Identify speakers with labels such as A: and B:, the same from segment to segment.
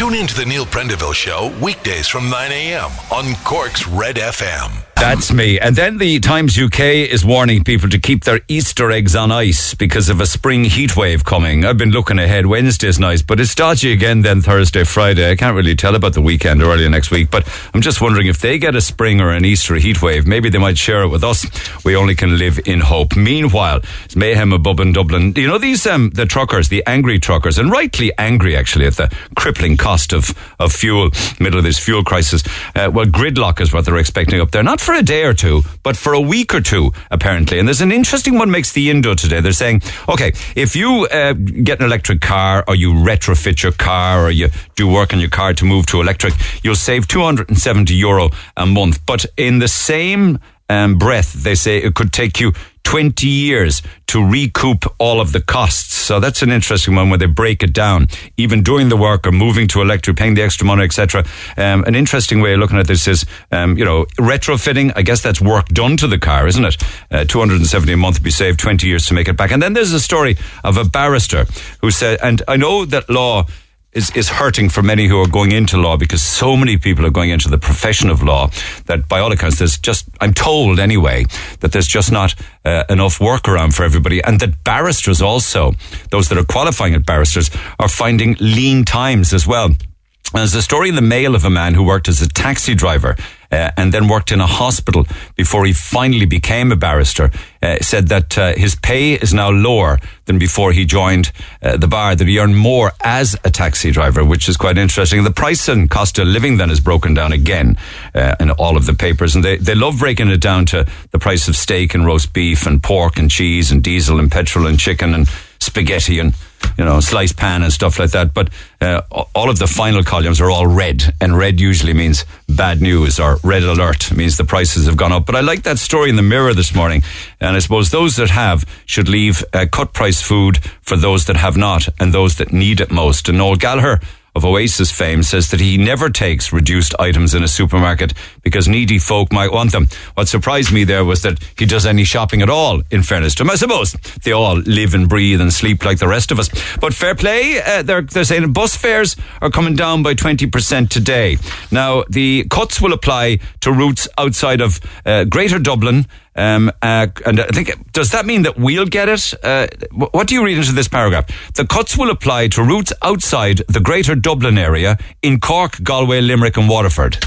A: Tune in to the Neil Prendeville Show weekdays from 9 a.m. on Cork's Red FM.
B: That's me. And then the Times UK is warning people to keep their Easter eggs on ice because of a spring heat wave coming. I've been looking ahead. Wednesday's nice, but it's dodgy again then Thursday, Friday. I can't really tell about the weekend or early next week, but I'm just wondering if they get a spring or an Easter heat wave, maybe they might share it with us. We only can live in hope. Meanwhile, it's mayhem above in Dublin. You know, these, um, the truckers, the angry truckers, and rightly angry actually at the crippling cost of, of fuel, middle of this fuel crisis. Uh, well, gridlock is what they're expecting up there. Not for a day or two, but for a week or two, apparently. And there's an interesting one makes the Indo today. They're saying, okay, if you uh, get an electric car or you retrofit your car or you do work on your car to move to electric, you'll save 270 euro a month. But in the same um, breath, they say it could take you 20 years to recoup all of the costs. So that's an interesting one where they break it down, even doing the work or moving to electric, paying the extra money, etc. Um, an interesting way of looking at this is, um, you know, retrofitting. I guess that's work done to the car, isn't it? Uh, 270 a month to be saved, 20 years to make it back. And then there's a story of a barrister who said, and I know that law is, is hurting for many who are going into law because so many people are going into the profession of law that by all accounts there's just, I'm told anyway, that there's just not uh, enough work around for everybody and that barristers also, those that are qualifying at barristers are finding lean times as well. There's a story in the Mail of a man who worked as a taxi driver uh, and then worked in a hospital before he finally became a barrister. Uh, said that uh, his pay is now lower than before he joined uh, the bar. That he earned more as a taxi driver, which is quite interesting. The price and cost of living then is broken down again uh, in all of the papers, and they they love breaking it down to the price of steak and roast beef and pork and cheese and diesel and petrol and chicken and spaghetti and you know, sliced pan and stuff like that. But uh, all of the final columns are all red, and red usually means bad news or red alert means the prices have gone up. But I like that story in the Mirror this morning, and I suppose those that have should leave uh, cut price food for those that have not and those that need it most. And Noel Gallagher of Oasis fame says that he never takes reduced items in a supermarket because needy folk might want them. What surprised me there was that he does any shopping at all, in fairness to him. I suppose they all live and breathe and sleep like the rest of us. But fair play, uh, they're, they're saying bus fares are coming down by 20% today. Now, the cuts will apply to routes outside of uh, Greater Dublin, um, uh, and I think, does that mean that we'll get it? Uh, what do you read into this paragraph? The cuts will apply to routes outside the Greater Dublin area in Cork, Galway, Limerick, and Waterford.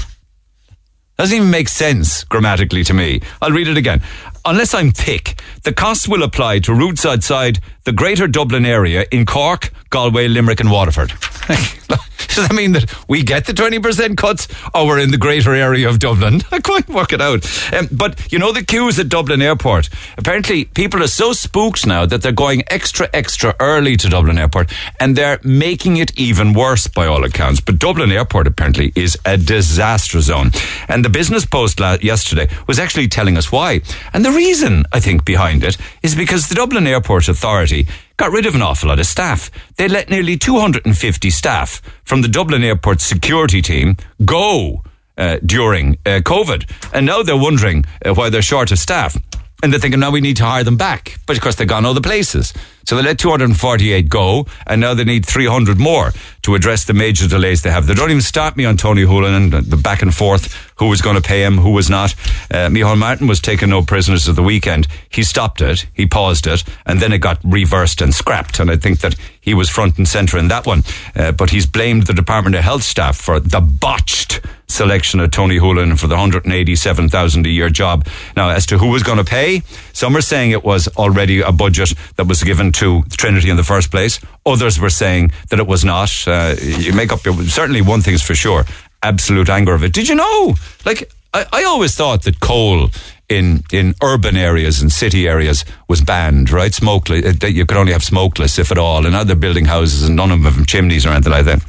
B: Doesn't even make sense grammatically to me. I'll read it again. Unless I'm thick, the costs will apply to routes outside the Greater Dublin area in Cork, Galway, Limerick, and Waterford. Does that mean that we get the 20% cuts or we're in the greater area of Dublin? I can't work it out. Um, but you know the queues at Dublin Airport? Apparently, people are so spooked now that they're going extra, extra early to Dublin Airport and they're making it even worse by all accounts. But Dublin Airport apparently is a disaster zone. And the Business Post la- yesterday was actually telling us why. And the reason, I think, behind it is because the Dublin Airport Authority got rid of an awful lot of staff. They let nearly 250 staff from the Dublin Airport security team go uh, during uh, COVID. And now they're wondering uh, why they're short of staff. And they're thinking now we need to hire them back. But of course they've gone other places. So they let 248 go, and now they need 300 more to address the major delays they have. They don't even start me on Tony Holohan and the back and forth, who was going to pay him, who was not. Uh, Micheál Martin was taking no prisoners of the weekend. He stopped it, he paused it, and then it got reversed and scrapped. And I think that he was front and centre in that one. Uh, but he's blamed the Department of Health staff for the botched selection of Tony Holohan for the 187,000 a year job. Now, as to who was going to pay, some are saying it was already a budget that was given to Trinity in the first place. Others were saying that it was not. Uh, you make up your, certainly one thing's for sure, absolute anger of it. Did you know? Like, I, I always thought that coal in in urban areas and city areas was banned, right? Smokeless. You could only have smokeless, if at all, and other building houses, and none of them have chimneys or anything like that.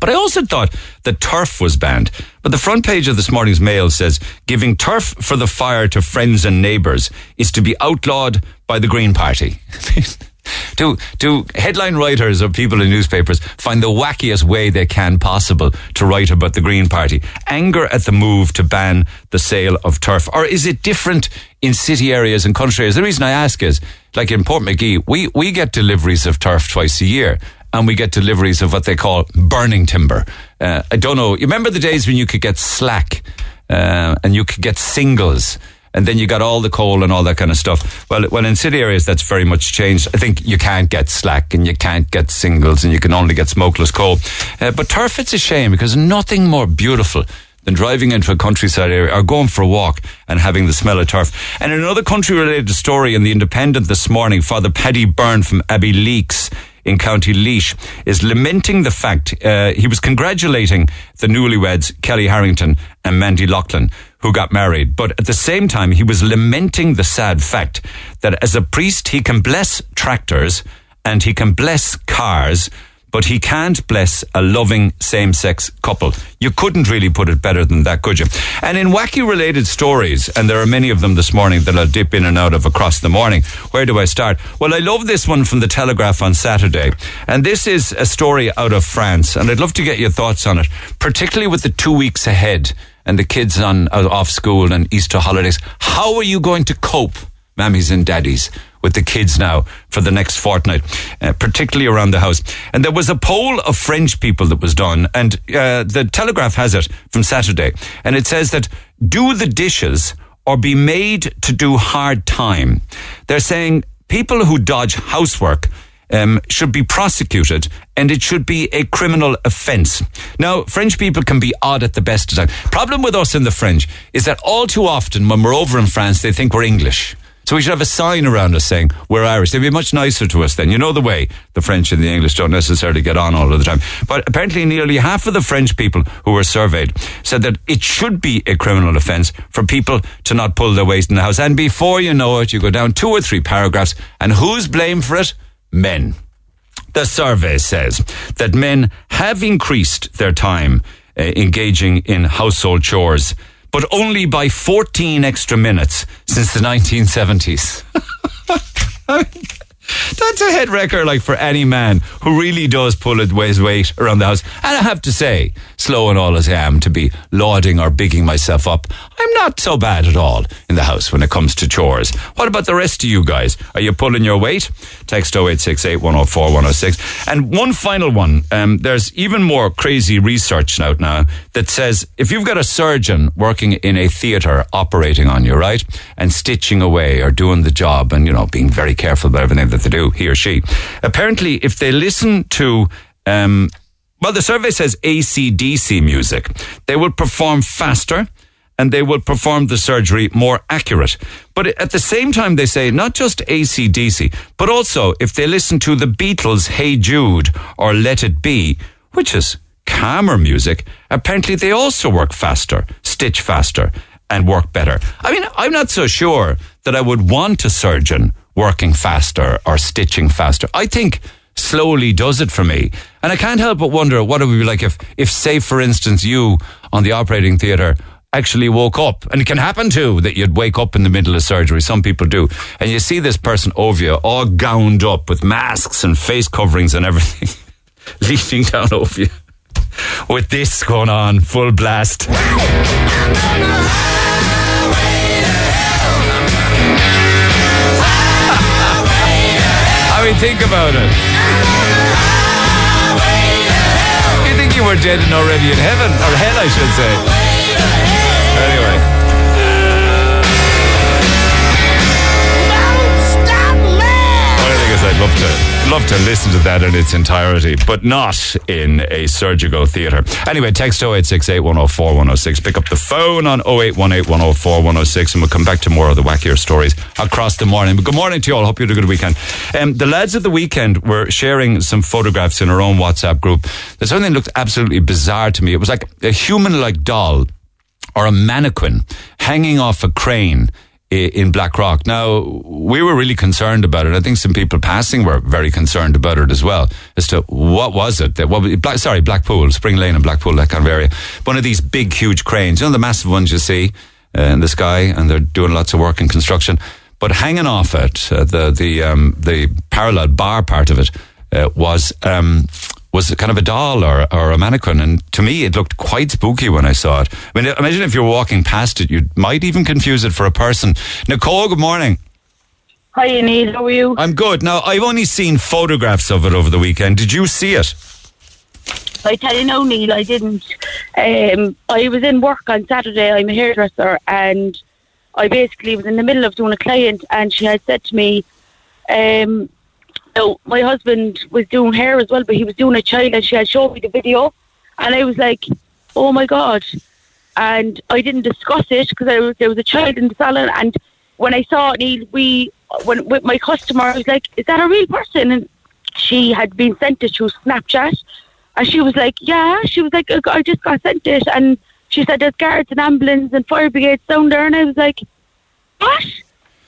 B: But I also thought that turf was banned. But the front page of this morning's mail says giving turf for the fire to friends and neighbours is to be outlawed by the Green Party. do do headline writers or people in newspapers find the wackiest way they can possible to write about the Green Party? Anger at the move to ban the sale of turf, or is it different in city areas and country areas? The reason I ask is, like in Portmagee, we we get deliveries of turf twice a year and we get deliveries of what they call burning timber. Uh, I don't know. You remember the days when you could get slack uh, and you could get singles? and then you got all the coal and all that kind of stuff. Well, well, in city areas, that's very much changed. I think you can't get slack and you can't get singles and you can only get smokeless coal. Uh, but turf, it's a shame because nothing more beautiful than driving into a countryside area or going for a walk and having the smell of turf. And another country related story in the Independent this morning, Father Paddy Byrne from Abbeyleix in County Laois is lamenting the fact uh, he was congratulating the newlyweds Kellie Harrington and Mandy Loughlin who got married. But at the same time, he was lamenting the sad fact that as a priest, he can bless tractors and he can bless cars, but he can't bless a loving same sex couple. You couldn't really put it better than that, could you? And in wacky related stories, and there are many of them this morning that I'll dip in and out of across the morning, where do I start? Well, I love this one from the Telegraph on Saturday. And this is a story out of France, and I'd love to get your thoughts on it, particularly with the two weeks ahead and the kids on uh, off school and Easter holidays. How are you going to cope, mammies and daddies, with the kids now for the next fortnight, uh, particularly around the house? And there was a poll of French people that was done, and uh, the Telegraph has it from Saturday, and it says that do the dishes or be made to do hard time. They're saying people who dodge housework um, should be prosecuted and it should be a criminal offence. Now, French people can be odd at the best of times. Problem with us in the French is that all too often when we're over in France, they think we're English. So we should have a sign around us saying we're Irish. They'd be much nicer to us then. You know the way the French and the English don't necessarily get on all of the time. But apparently nearly half of the French people who were surveyed said that it should be a criminal offence for people to not pull their weight in the house. And before you know it, you go down two or three paragraphs and who's blamed for it? Men. The survey says that men have increased their time uh, engaging in household chores, but only by 14 extra minutes since the 1970s. That's a head wrecker, like for any man who really does pull his weight around the house. And I have to say, slow and all as I am to be lauding or bigging myself up, I'm not so bad at all in the house when it comes to chores. What about the rest of you guys? Are you pulling your weight? Text 0868 104 106. And one final one. Um, there's even more crazy research out now that says if you've got a surgeon working in a theatre operating on you, right? And stitching away or doing the job and, you know, being very careful about everything that they do, he or she. Apparently, if they listen to, um, well, the survey says ACDC music, they will perform faster and they will perform the surgery more accurate. But at the same time, they say not just ACDC, but also if they listen to the Beatles' Hey Jude or Let It Be, which is calmer music, apparently they also work faster, stitch faster, and work better. I mean, I'm not so sure that I would want a surgeon working faster or stitching faster. I think slowly does it for me. And I can't help but wonder what it would be like if, if say, for instance, you on the operating theatre actually woke up. And it can happen too that you'd wake up in the middle of surgery. Some people do. And you see this person over you, all gowned up with masks and face coverings and everything, leaning down over you with this going on, full blast. I mean, think about it. You think you were dead and already in heaven, or hell, I should say. I'd love to love to listen to that in its entirety, but not in a surgical theatre. Anyway, text 0868 104 106. Pick up the phone on 0818 104 106, and we'll come back to more of the wackier stories across the morning. But good morning to you all. Hope you had a good weekend. Um, the lads of the weekend were sharing some photographs in our own WhatsApp group. There's something that looked absolutely bizarre to me. It was like a human like doll or a mannequin hanging off a crane in Blackrock. Now, we were really concerned about it. I think some people passing were very concerned about it as well, as to what was it that, what, Black, sorry, Blackpool, Spring Lane and Blackpool, that kind of area. One of these big, huge cranes, you know, the massive ones you see uh, in the sky, and they're doing lots of work in construction. But hanging off it, uh, the, the, um, the parallel bar part of it, uh, was, um, was kind of a doll or, or a mannequin. And to me, it looked quite spooky when I saw it. I mean, imagine if you're walking past it, you might even confuse it for a person. Nicole, good morning.
C: Hi, Neil. How are you?
B: I'm good. Now, I've only seen photographs of it over the weekend. Did you see it?
C: I tell you no, Neil, I didn't. Um, I was in work on Saturday. I'm a hairdresser, and I basically was in the middle of doing a client, and she had said to me, um, "No, my husband was doing hair as well, but he was doing a child," and she had showed me the video, and I was like, "Oh my god!" And I didn't discuss it because there was a child in the salon, and when I saw Neil, we when with my customer, I was like, "Is that a real person?" And she had been sent it through Snapchat, and she was like, "Yeah." She was like, "I just got sent it," and she said, "There's guards and ambulance and fire brigades down there," and I was like, "What?"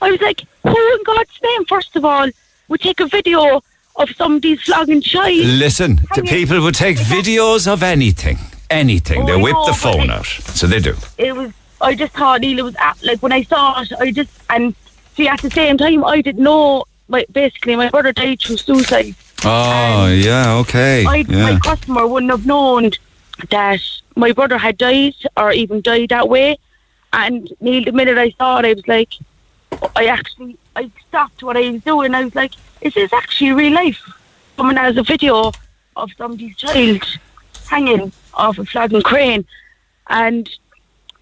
C: I was like, "Who in God's name, first of all, would take a video of somebody flogging child?"
B: Listen, the people would take videos of anything. Anything.
C: Oh,
B: they
C: I
B: whip
C: know,
B: the phone out. So they do.
C: it was I just thought Neil it was at, like when I saw it I just and see at the same time I didn't know my basically my brother died through suicide.
B: Oh, yeah, okay.
C: I
B: yeah.
C: my customer wouldn't have known that my brother had died or even died that way. And Neil the minute I saw it I was like I actually I stopped what I was doing. I was like, is this actually real life? Someone has a video of somebody's child hanging off a flagging crane and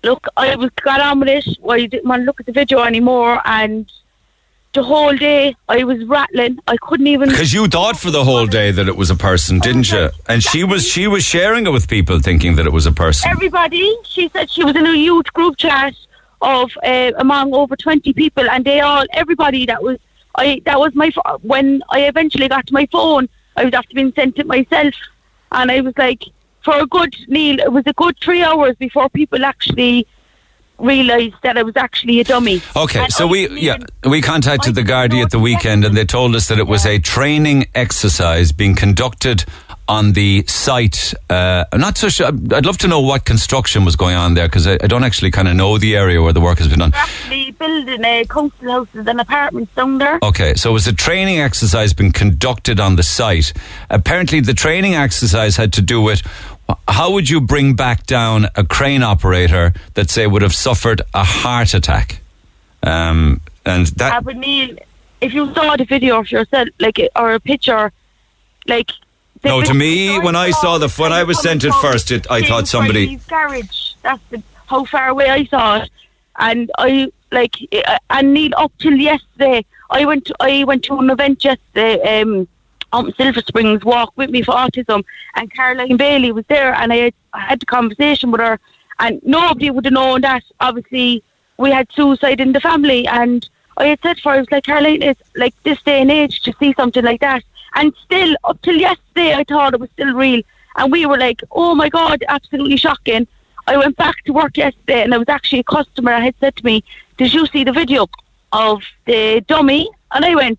C: look, I was got on with it. Well, I didn't want to look at the video anymore, and the whole day I was rattling. I couldn't even.
B: Because you thought for the whole day that it was a person, didn't you? And she was she was sharing it with people, thinking that it was a person.
C: Everybody, she said she was in a huge group chat of uh, among over twenty people, and they all, everybody that was, I that was my when I eventually got to my phone, I was after being sent it myself, and I was like, for a good Neil, it was a good three hours before people actually realised that I was actually a dummy.
B: Okay,
C: And
B: so we yeah we contacted
C: I
B: the
C: know
B: at the weekend, and they told us that it was a training exercise being conducted on the site. Uh, I'm not so sure. I'd love to know what construction was going on there because I, I don't actually kind of know the area where the work has been done.
C: They're actually building uh, council houses and apartments down there.
B: Okay, so was a training exercise being conducted on the site. Apparently, the training exercise had to do with how would you bring back down a crane operator that say would have suffered a heart attack, um, and that
C: would mean if you saw the video of yourself, like or a picture, like the
B: No, to me, when I saw the- when I was sent it first, it- I thought somebody-
C: garage. That's the, how far away I saw it, and I like and Neil up till yesterday. I went to, I went to an event yesterday. Um, um, Silver Springs Walk with me for autism, and Caroline Bailey was there, and I had, I had a conversation with her, and nobody would have known that. Obviously, we had suicide in the family, and I had said for her, I was like, Caroline, it's like this day and age to see something like that, and still up till yesterday, I thought it was still real, and we were like, oh my god, absolutely shocking. I went back to work yesterday, and there was actually a customer that had said to me, "Did you see the video of the dummy?" And I went,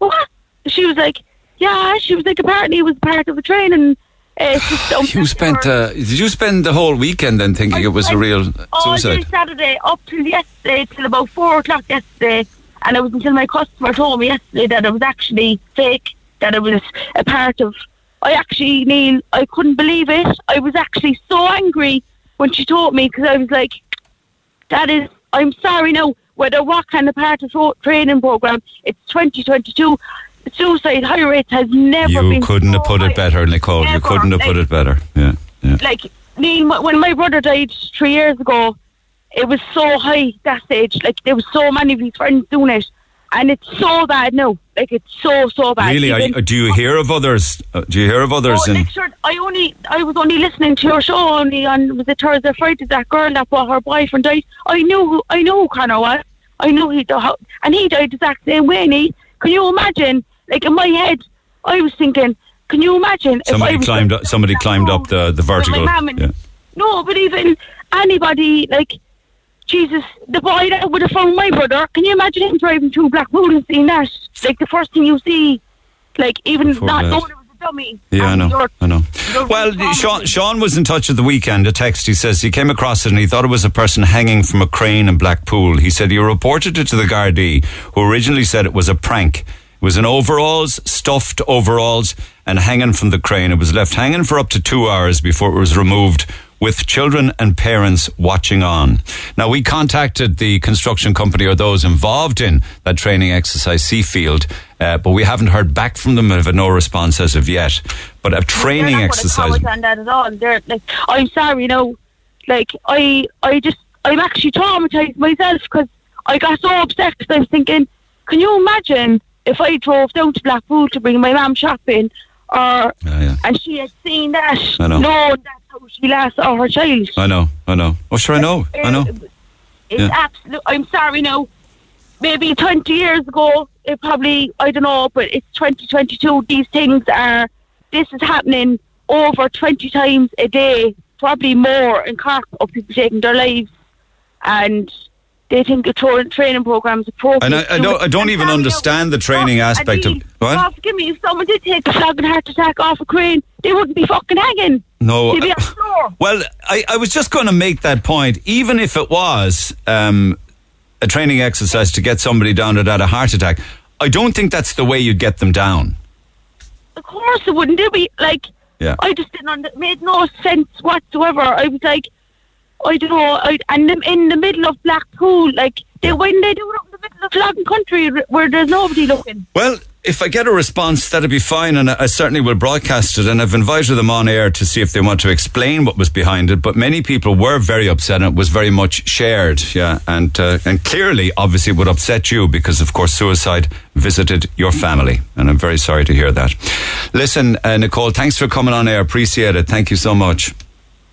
C: what? She was like, yeah. She was like, apparently it was part of a training uh, system.
B: you spent. Uh, did you spend the whole weekend then thinking
C: I
B: it was a real
C: all
B: suicide?
C: Saturday up till yesterday, till about four o'clock yesterday, and it was until my customer told me yesterday that it was actually fake, that it was a part of. I actually, Neil, I couldn't believe it. I was actually so angry when she told me because I was like, "That is, I'm sorry, no." Whether what kind of part of training program, it's 2022. Suicide high rates has never been.
B: You
C: been.
B: couldn't
C: so
B: have put
C: high.
B: it better, Nicole. You couldn't have put it better. Yeah, yeah.
C: like Neil, when my brother died three years ago, it was so high that stage. Like there was so many of his friends doing it, and it's so bad now. Like it's so so bad.
B: Really? Are
C: Even-
B: you, do you hear of others? Uh, do you hear of others?
C: Oh,
B: in,
C: I only I was only listening to your show only on was it Thursday Friday that girl that brought her boyfriend died. I knew who I know who Connor was. I know he how, and he died the exact same way. Neil. Can you imagine? Like in my head, I was thinking. Can you imagine? if
B: Somebody climbed up- somebody climbed up the- the vertical,
C: and-
B: yeah.
C: No, but even anybody like Jesus, the boy that would have found my brother. Can you imagine him driving through Blackpool and seeing that? Like the first thing you see, like even not knowing it was a dummy.
B: Yeah, I know.
C: you're-
B: I know. Well, Sean. Sean was in touch at the weekend. A text. He says he came across it and he thought it was a person hanging from a crane in Blackpool. He said he reported it to the Gardaí, who originally said it was a prank. It was in overalls, stuffed overalls, and hanging from the crane. It was left hanging for up to two hours before it was removed with children and parents watching on. Now, we contacted the construction company or those involved in that training exercise, Seafield, uh, but we haven't heard back from them. I've had no response as of yet. But a training
C: not
B: exercise.
C: On that at all. They're like, I'm sorry, you know, like I, I just, I'm actually traumatized myself because I got so upset because I was thinking, can you imagine if I drove down to Blackpool to bring my mum shopping, or
B: Yeah, yeah.
C: and she had seen that,
B: I know.
C: Knowing that's how she last saw her child.
B: I know, I know. Oh, sure, I know, I know.
C: It's
B: Yeah.
C: absolute. I'm sorry, no. Maybe 20 years ago, it probably, I don't know, but it's 2022. These things are, this is happening over 20 times a day, probably more in Cork of people taking their lives. And they think the tra- training program is appropriate.
B: And I, I don't. I don't even understand the training
C: Oh,
B: aspect of
C: Adil,
B: what.
C: God forgive me, if someone did take a flogging heart attack off a crane, they wouldn't be fucking hanging.
B: No, uh,
C: the.
B: Well, I, I was just going to make that point. Even if it was um, a training exercise to get somebody down that had a heart attack, I don't think that's the way you get them down.
C: Of course it wouldn't. It'd be like
B: Yeah.
C: I just didn't. Under, made no sense whatsoever. I was like, I don't know. I, and in- in the middle of Blackpool, like they when they do it up in the middle of Logan country where there's nobody looking.
B: Well, if I get a response, that'd be fine, and I certainly will broadcast it. And I've invited them on air to see if they want to explain what was behind it. But many people were very upset, and it was very much shared. Yeah, and uh, and clearly, obviously, it would upset you because, of course, suicide visited your family, and I'm very sorry to hear that. Listen, uh, Nicole, thanks for coming on air. Appreciate it. Thank you so much.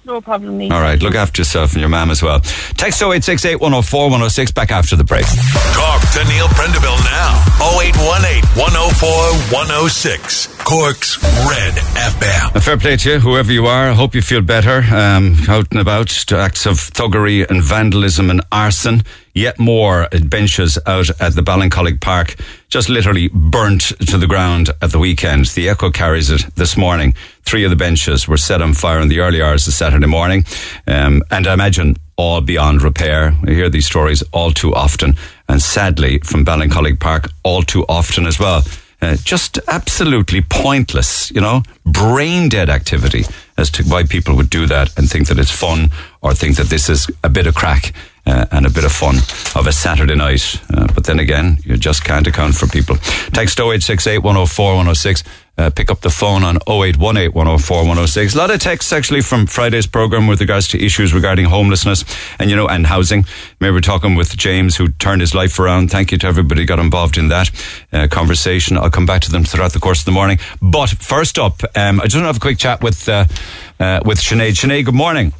C: No problem. Neil.
B: All right, look after yourself and your mum as well. Text 0868 104 106 back after the break.
A: Talk to Neil Prendeville now. 0818 104 106. Cork's Red FM.
B: A fair play to you, whoever you are. I hope you feel better. Um, out and about to acts of thuggery and vandalism and arson. Yet more benches out at the Ballincollig Park, just literally burnt to the ground at the weekend. The Echo carries it this morning. Three of the benches were set on fire in the early hours of Saturday morning, um, and I imagine all beyond repair. We hear these stories all too often, and sadly, from Ballincollig Park, all too often as well. Uh, just absolutely pointless, you know, brain dead activity as to why people would do that and think that it's fun or think that this is a bit of crack uh, and a bit of fun of a Saturday night. Uh, but then again, you just can't account for people. Text 0868 104 106. Uh, pick up the phone on 0818 104 106. A lot of texts actually from Friday's program with regards to issues regarding homelessness and, you know, and housing. Maybe talking with James who turned his life around. Thank you to everybody who got involved in that uh, conversation. I'll come back to them throughout the course of the morning. But first up, um, I just want to have a quick chat with, uh, uh, with Sinead. Sinead, good morning.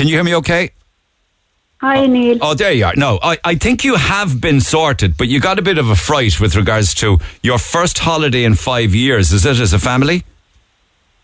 B: Can you hear me okay?
C: Hi, Neil.
B: Oh, there you are. No, I, I think you have been sorted, but you got a bit of a fright with regards to your first holiday in five years. Is it as a family?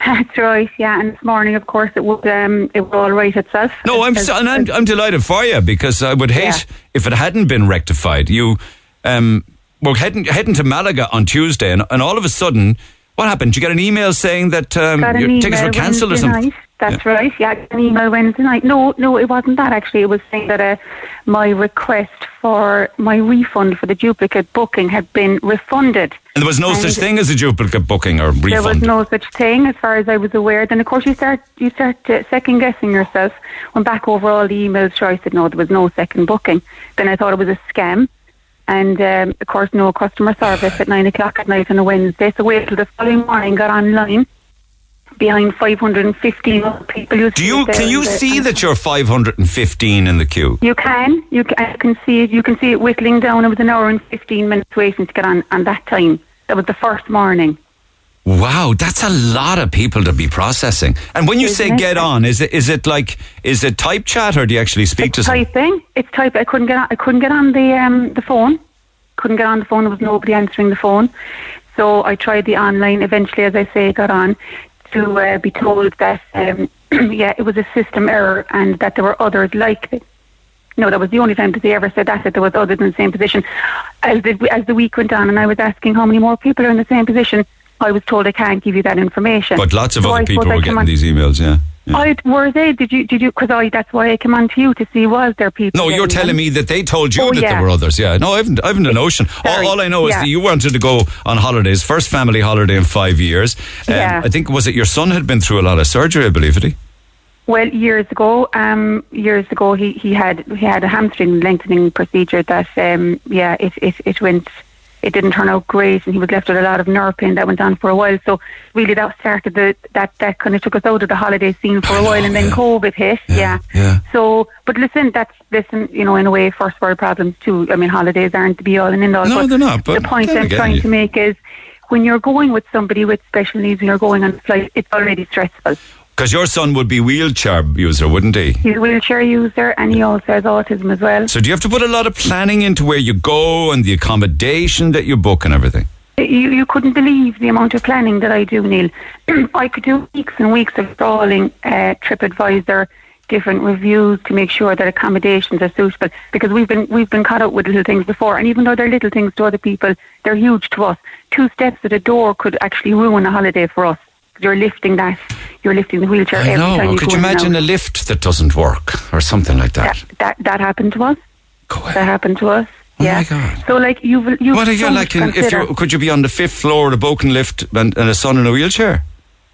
D: That's right, yeah. And this morning, of course, it would um, it would all right itself.
B: No, I'm, so, and I'm I'm delighted for you because I would hate
D: Yeah.
B: if it hadn't been rectified. You um, were heading heading to Malaga on Tuesday, and, and all of a sudden, what happened? Did you get an email saying that um, your
D: email
B: tickets were cancelled or something?
D: Night. That's right. Yeah, I got an email Wednesday night. No, no, it wasn't that actually. It was saying that uh, my request for my refund for the duplicate booking had been refunded.
B: And there was no
D: And
B: such thing as a duplicate booking or refund.
D: There was no such thing, as far as I was aware. Then, of course, you start you start uh, second guessing yourself. Went back over all the emails. Sure, I said no, there was no second booking. Then I thought it was a scam, and um, of course, no customer service at nine o'clock at night on a Wednesday. So wait till the following morning. Got online behind five hundred and fifteen other people.
B: Do you can you see that you're 515 in the queue?
D: You can. You can, I can see it. You can see it whittling down. It was an hour and 15 minutes waiting to get on, on that time. That was the first morning.
B: Wow, that's a lot of people to be processing. And when you say
D: Isn't it?
B: get on, is it is it like is it type chat or do you actually speak to
D: It's
B: someone?
D: typing. It's type. I couldn't get on, I couldn't get on the um, the phone. Couldn't get on the phone. There was nobody answering the phone. So I tried the online. Eventually, as I say, got on to uh, be told that um, yeah, it was a system error and that there were others like it. No, that was the only time that they ever said that, that there was others in the same position. As the, as the week went on and I was asking how many more people are in the same position, I was told I can't give you that information.
B: But lots of
D: So
B: other people were getting
D: on-
B: these emails, yeah.
D: I were they? Did you? Did you? Because I that's why I came on to you to see was there people.
B: No, you're telling
D: them?
B: me that they told you
D: Oh,
B: that
D: yeah.
B: there were others. Yeah, no, I haven't. I haven't a notion. All, all I know is that you wanted to go on holidays, first family holiday in five years. Um,
D: Yeah.
B: I think was it your son had been through a lot of surgery, I believe, had he?
D: Well, years ago, um, years ago, he, he had he had a hamstring lengthening procedure that, um, yeah, it, it, it went, it didn't turn out great, and he was left with a lot of nerve pain that went on for a while. So really, that started the that that kind of took us out of the holiday scene for a while,
B: know,
D: and then
B: yeah.
D: COVID hit.
B: Yeah,
D: Yeah,
B: yeah.
D: So, but listen, that's listen, you know, in a way, first world problems too. I mean, holidays aren't the be all and end all.
B: No,
D: but
B: they're not, but
D: the point I'm trying
B: you-
D: to make is. When you're going with somebody with special needs and you're going on a flight, it's already stressful.
B: Because your son would be wheelchair user, wouldn't he?
D: He's a wheelchair user and he also has autism as well.
B: So do you have to put a lot of planning into where you go and the accommodation that you book and everything?
D: You, you couldn't believe the amount of planning that I do, Neil. I could do weeks and weeks of scrolling uh, TripAdvisor, different reviews to make sure that accommodations are suitable. Because we've been we've been caught up with little things before, and even though they're little things to other people, they're huge to us. Two steps at a door could actually ruin a holiday for us. You're lifting that, you're lifting the wheelchair
B: I
D: every time
B: know.
D: you
B: Could you imagine a lift that doesn't work or something like that?
D: that, that that happened to us?
B: Go ahead.
D: That happened to us.
B: Oh
D: yeah.
B: my God.
D: So like you've you've
B: What are you like? In, if you could you be on the fifth floor of the Boken lift and, and a son in a wheelchair?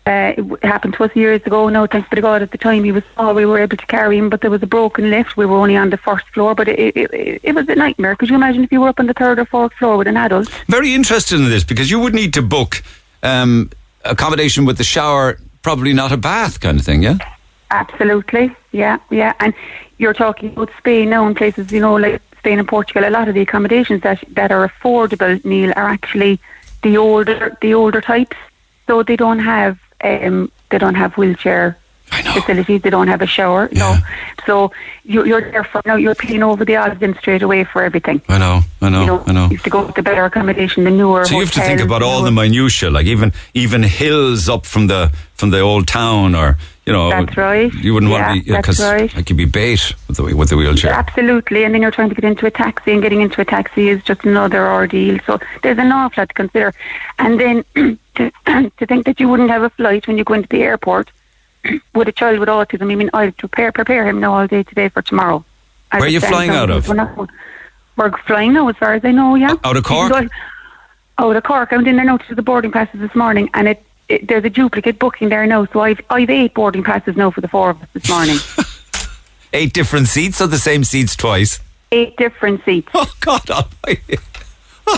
D: Uh, it happened to us years ago. No, thanks be to God. At the time, he was small. We were able to carry him, but there was a broken lift. We were only on the first floor, but it, it, it, it was a nightmare. Could you imagine if you were up on the third or fourth floor with an adult?
B: Very interested in this because you would need to book um, accommodation with the shower, probably not a bath kind of thing. Yeah.
D: Absolutely, yeah, yeah. And you're talking about Spain now and places, you know, like Spain and Portugal. A lot of the accommodations that that are affordable, Neil, are actually the older the older types. So they don't have um, they don't have wheelchair. Facilities. They don't have a shower.
B: Yeah.
D: No, so you're, you're there for now. You're paying over the odds in straight away for everything.
B: I know. I know.
D: you know,
B: I know.
D: you have to go with the better accommodation, the newer.
B: So you have to think about all the minutiae, like even even hills up from the from the old town, or you know,
D: That's right.
B: You wouldn't
D: Yeah,
B: want to be because
D: right.
B: like you'd be bait with the with the wheelchair.
D: Absolutely, and then you're trying to get into a taxi, and getting into a taxi is just another ordeal. So there's an awful lot to consider. And then to, to think that you wouldn't have a flight when you go into the airport with a child with autism. I mean, I'll prepare prepare him now all day today for tomorrow. As
B: Where are you flying out of?
D: We're, not, we're flying now, as far as I know. Yeah,
B: Out of Cork?
D: Out out of Cork. I went in there now to the boarding passes this morning, and it, it there's a duplicate booking there now. So I've I've eight boarding passes now for the four of us this morning.
B: Eight different seats, or the same seats twice.
D: eight different seats.
B: Oh God Almighty!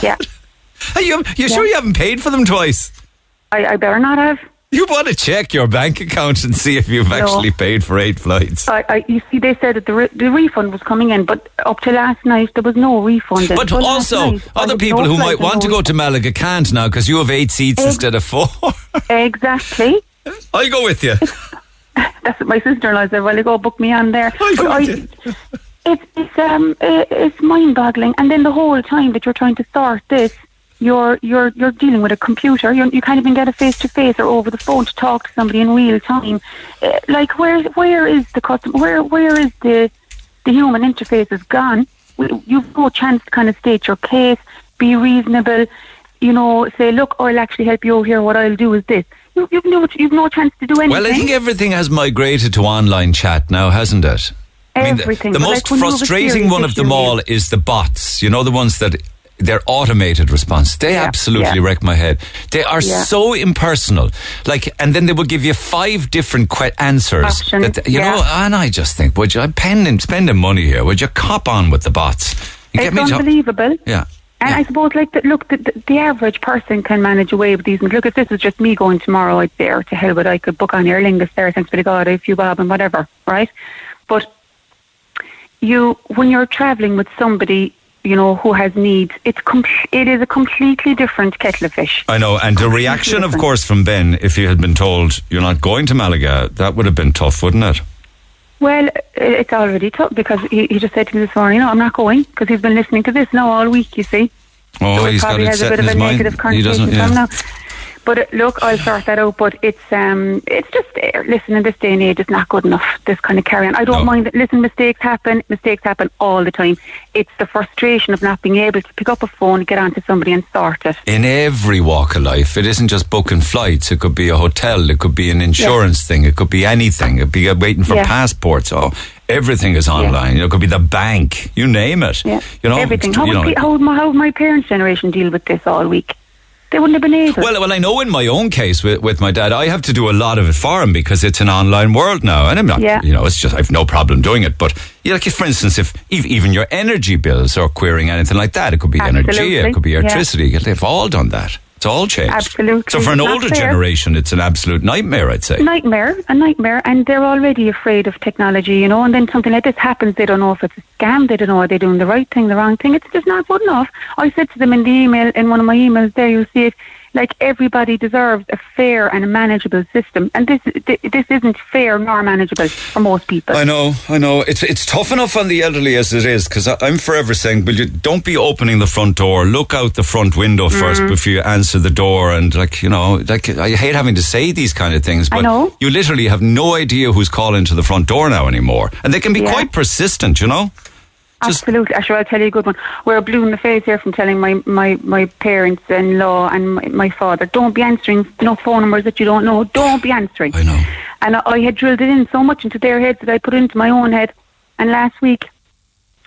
D: Yeah,
B: Are you you sure you haven't paid for them twice?
D: I, I better not have.
B: You want to check your bank account and see if you've actually paid for eight flights.
D: I, I, you see, they said that the, re- the refund was coming in, but up to last night there was no refund.
B: But
D: last
B: also,
D: night,
B: other people
D: no
B: who might want to go to Malaga can't now because you have eight seats
D: Ex-
B: instead of four.
D: Exactly.
B: I'll go with you.
D: That's what my sister-in-law said. Well, they go book me on there.
B: I'll go with you.
D: it's it's um it's mind-boggling. And then the whole time that you're trying to sort this, you're you're you're dealing with a computer. You're, you can't even get a face-to-face or over the phone to talk to somebody in real time. Uh, like where where is the customer? Where where is the the human interface is gone. You've no chance to kind of state your case, be reasonable, you know, say, look, I'll actually help you out here. What I'll do is this. You, you've, no, you've no chance to do anything.
B: Well, I think everything has migrated to online chat now, hasn't it? I mean, the- the, most
D: like when you have a
B: frustrating one of them all is the bots. You know, the ones that they're automated response. They
D: Yeah,
B: absolutely
D: yeah.
B: wreck my head. They are
D: Yeah.
B: so impersonal. Like, and then they will give you five different que- answers. That, you know, and I just think, would you, I'm spending, spending money here. Would you cop on with the bots? You
D: It's
B: to-
D: unbelievable.
B: yeah.
D: And. I suppose, like, the, look, the, the, the average person can manage away with these. And look, if this was just me going tomorrow, I'd or to hell with, I could book on Aer Lingus there, thanks be to God, a few bob and whatever, right? But you, when you're travelling with somebody, you know, who has needs, it's com- it is a completely different kettle of fish.
B: I know, and the reaction, of course, from Ben, if you had been told you're not going to Malaga, that would have been tough, wouldn't it?
D: Well, it's already tough because he, he just said to me this morning, no, I'm not going because he's been listening to this now all week, you see.
B: Oh,
D: so
B: he's got it
D: a
B: set
D: bit
B: in
D: of
B: his
D: a
B: mind.
D: negative
B: He doesn't.
D: connotation
B: Yeah.
D: But uh, look, I'll sort that out. But it's um, it's just uh, listen in this day and age, it's not good enough. This kind of carry on. I don't
B: No.
D: mind. That, listen, mistakes happen. Mistakes happen all the time. It's the frustration of not being able to pick up a phone, get onto somebody, and sort it.
B: in every walk of life. It isn't just booking flights. It could be a hotel. It could be an insurance thing. It could be anything. It could be uh, waiting for
D: Yeah.
B: passports. Oh, everything is online. It could be the bank. You name it.
D: Yeah,
B: You know,
D: everything. How
B: you know,
D: how, would my, how would my parents' generation deal with this all week? They wouldn't have been able.
B: Well, well, I know in my own case with, with my dad, I have to do a lot of it for him because it's an online world now, and I'm not,
D: Yeah.
B: you know, it's just I've no problem doing it. But yeah, like if, for instance, if ev- even your energy bills or querying anything like that, it could be energy, it could be
D: Yeah.
B: electricity. They've all done that. It's all changed.
D: Absolutely.
B: So for an older
D: fair.
B: generation, it's an absolute nightmare. I'd say.
D: nightmare, a nightmare, and they're already afraid of technology, you know. And then something like this happens, they don't know if it's a scam, they don't know are they doing the right thing, the wrong thing. It's just not good enough. I said to them in the email, in one of my emails, there you'll see it. Like everybody deserves a fair and a manageable system, and this this isn't fair nor manageable for most people.
B: I know, I know. It's it's tough enough on the elderly as it is because I'm forever saying, "Will you don't be opening the front door. Look out the front window first
D: Mm.
B: before you answer the door." And like you know, like I hate having to say these kind of things, but you literally have no idea who's calling to the front door now anymore, and they can be
D: Yeah.
B: quite persistent. You know,
D: Absolutely. Sure, I'll tell you a good one. We're blue in the face here from telling my, my, my parents-in-law and my, my father, don't be answering no phone numbers that you don't know. Don't be answering.
B: I know.
D: And I, I had drilled it in so much into their heads that I put it into my own head. And last week,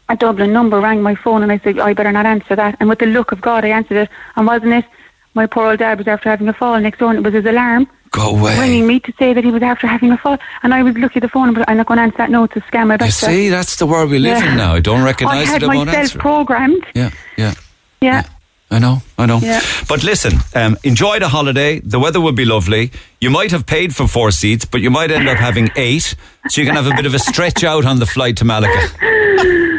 D: a Dublin number rang my phone and I said, I better not answer that. And with the look of God, I answered it. And wasn't it? My poor old dad was after having a fall next door and it was his alarm
B: go away.
D: ringing me to say that he was after having a fall. And I was looking at the phone, but I'm not going to answer that. No, it's a scam. I
B: You see, that's the world we live
D: Yeah.
B: in now. I don't recognise
D: had
B: it. I won't
D: myself programmed.
B: Yeah, yeah.
D: Yeah.
B: I know, I know.
D: Yeah.
B: But listen, um, enjoy the holiday. The weather will be lovely. You might have paid for four seats, but you might end up having eight, so you can have a bit of a stretch out on the flight to Malaga.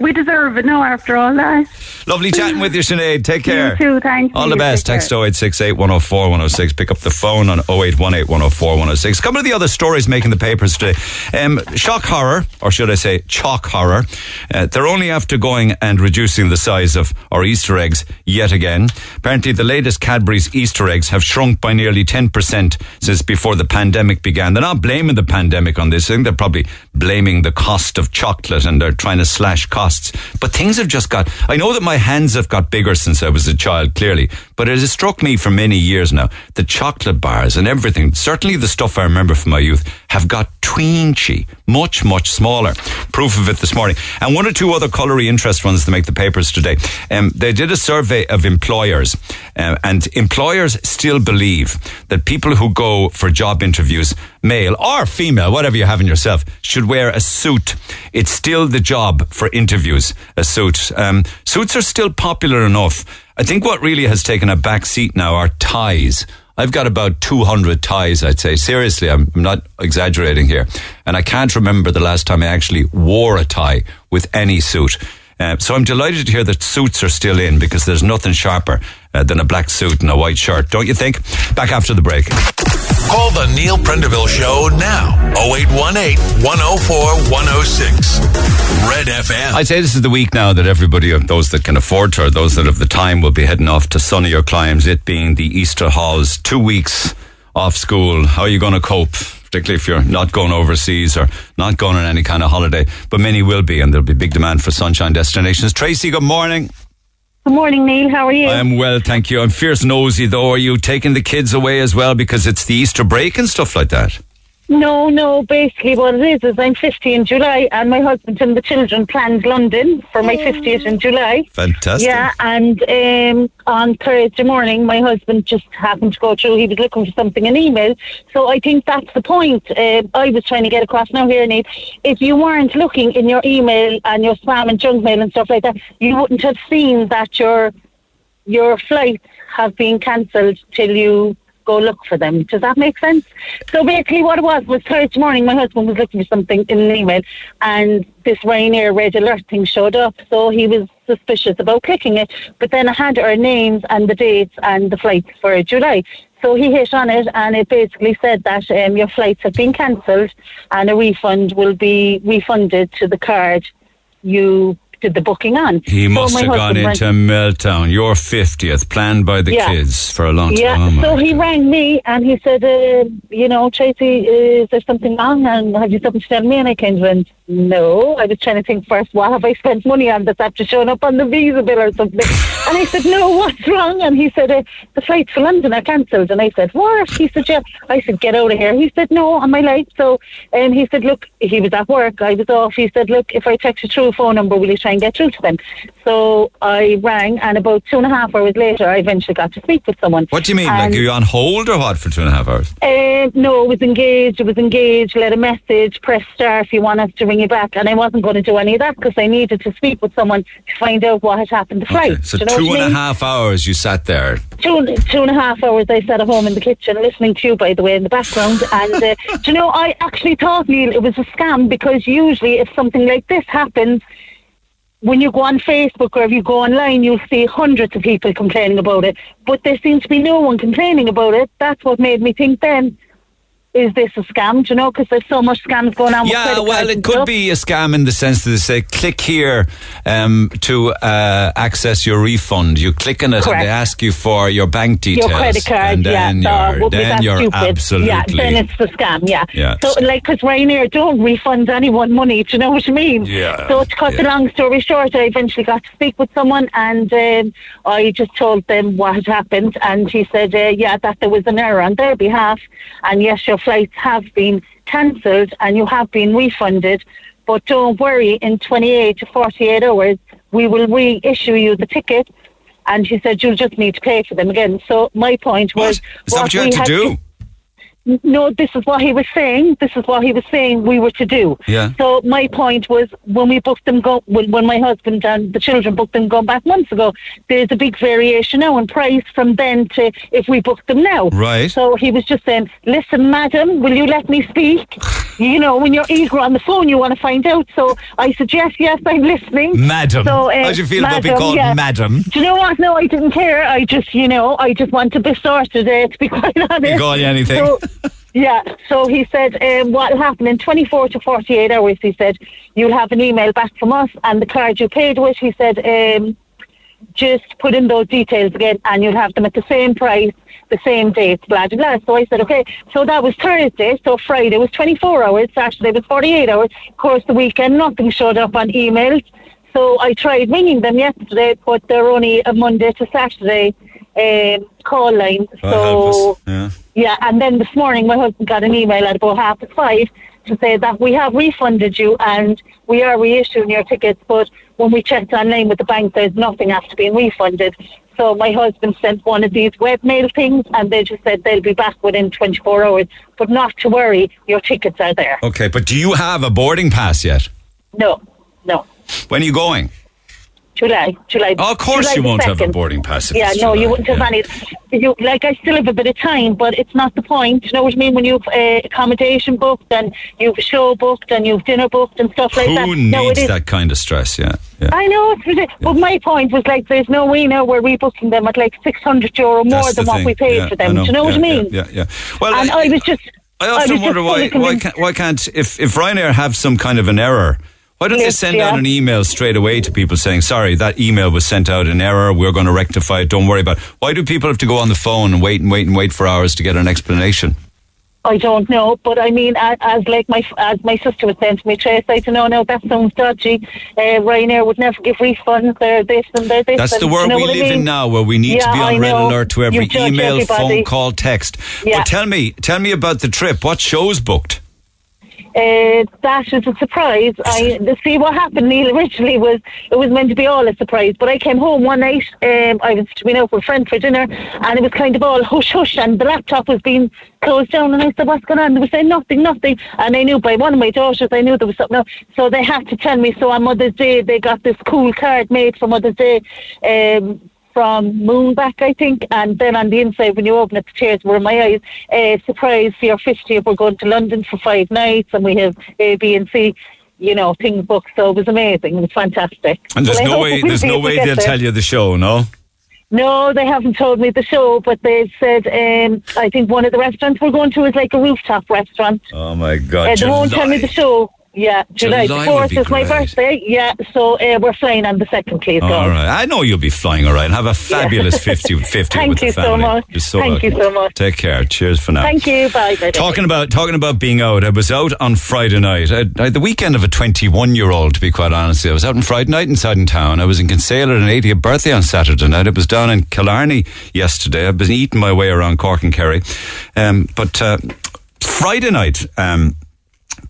D: We deserve it now after all that.
B: Lovely chatting with you, Sinead. Take care.
D: You too, thanks.
B: All the best. Text
D: care.
B: 0868 104 106. Pick up the phone on 0818 104 106. Come to the other stories making the papers today. Um, shock horror, or should I say chalk horror. Uh, they're only after going and reducing the size of our Easter eggs yet again. Apparently, the latest Cadbury's Easter eggs have shrunk by nearly 10% since before the pandemic began. They're not blaming the pandemic on this. I think they're probably blaming the cost of chocolate and they're trying to slash costs. But things have just got, I know that my hands have got bigger since I was a child, clearly, but it has struck me for many years now. The chocolate bars and everything, certainly the stuff I remember from my youth, have got tweenchy, much, much smaller. Proof of it this morning. And one or two other colory interest ones to make the papers today. Um, they did a survey of employers, uh, and employers still believe that people who go for job interviews, male or female, whatever you have in yourself, should wear a suit. It's still the job for interviews, a suit. Um, suits are still popular enough. I think what really has taken a back seat now are ties. I've got about 200 ties, I'd say. Seriously, I'm, I'm not exaggerating here. And I can't remember the last time I actually wore a tie with any suit. Uh, so I'm delighted to hear that suits are still in because there's nothing sharper uh, than a black suit and a white shirt, don't you think? Back after the break.
A: Call the Neil Prendeville Show now. 0818 104 106. Red FM.
B: I'd say this is the week now that everybody, those that can afford to, or those that have the time, will be heading off to sunnier climes. It being the Easter halls, two weeks off school. How are you going to cope? Particularly if you're not going overseas or not going on any kind of holiday. But many will be, and there'll be big demand for sunshine destinations. Tracy, good morning.
E: Good morning, Neil. How are you?
B: I am well, thank you. I'm fierce nosy though. Are you taking the kids away as well because it's the Easter break and stuff like that?
E: No, no. Basically, what it is is I'm 50 in July, and my husband and the children planned London for my 50th in July.
B: Fantastic.
E: Yeah, and um, on Thursday morning, my husband just happened to go through. He was looking for something in email. So I think that's the point. Uh, I was trying to get across now here, Nate. If you weren't looking in your email and your spam and junk mail and stuff like that, you wouldn't have seen that your your flights have been cancelled till you go look for them. Does that make sense? So basically what it was was Thursday morning my husband was looking for something in an email and this Ryanair red alert thing showed up so he was suspicious about clicking it but then I had our names and the dates and the flights for July. So he hit on it and it basically said that um, your flights have been cancelled and a refund will be refunded to the card you did the booking on.
B: He
E: So
B: must have gone into meltdown. Your 50th, planned by the
E: Yeah.
B: kids for a long time.
E: Yeah,
B: Oh, my
E: so he rang me and he said, uh, you know, Tracy, is there something wrong? And have you something to tell me? And I kind of went, no. I was trying to think first, what have I spent money on that's after showing up on the visa bill or something? and he said, no, what's wrong? And he said, uh, the flights for London are cancelled. And I said, what? He said, yeah. I said, get out of here. He said, no, on my life. So um, he said, look, he was at work. I was off. He said, look, if I text you through a phone number, will you try and get through to them? So I rang, and about two and a half hours later, I eventually got to speak with someone.
B: What do you mean?
E: And-
B: like, are you on hold or what for two and a half hours?
E: uh, no, it was engaged. It was engaged. Let a message. Press star if you want us to ring you back. And I wasn't going to do any of that because I needed to speak with someone to find out what had happened to flight.
B: Okay, So
E: you know
B: two and a half hours you sat there.
E: Two, two and a half hours I sat at home in the kitchen listening to you, by the way, in the background. And uh, do you know, I actually thought, Neil, it was a scam because usually if something like this happens, when you go on Facebook or if you go online, you'll see hundreds of people complaining about it. But there seems to be no one complaining about it. That's what made me think then, is this a scam? Do you know, because there's so much scams going on
B: Yeah, well, it could
E: stuff.
B: be a scam in the sense that they say, click here um, to uh, access your refund. You click on it and they ask you for your bank details.
E: your credit card,
B: and then
E: yeah,
B: you're,
E: so
B: then you're
E: stupid.
B: absolutely.
E: Yeah, then it's the scam, yeah.
B: Yeah.
E: So, like, because Ryanair don't refund anyone money, do you know what I mean?
B: Yeah,
E: So, to cut the
B: yeah.
E: long story short, I eventually got to speak with someone and um, I just told them what had happened. And he said, uh, yeah, that there was an error on their behalf. And yes, your flights have been cancelled and you have been refunded. But don't worry, in 28 to 48 hours, we will reissue you the ticket. And he said, you'll just need to pay for them again. So my point
B: What?
E: was...
B: Is that what you had to do?
E: No, this is what he was saying. This is what he was saying we were to do.
B: Yeah.
E: So my point was when we booked them, go when, when my husband and the children booked them going back months ago, there's a big variation now in price from then to if we booked them now.
B: Right.
E: So he was just saying, listen, madam, will you let me speak? you know, when you're eager on the phone, you want to find out. So I said, yes, I'm listening.
B: Madam.
E: So, uh,
B: How do you feel about being called
E: yeah.
B: madam?
E: Do you know what? No, I didn't care. I just, you know, I just want to be sorted, uh, to be quite honest.
B: You call you anything?
E: So, yeah, so he said um, what will happen in 24 to 48 hours, he said, you'll have an email back from us and the card you paid with, he said, um, just put in those details again and you'll have them at the same price, the same date, blah, blah, blah. So I said, okay. So that was Thursday, so Friday was 24 hours, Saturday was 48 hours. Of course, the weekend, nothing showed up on emails. So I tried ringing them yesterday, but they're only a Monday to Saturday um, call line. So.
B: Yeah.
E: and then this morning my husband got an email at about half past five to say that we have refunded you and we are reissuing your tickets, but when we checked online with the bank, there's nothing after being refunded. So my husband sent one of these webmail things and they just said they'll be back within 24 hours. But not to worry, your tickets are there.
B: Okay, but do you have a boarding pass yet?
E: No, no.
B: When are you going?
E: July, July.
B: Oh, of course
E: July
B: you won't have a boarding pass.
E: Yeah, no,
B: July,
E: you wouldn't have
B: yeah.
E: any. You like, I still have a bit of time, but it's not the point. You know what I mean? When you've uh, accommodation booked and you've show booked and you've dinner booked and stuff like that.
B: Who needs that kind of stress? Yeah, yeah.
E: I know it's ridiculous, but my point was like, there's no way now we're rebooking them at like 600 euro more
B: That's
E: than what
B: thing.
E: we paid
B: Yeah,
E: for them. Do you know what I mean?
B: Yeah, yeah. yeah. Well,
E: And I was just.
B: I often
E: just
B: wonder why why can't, why can't if if Ryanair have some kind of an error. Why don't they send
E: yeah.
B: out an email straight away to people saying, "Sorry, that email was sent out in error. We're going to rectify it. Don't worry about." it. Why do people have to go on the phone and wait and wait and wait for hours to get an explanation?
E: I don't know, but I mean, as, as like my as my sister was saying to me, Trace, I don't know, no, that sounds dodgy. Uh, Ryanair would never give refunds. They're this and they're this.
B: That's
E: and,
B: the world
E: you know
B: we
E: what I
B: live in now, where we need to be on red alert to every email,
E: everybody.
B: phone call, text.
E: Yeah.
B: But tell me, tell me about the trip. What shows booked?
E: Uh, that is a surprise. I see what happened. Neil originally was it was meant to be all a surprise, but I came home one night. Um, I was been out with a friend for dinner, and it was kind of all hush hush, and the laptop was being closed down. And I said, "What's going on?" They were saying nothing, nothing, and I knew by one of my daughters, I knew there was something. Else. So they had to tell me. So on Mother's Day, they got this cool card made for Mother's Day. Um, from Moonpig, I think, and then on the inside, when you open it, the tears were in my eyes. Uh, surprise for your 50th, we're going to London for five nights, and we have A, B, and C. You know, things booked, so it was amazing. It was fantastic.
B: And there's
E: Well,
B: no way, there's no way they'll
E: there.
B: tell you the show, no.
E: No, they haven't told me the show, but they said um, I think one of the restaurants we're going to is like a rooftop restaurant.
B: Oh my God!
E: Uh, they won't tell me the show.
F: Yeah, July,
B: July
F: the 4th
B: be
F: is my birthday. Yeah, so uh, we're flying on the second, please.
B: All
F: God.
B: right. I know you'll be flying all right. Have a fabulous 50, 50
F: Thank
B: with the
F: you so much.
B: So
F: Thank you so much.
B: Take care. Cheers for now.
F: Thank you. Bye. Bye. bye.
B: Talking about talking about being out, I was out on Friday night. I, I, the weekend of a 21 year old, to be quite honest. I was out on Friday night inside in town. I was in Kinsale at an 80th birthday on Saturday night. I was down in Killarney yesterday. I've been eating my way around Cork and Kerry. Um, but uh, Friday night, um,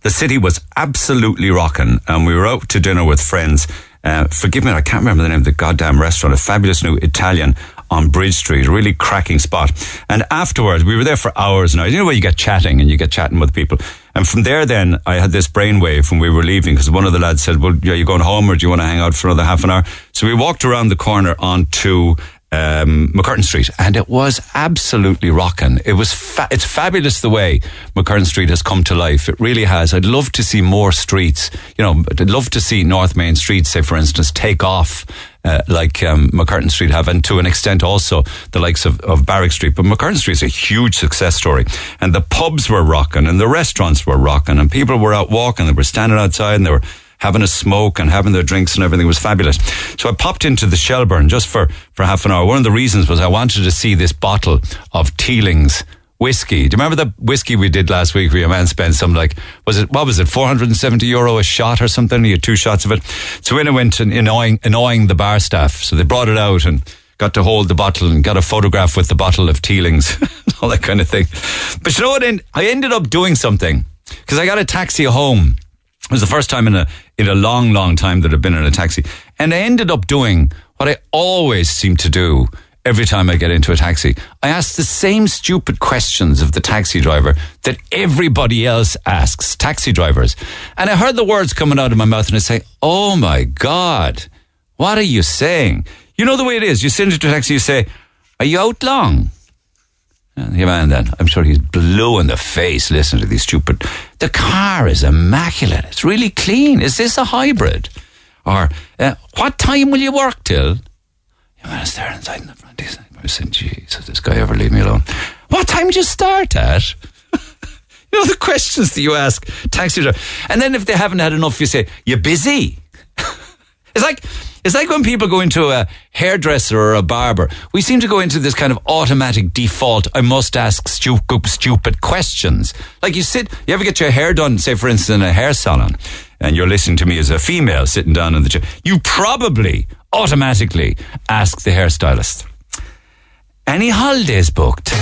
B: the city was absolutely rocking, and we were out to dinner with friends. Uh, forgive me, I can't remember the name of the goddamn restaurant. A fabulous new Italian on Bridge Street, a really cracking spot. And afterwards, we were there for hours and hours. You know where you get chatting and you get chatting with people. And from there, then I had this brainwave when we were leaving because one of the lads said, "Well, are you going home or do you want to hang out for another half an hour?" So we walked around the corner onto um, McCurtain Street, and it was absolutely rocking. It was fa- it's fabulous the way McCurtain Street has come to life. It really has. I'd love to see more streets. You know, I'd love to see North Main Street, say for instance, take off. Uh, like um, McCurtain Street have, and to an extent also the likes of, of Barrack Street. But McCurtain Street is a huge success story. And the pubs were rocking, and the restaurants were rocking, and people were out walking, they were standing outside, and they were having a smoke and having their drinks and everything was fabulous. So I popped into the Shelbourne just for, for half an hour. One of the reasons was I wanted to see this bottle of Teeling's whiskey. Do you remember the whiskey we did last week where your man spent some like, was it, what was it, 470 euro a shot or something? You had two shots of it. So in I went and annoying, annoying the bar staff. So they brought it out and got to hold the bottle and got a photograph with the bottle of Teeling's, all that kind of thing. But you know what? I ended up doing something because I got a taxi home. It was the first time in a in a long, long time that I've been in a taxi, and I ended up doing what I always seem to do every time I get into a taxi. I ask the same stupid questions of the taxi driver that everybody else asks taxi drivers, and I heard the words coming out of my mouth, and I say, "Oh my god, what are you saying?" You know the way it is. You sit into a taxi, you say, "Are you out long?" The man then, I'm sure he's blue in the face listening to these stupid. The car is immaculate. It's really clean. Is this a hybrid? Or, uh, what time will you work till? The man is there inside in the front. He's was saying, Jesus, this guy ever leave me alone? What time do you start at? you know, the questions that you ask taxi driver. And then if they haven't had enough, you say, You're busy? It's like it's like when people go into a hairdresser or a barber. We seem to go into this kind of automatic default. I must ask stupid, stupid questions. Like you sit, you ever get your hair done, say for instance in a hair salon, and you're listening to me as a female sitting down in the chair. You probably automatically ask the hairstylist, "Any holidays booked?"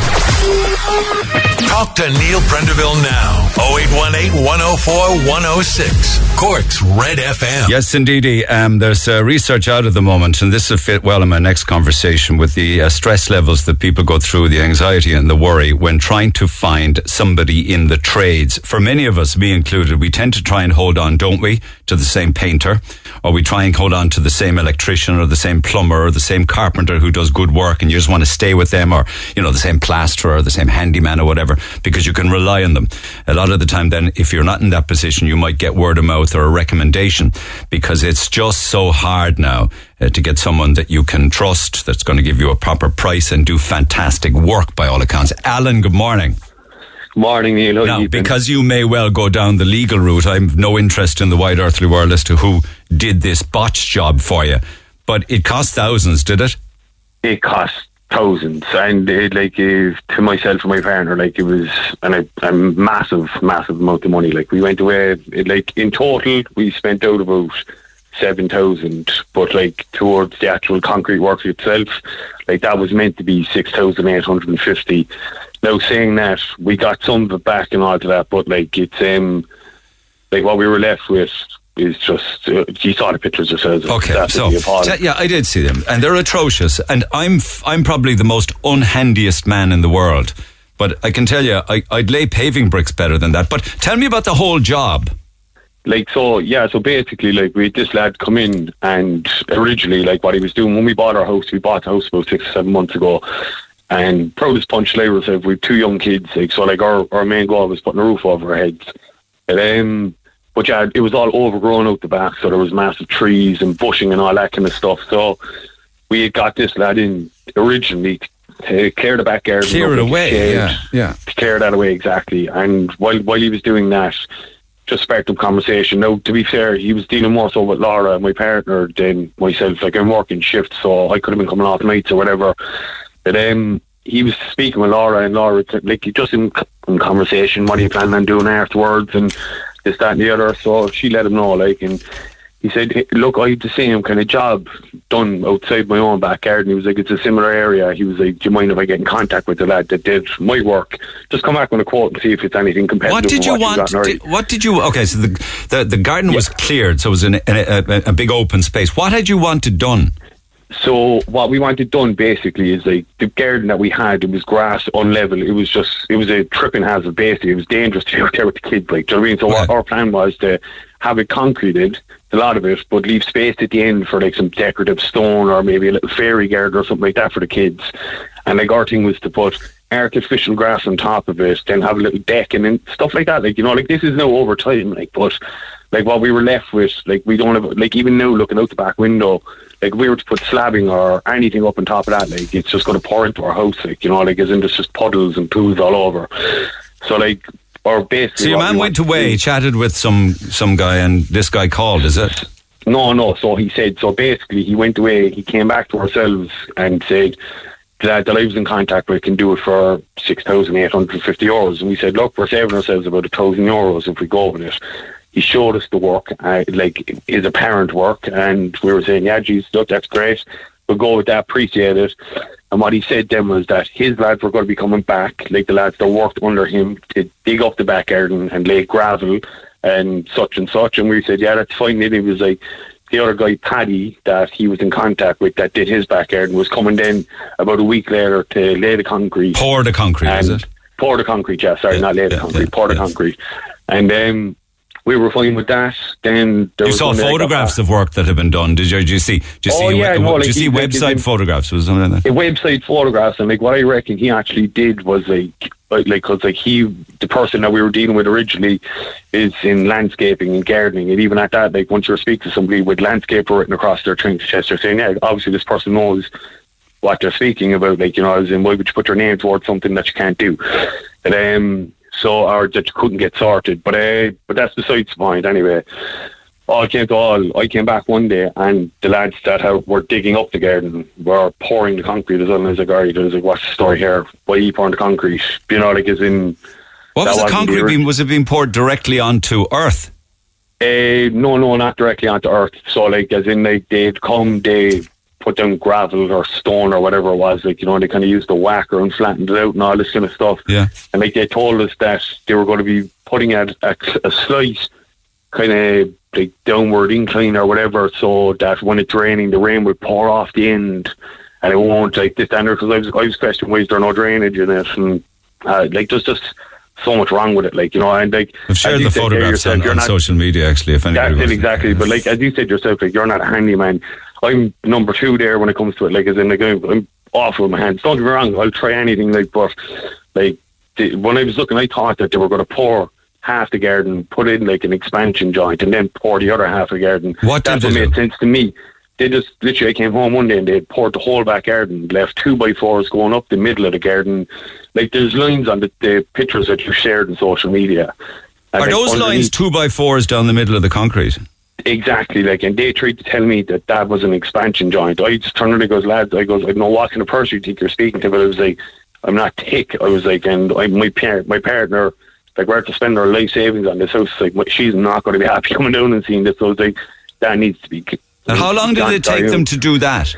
A: Talk to Neil Prendeville now. 0818 104 106. Cork's Red FM.
B: Yes, indeedy. Um, there's uh, research out at the moment, and this will fit well in my next conversation with the uh, stress levels that people go through, the anxiety and the worry when trying to find somebody in the trades. For many of us, me included, we tend to try and hold on, don't we, to the same painter, or we try and hold on to the same electrician, or the same plumber, or the same carpenter who does good work, and you just want to stay with them, or you know, the same plasterer, or the same handyman, or whatever, because you can rely on them. A lot of the time, then, if you're not in that position, you might get word of mouth or a recommendation because it's just so hard now uh, to get someone that you can trust that's going to give you a proper price and do fantastic work by all accounts. Alan, good morning.
G: Morning, Neil.
B: Now, because you may well go down the legal route, I've no interest in the wide earthly world as to who did this botch job for you. But it cost thousands, did it?
G: it cost thousands, and it, like uh, to myself and my partner, like it was and a, a massive, massive amount of money. Like we went away, it, like in total, we spent out about seven thousand, but like towards the actual concrete work itself, like that was meant to be six thousand eight hundred and fifty. Now saying that, we got some of it back and all to that, but like it's um like what we were left with is just uh, you saw the pictures yourselves.
B: Okay, so t- yeah, I did see them, and they're atrocious. And I'm f- I'm probably the most unhandiest man in the world, but I can tell you, I, I'd lay paving bricks better than that. But tell me about the whole job.
G: Like so yeah so basically like we had this lad come in and originally like what he was doing when we bought our house we bought the house about six or seven months ago and proudest punch labour said we have two young kids like so like our, our main goal was putting a roof over our heads and um but yeah it was all overgrown out the back so there was massive trees and bushing and all that kind of stuff so we had got this lad in originally to clear the back garden
B: Clear it
G: like
B: away. Yeah, yeah.
G: to clear that away exactly. And while while he was doing that, just sparked up conversation. Now, to be fair, he was dealing more so with Laura, my partner, than myself. Like I'm working shifts, so I could have been coming off nights or whatever. But um, he was speaking with Laura, and Laura, like just in, in conversation, what are you planning on doing afterwards, and this, that, and the other. So she let him know, like, and he said, "Hey, "Look, I had the same kind of job done outside my own backyard." And he was like, "It's a similar area." He was like, "Do you mind if I get in contact with the lad that did my work? Just come back with a quote and see if it's anything competitive."
B: What did you
G: you've
B: want? Did, what did you? Okay, so the the, the garden was cleared, so it was in a, a, a, a big open space. What had you wanted done?
G: So what we wanted done basically is like the garden that we had, it was grass on level. It was just it was a tripping hazard basically. It was dangerous to be out there with the kids, like do you know what I mean? So
B: Right.
G: our, our plan was to have it concreted, a lot of it, but leave space at the end for like some decorative stone or maybe a little fairy garden or something like that for the kids. And like our thing was to put artificial grass on top of it, then have a little deck and then stuff like that. Like, you know, like this is now over time, like but like what we were left with, like we don't have like even now looking out the back window, like we were to put slabbing or anything up on top of that, like it's just gonna pour into our house, like, you know, like as in there's just puddles and pools all over. So like or basically
B: So your man
G: we
B: went
G: to
B: away, chatted with some some guy, and this guy called. Is it?
G: No, no. So he said. So basically, he went away. He came back to ourselves and said that the I was in contact with can do it for six thousand eight hundred fifty euros. And we said, look, we're saving ourselves about a thousand euros if we go with it. He showed us the work, uh, like his apparent work, and we were saying, yeah, geez, look, that's great. We'll go with that. Appreciate it. And what he said then was that his lads were going to be coming back, like the lads that worked under him, to dig up the back garden and lay gravel and such and such. And we said, yeah, that's fine. Then he was like, the other guy, Paddy, that he was in contact with, that did his back garden, was coming then about a week later to lay the concrete.
B: Pour the concrete. is it?
G: pour the concrete, yeah, sorry,
B: Yeah,
G: not lay the
B: yeah,
G: concrete,
B: yeah,
G: pour the concrete. And then we were fine with that. Then there
B: You
G: was
B: saw
G: one day I got
B: photographs of work that had been done. Did you? Did you see? Did you
G: Oh,
B: see?
G: yeah, no,
B: did you see
G: he- like,
B: website photographs? Was something like that?
G: website photographs and like what I reckon he actually did was like like because like he the person that we were dealing with originally is in landscaping and gardening and even at that like once you speak to somebody with landscaper written across their chest they're saying yeah obviously this person knows what they're speaking about like you know as in why would you put your name towards something that you can't do and um so or that you couldn't get sorted but uh but that's besides the point anyway all came to all, I came back one day and the lads that have, were digging up the garden were pouring the concrete as well. I was like, I was like, what's the story here? Why are you pouring the concrete? You know, like as in,
B: What was the concrete being? Was it being poured directly onto earth?
G: uh, no, no, not directly onto earth. So like as in like they'd come, they put down gravel or stone or whatever it was, like, you know, and they kind of used the whacker and flattened it out and all this kind of stuff.
B: Yeah.
G: And like they told us that they were going to be putting at a, a slight kind of like downward incline or whatever, so that when it's raining, the rain would pour off the end, and it won't like this standard. Because I was, I was questioning why is there no drainage in it, and uh, like there's just so much wrong with it, like you know, and like
B: I've shared the photographs
G: yourself,
B: on, on
G: not-
B: social media. Actually, if anybody
G: that's it exactly. But like as you said yourself, like you're not a handyman. I'm number two there when it comes to it. Like as in like I'm, I'm awful with my hands. Don't get me wrong, I'll try anything. Like but like the, when I was looking, I thought that they were going to pour half the garden, put in like an expansion joint, and then pour the other half of the garden.
B: What
G: That's
B: they
G: what made
B: do?
G: sense to me. They just literally I came home one day and they had poured the whole back garden, left two by fours going up the middle of the garden. Like there's lines on the, the pictures that you shared on social media. And,
B: Are
G: like,
B: those lines two by fours down the middle of the concrete?
G: Exactly, like, and they tried to tell me that that was an expansion joint. I just turned around and goes, lads, I goes, I don't know what kind of person you think you're speaking to, but I was like, I'm not thick. I was like, and I, my parent, my partner, like, we're to spend our life savings on this house. Like, she's not going to be happy coming down and seeing this. So I was like, that needs to be.
B: And how long did it take them to do that?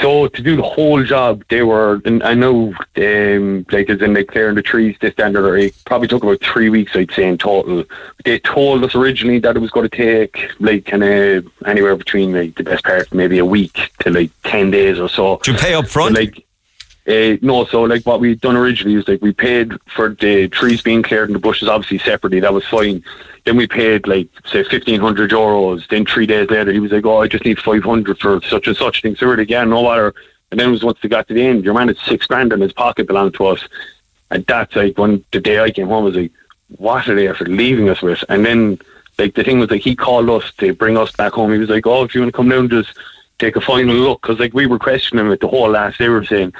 G: So to do the whole job, they were, and I know, um, like as in like clearing the trees, this standard, or it probably took about three weeks, I'd say in total. They told us originally that it was going to take like kind of anywhere between like the best part, maybe a week to like ten days or so.
B: Did you pay up front?
G: Like, uh, no, so like what we'd done originally was like we paid for the trees being cleared and the bushes obviously separately. That was fine. Then we paid like say fifteen hundred euros. Then three days later, he was like, "Oh, I just need five hundred for such and such thing." So we were like, "Yeah, no matter." And then it was once they got to the end, your man had six grand in his pocket belonged to us, and that's like when the day I came home was like, "What are they after leaving us with?" And then like the thing was like he called us to bring us back home. He was like, "Oh, if you want to come down, just take a final look," because like we were questioning at the whole last day. We were saying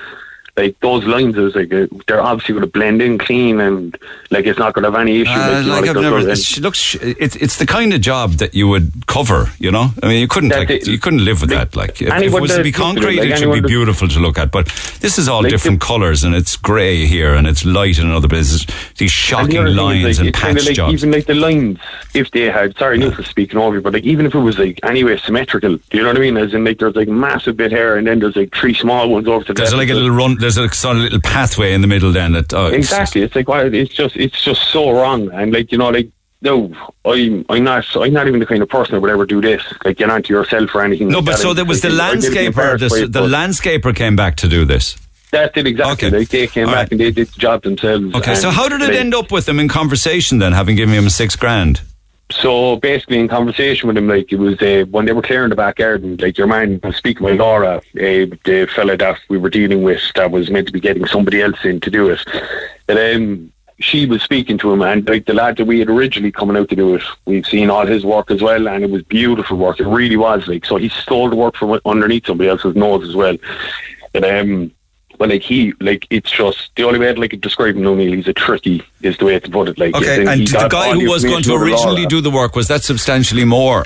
G: like those lines is like uh, they're obviously going to blend in clean and like it's not going to have any issue.
B: Uh,
G: like, know,
B: like never, it's, looks, it's it's the kind of job that you would cover. You know, I mean, you couldn't like,
G: it.
B: you couldn't live with that. Like, if, if it was to be
G: looks at it,
B: concrete, it should be beautiful to look at. But this is all different
G: the-
B: colours, and it's grey here, and it's light in other places. These
G: the
B: shocking
G: is,
B: lines and patch
G: like
B: jobs.
G: Even like the lines, if they had, sorry, no for speaking over you, but like even if it was like anyway symmetrical, do you know what I mean? As in like there's like massive bit here, and then there's like three small ones over to the
B: There's
G: left.
B: like a little run. There's a sort of little pathway in the middle. Then that oh, it's just-
G: Exactly. It's like why it's just it's just so wrong, and like you know, like no, I'm I'm not I'm not even the kind of person that would ever do this. Like get onto yourself or anything.
B: no,
G: like
B: but
G: that.
B: so there was the
G: I did it in
B: landscaper. The,
G: right,
B: the landscaper came back to do this.
G: That did exactly.
B: Okay.
G: Like they came
B: All
G: back
B: right.
G: and they did the job themselves.
B: Okay, so how did it
G: like,
B: end up with them in conversation then, having given him six grand?
G: So basically, in conversation with him, like it was uh, when they were clearing the back garden. Like your man was speaking with Laura, uh, the fella that we were dealing with, that was meant to be getting somebody else in to do it. And um, she was speaking to him, and like the lad that we had originally coming out to do it, we've seen all his work as well, and it was beautiful work. It really was. Like so, he stole the work from underneath somebody else's nose as well. And um, but like he, like it's just the only way I'd like to describe him, O'Neill. He's a tricky, is the way to put it. Like
B: Okay, and the guy who was going to
G: information out of
B: originally do the work was that substantially more.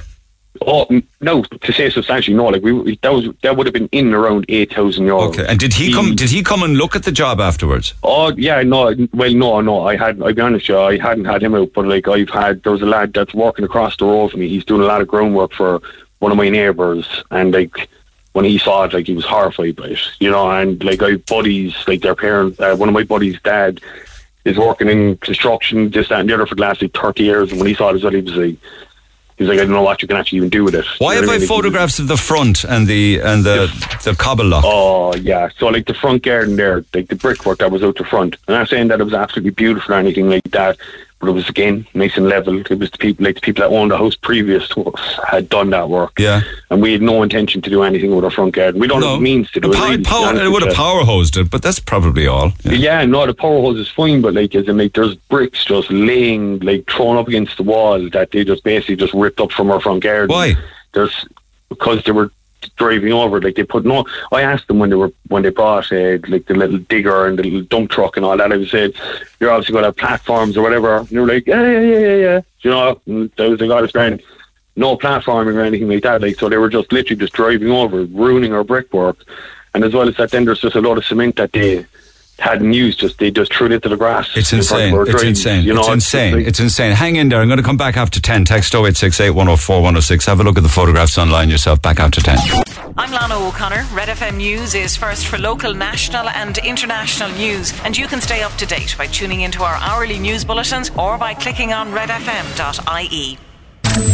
G: Oh no! To say substantially, no. Like we, that was that would have been in around eight thousand euros.
B: Okay, and did he come? Did he come and look at the job afterwards?
G: Oh yeah, no. Well, no, no. I had. I'll be honest, with you, I hadn't had him out, but like I've had. There was a lad that's working across the road from me. He's doing a lot of groundwork for one of my neighbours, and like when he saw it, like he was horrified by it, you know. And like I buddies, like their parents. Uh, one of my buddies' dad is working in construction, this that and the other for the last like thirty years. And when he saw it he was like. He was like, I don't know what you can actually even do with it.
B: Why
G: You
B: have
G: know what
B: I
G: mean?
B: Photographs of the front and the and the the cobble lock?
G: Oh yeah, so like the front garden there, like the brickwork that was out the front. and I'm not saying that it was absolutely beautiful or anything like that, but it was again nice and level. It was the people like the people that owned the house previous to us had done that work.
B: Yeah.
G: and we had no intention to do anything with our front garden. We don't have the means to do
B: The
G: it.
B: power,
G: really,
B: power, it
G: with
B: would have power hosed it, but that's probably all. Yeah.
G: Yeah, no, the power hose is fine, but like, as in, like, there's bricks just laying, like, thrown up against the wall that they just basically just ripped up from our front garden.
B: Why?
G: There's because they were driving over. Like they put no. I asked them when they were when they brought uh, like the little digger and the little dump truck and all that. I saying, "You're obviously going to have platforms or whatever." And they were like, "Yeah, yeah, yeah, yeah, yeah." You know, and I was like, "Oh, it's grand." No platforming or anything like that. Like so, they were just literally just driving over, ruining our brickwork. And as well as that, then there's just a lot of cement that they hadn't used. Just they just threw it into the grass.
B: It's
G: in front of
B: insane.
G: our
B: It's
G: drive,
B: insane.
G: You know,
B: it's
G: just
B: insane.
G: like-
B: It's insane. Hang in there. I'm going to come back after 10. Text 0868 104 106. Have a look at the photographs online yourself. Back after 10.
H: I'm Lana O'Connor. Red FM News is first for local, national, and international news, and you can stay up to date by tuning into our hourly news bulletins or by clicking on redfm.ie.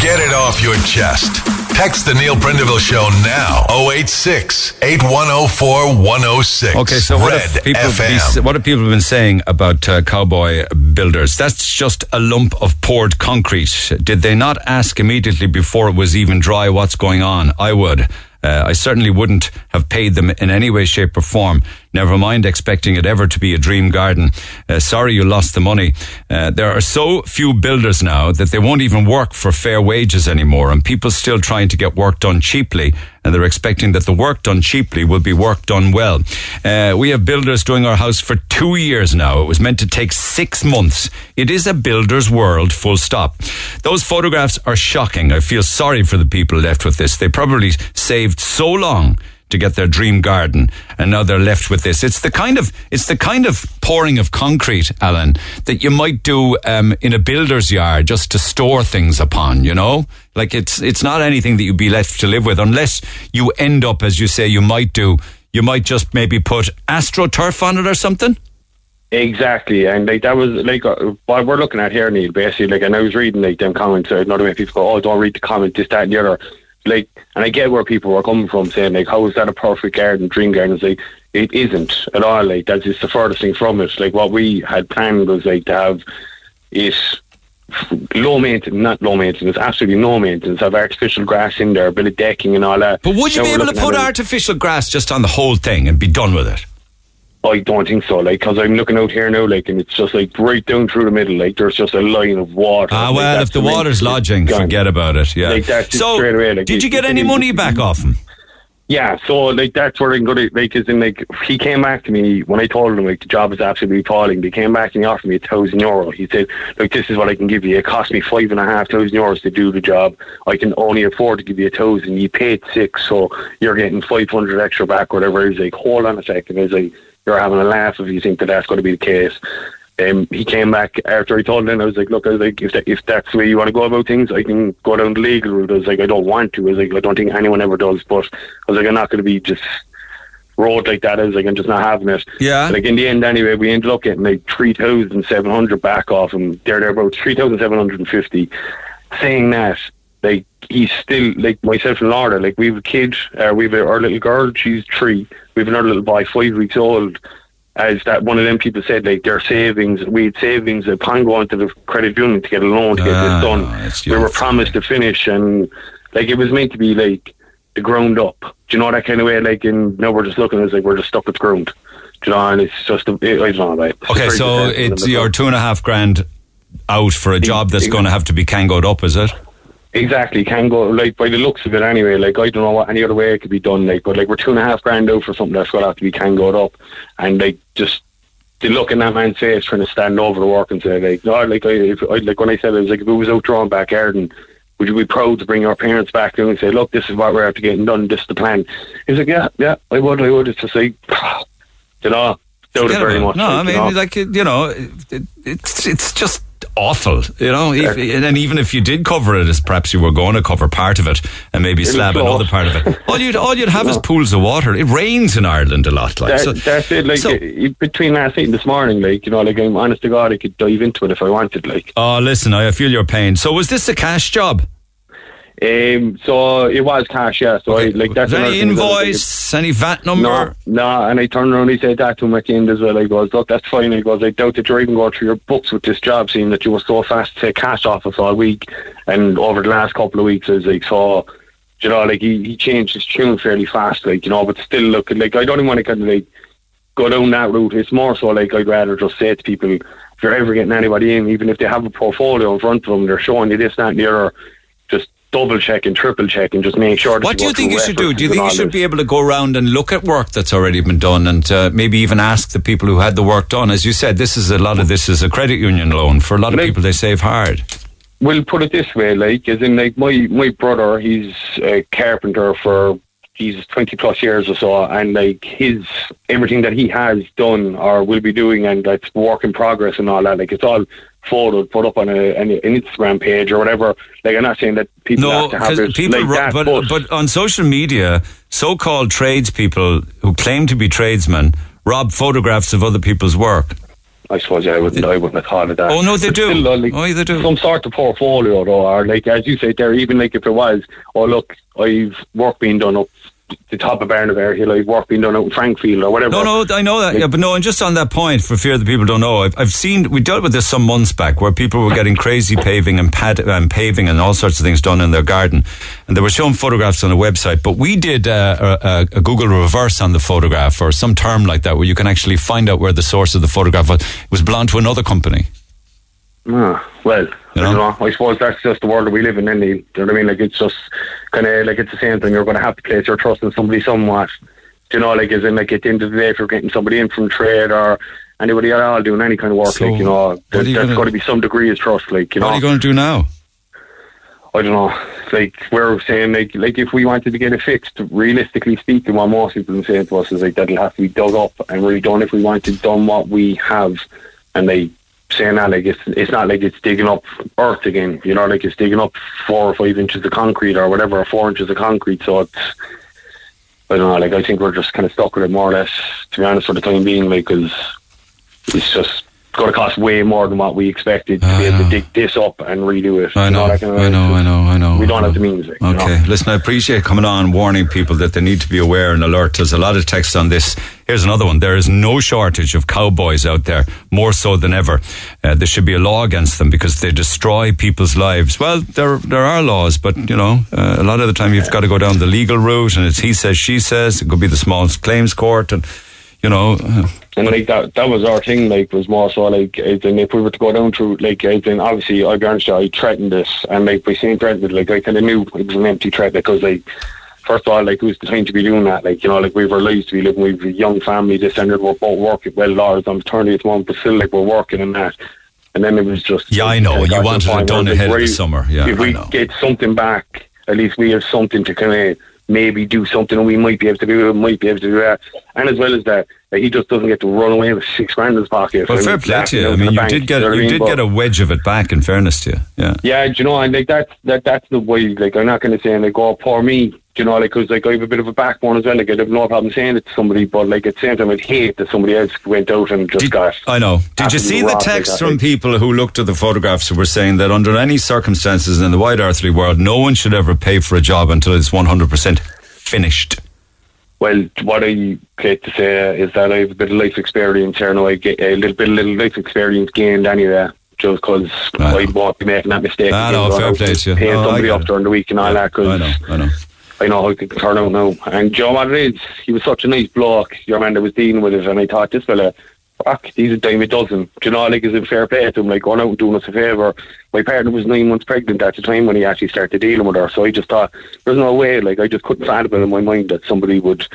A: Get it off your chest. Text the Neil Prendeville Show now. 086 8104 106.
B: Okay, so what
A: Red
B: have people,
A: FM.
B: be, what have people been saying about uh, cowboy builders? That's just a lump of poured concrete. Did they not ask immediately before it was even dry what's going on? I would. Uh, I certainly wouldn't have paid them in any way, shape, or form. Never mind expecting it ever to be a dream garden. Uh, sorry you lost the money. Uh, there are so few builders now that they won't even work for fair wages anymore, and people still trying to get work done cheaply, and they're expecting that the work done cheaply will be work done well. Uh, we have builders doing our house for two years now. It was meant to take six months. It is a builder's world, full stop. Those photographs are shocking. I feel sorry for the people left with this. They probably saved so long to get their dream garden and now they're left with this it's the kind of it's the kind of pouring of concrete alan that you might do um, in a builder's yard just to store things upon you know like it's it's not anything that you'd be left to live with unless you end up as you say you might do you might just maybe put astroturf on it or something
G: Exactly, and like that was like uh, what we're looking at here, Neil. Basically, like, and I was reading like them comments. Uh, another way people go, "Oh, don't read the comment, this, that, and the other." Like, and I get where people are coming from, saying like, "How is that a perfect garden, dream garden?" It's like it isn't at all. Like that's just the furthest thing from it. Like what we had planned was like to have it low maintenance, not low maintenance, absolutely no maintenance. Have artificial grass in there, a bit of decking and all that.
B: but would you
G: Now
B: be able to put artificial grass just on the whole thing and be done with it
G: I don't think so, like, because I'm looking out here now, like, and it's just like right down through the middle, like, there's just a line of water.
B: ah well
G: that's
B: if the water's lodging forget about it yeah
G: Like, that's
B: so
G: straight away, like,
B: did you get any money back off him?
G: Yeah, so like that's where I'm gonna like is in like he came back to me when I told him like the job is absolutely appalling. They came back and he offered me a thousand euro. He said, Like this is what I can give you. It cost me five and a half thousand euros to do the job. I can only afford to give you a thousand. You paid six, so you're getting five hundred extra back, whatever. He's like, Hold on a second. Was like, You're having a laugh if you think that that's gonna be the case. Um, he came back after I told him. I was like, "Look, I was like, if that, if that's the way you want to go about things, I can go down the legal route." I was like, "I don't want to." I was like, "I don't think anyone ever does," but I was like, "I'm not going to be just road like that." I was like, "I'm just not having it."
B: Yeah.
G: Like in the end, anyway, we ended up getting like three thousand seven hundred back off him. There, there about three thousand seven hundred and fifty. Saying that, like he's still like myself and Laura. Like we have a kid. Uh, we have a, our little girl. She's three. We have another little boy, five weeks old as that one of them people said, like their savings, we had savings upon going to the credit union to get a loan to get
B: Ah,
G: this done.
B: no,
G: we were promised to finish, and like it was meant to be like the ground up. Do you know that kind of way? Like, and now we're just looking, it's like we're just stuck with the ground. Do you know, and it's just, a, it, I don't know, like,
B: Okay, so it's your two and a half grand out for a job that's going to have to be kangoed up, is it?
G: Exactly, can go like by the looks of it anyway. Like I don't know what any other way it could be done. Like, but like we're two and a half grand out for something that's going to have to be can go up, and like just the look in that man's face trying to stand over the work and say like no, like I, if, I like when I said it, was like if it was out drawing backyard and would you be proud to bring our parents back down and say look this is what we're after getting done, this is the plan. He was like yeah, yeah, I would, I would. It's just like you know, doubt it very much.
B: No, I mean,
G: you know.
B: like you know, it, it's it's just awful, you know. If, and even if you did cover it, as perhaps you were going to cover part of it, and maybe
G: It'll
B: slab another part of it, all you'd all you'd have is pools of water. It rains in Ireland a lot, like
G: That,
B: so.
G: that's it. Like
B: so-
G: uh, between last night and this morning, like you know, like I'm honest to God, I could dive into it if I wanted. Like,
B: Oh, listen, I feel your pain. So, was this a cash job?
G: Um, so it was cash, yeah. So I, like that's
B: Was there
G: another
B: any invoice, any VAT number?
G: No, no, and I turned around and he said that to him at the end as well. I goes, look, that's fine. I goes, I doubt that you're even going through your books with this job, seeing that you were so fast to take cash off us all week, and over the last couple of weeks, as I was like, so, you know, like he, he changed his tune fairly fast, like you know, but still, look, like I don't even want to kind of like go down that route. It's more so like I'd rather just say to people, if you're ever getting anybody in, even if they have a portfolio in front of them, they're showing you this, that, and the other, double check and triple check and just make sure.
B: What do you think you should do? Do you think you should be able to go around and look at work that's already been done and uh, maybe even ask the people who had the work done? As you said, this is a lot of this is a credit union loan. For a lot of
G: Like-
B: people, they save hard.
G: We'll put it this way, like, as in, like, my, my brother, he's a carpenter for, Jesus, 20 plus years or so, and, like, his, everything that he has done or will be doing, and that's work in progress and all that, like, it's all photoed, put up on a, an, Instagram page or whatever. Like, I'm not saying that people
B: No,
G: have to have it
B: people,
G: like that,
B: but, but on social media, so-called tradespeople who claim to be tradesmen rob photographs of other people's work.
G: I suppose I wouldn't. I wouldn't have thought of that.
B: Oh, no, they
G: But
B: do.
G: still, though, like,
B: Oh, they do.
G: Some sort of portfolio, though, or like as you say there, even like if it was, oh look, I've work being done up the top of Barnavara Hill, I've work being done out in Frankfield or whatever.
B: No, no, I know that. Yeah, but no, and just on that point, for fear that people don't know, I've, I've seen we dealt with this some months back, where people were getting crazy paving and pad and paving and all sorts of things done in their garden, and they were showing photographs on a website. But we did uh, a, a, a Google reverse on the photograph, or some term like that, where you can actually find out where the source of the photograph was. It was belonged to another company.
G: Ah, well,
B: You
G: I
B: know?
G: I suppose that's just the world that we live in. Then, you know what I mean? Like it's just kind of like it's the same thing. You're going to have to place your trust in somebody somewhat. Do you know, like as in like at the end of the day, if you're getting somebody in from trade or anybody at all doing any kind of work,
B: So,
G: like you know,
B: what
G: there,
B: are you
G: there's
B: gonna-
G: got to be some degree of trust. Like you
B: What
G: know,
B: are you going to do now?
G: I don't know. Like we're saying, like like if we wanted to get it fixed, realistically speaking, what most people are saying to us is like that'll have to be dug up and redone if we wanted done what we have, and they saying that like it's it's not like it's digging up earth again. You know, like it's digging up four or five inches of concrete or whatever, or four inches of concrete. So it's I don't know. Like I think we're just kind of stuck with it more or less. To be honest, for the time being, like because it's just. Going to cost way more than what we expected to
B: I
G: be able
B: know.
G: to dig this up and redo it.
B: I
G: You
B: know,
G: kind of-
B: I know, I know, I know.
G: We don't
B: I
G: have the means. Like, you
B: Okay,
G: know.
B: listen, I appreciate coming on warning people that they need to be aware and alert. There's a lot of text on this. Here's another one. There is no shortage of cowboys out there, more so than ever. Uh, there should be a law against them because they destroy people's lives. Well, there there are laws, but you know, uh, a lot of the time you've got to go down the legal route, and it's he says, she says. It could be the small claims court, and you know. Uh,
G: And like that, that was our thing. Like, was more so like, as in if we were to go down through, like, as in obviously, I'll be honest, with you, I threatened this, and like by saying threatened, like I kind of knew it was an empty threat because like first of all, like, who's the time to be doing that? Like, you know, like, we've our lives to be living, we've a young family, this and that, we're both working. Well, Laura's on maternity at the moment, but still, like, we're working and that. And then it was just.
B: Yeah, I know. You
G: got to the
B: wanted it done ahead of the summer. Yeah,
G: If
B: I
G: we
B: know.
G: get something back, at least we have something to kind of maybe do something and we might be able to do it, might be able to do that. And as well as that, like, he just doesn't get to run away with six grand in his pocket.
B: Well, fair play to you. I mean, you
G: bank,
B: did get
G: know what I
B: you
G: mean?
B: did
G: But-
B: get a wedge of it back. In fairness to you, yeah.
G: yeah, do you know, and like that's that that's the way. Like I'm not going to say and like, oh, poor me. You know, like, because like I have a bit of a backbone as well. Like I'd have no problem saying it to somebody, but like at the same time, I'd hate that somebody else went out and just
B: Did-
G: got.
B: I know. Did you see the
G: robbed like
B: texts from
G: like.
B: people who looked at the photographs who were saying that under any circumstances in the wide earthly world, no one should ever pay for a job until it's 100% finished?
G: Well, what I get to say is that I have a bit of life experience here. Now I get a little bit of little life experience gained anyway. Just because
B: I.
G: I won't be making that mistake.
B: I know, fair play to you.
G: Paying
B: No,
G: somebody up during the week and all that. Cause
B: I know, I know.
G: I know how it could turn out now. And Joe is, he was such a nice bloke, your man that was dealing with it, and I thought this fella, fuck, he's a dime a dozen. Do you know, like, is it fair play to him, like, going out and doing us a favour. My partner was nine months pregnant at the time when he actually started dealing with her, so I just thought, there's no way, like, I just couldn't fathom it in my mind that somebody would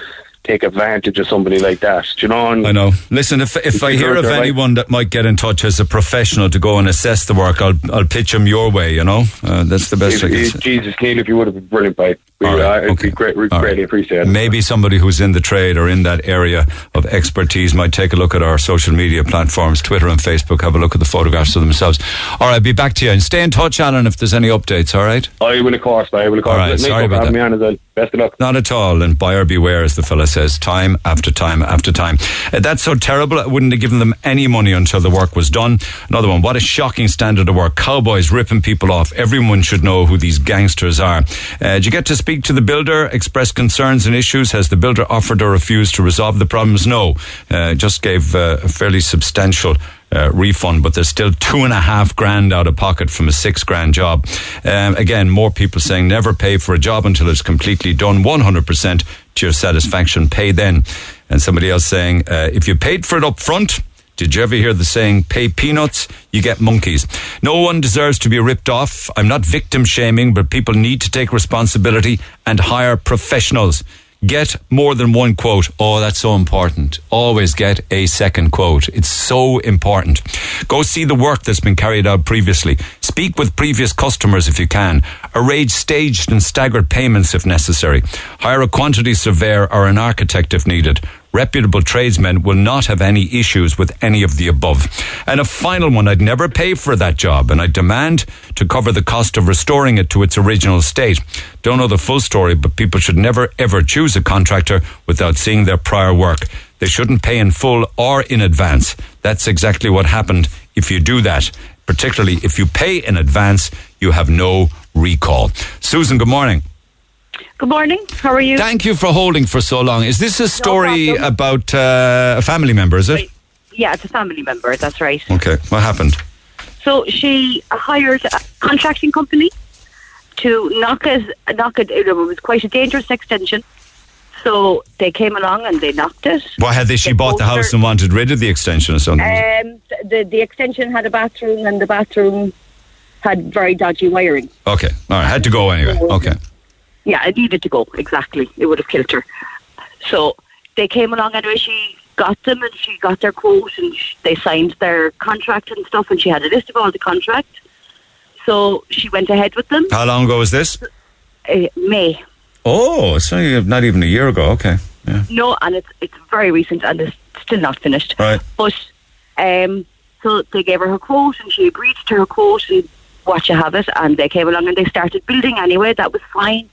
G: take advantage of somebody like that. Do you know? And
B: I know. Listen, if if I hear of
G: right.
B: anyone that might get in touch as a professional to go and assess the work, I'll I'll pitch them your way. You know, uh, that's the best
G: if,
B: I can say.
G: Jesus, Neil, if you would have been brilliant, by we,
B: All right,
G: it'd
B: okay.
G: great, we'd
B: All right.
G: greatly appreciate it.
B: Maybe somebody who's in the trade or in that area of expertise might take a look at our social media platforms, Twitter and Facebook, have a look at the photographs of themselves. All right, be back to you. And stay in touch, Alan, if there's any updates, all right?
G: I will, of course, I will, of course.
B: All right, sorry about that.
G: me on as well. Best of luck.
B: Not at all. And buyer beware, as the fella says, time after time after time. Uh, that's so terrible. I wouldn't have given them any money until the work was done. Another one. What a shocking standard of work. Cowboys ripping people off. Everyone should know who these gangsters are. Uh, did you get to speak to the builder, express concerns and issues? Has the builder offered or refused to resolve the problems? No. Uh, just gave uh, a fairly substantial uh, refund, but there's still two and a half grand out of pocket from a six grand job. Um, again, more people saying never pay for a job until it's completely done, 100% to your satisfaction. Pay then. And somebody else saying, uh, if you paid for it up front, did you ever hear the saying, pay peanuts, you get monkeys? No one deserves to be ripped off. I'm not victim shaming, but people need to take responsibility and hire professionals. Get more than one quote. Oh, that's so important. Always get a second quote. It's so important. Go see the work that's been carried out previously. Speak with previous customers if you can. Arrange staged and staggered payments if necessary. Hire a quantity surveyor or an architect if needed. Reputable tradesmen will not have any issues with any of the above. And a final one, I'd never pay for that job and I demand to cover the cost of restoring it to its original state. Don't know the full story, but people should never ever choose a contractor without seeing their prior work. They shouldn't pay in full or in advance. That's exactly what happened if you do that. Particularly if you pay in advance, you have no recall. Susan, good morning.
I: Good morning. How are you?
B: Thank you for holding for so long. Is this a story
I: problem.
B: about uh, a family member, is it?
I: Yeah, it's a family member. That's right.
B: Okay, what happened?
I: So she hired a contracting company to knock us, knock it. It was quite a dangerous extension. So they came along and they knocked it.
B: Why had they, she
I: They
B: bought the house
I: are-
B: and wanted rid of the extension or something?
I: Um, the the extension had a bathroom, and the bathroom had very dodgy wiring.
B: okay, all right, had to go anyway. Okay.
I: Yeah, it needed to go. Exactly, it would have killed her. So they came along anyway. She got them, and she got their quote, and sh- they signed their contract and stuff. And she had a list of all the contract. So she went ahead with them.
B: How long ago was this?
I: Uh, May.
B: Oh, it's not even a year ago. Okay. Yeah.
I: No, and it's it's very recent and it's still not finished.
B: Right.
I: But um, so they gave her her quote and she agreed to her quote and what you have it. And they came along and they started building anyway. That was fine.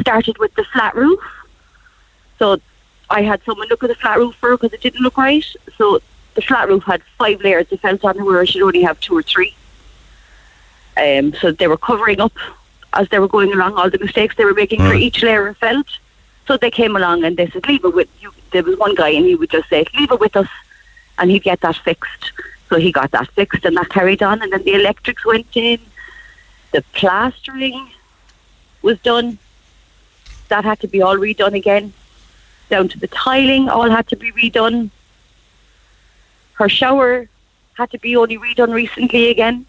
I: Started with the flat roof. So I had someone look at the flat roof for her because it didn't look right. So the flat roof had five layers of felt on it where it should only have two or three. Um, so they were covering up as they were going along all the mistakes they were making for each layer of felt. So they came along and they said, leave it with you. There was one guy and he would just say, leave it with us and he'd get that fixed. So he got that fixed and that carried on and then the electrics went in. The plastering was done. That had to be all redone again. Down to the tiling, all had to be redone. Her shower had to be only redone recently again.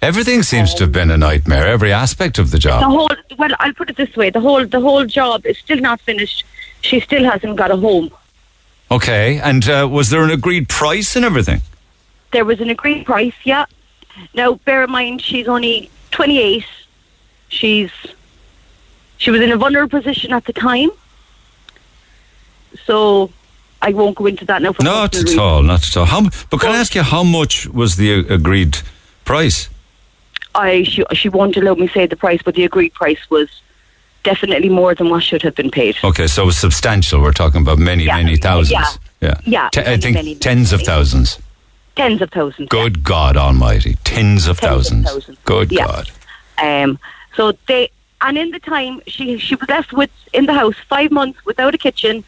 B: Everything seems to have been a nightmare. Every aspect of the job.
I: The whole well, I'll put it this way: the whole the whole job is still not finished. She still hasn't got a home.
B: Okay. And uh, was there an agreed price and everything?
I: There was an agreed price, yeah. Now, bear in mind, she's only 28. She's she was in a vulnerable position at the time, so I won't go into that now. For
B: Not at
I: reasons.
B: all. Not at all. How, but can I ask you how much was the agreed price?
I: I she, she won't allow me say the price, but the agreed price was definitely more than what should have been paid.
B: Okay, so it was substantial. We're talking about many,
I: Yeah,
B: many thousands.
I: yeah. Yeah,
B: Te- I
I: many,
B: think
I: many, many,
B: tens of thousands.
I: Tens of thousands.
B: Good God Almighty, tens of
I: Tens of
B: thousands.
I: thousands.
B: Good
I: Yeah.
B: God.
I: Um, so they and in the time she she was left with in the house five months without a kitchen,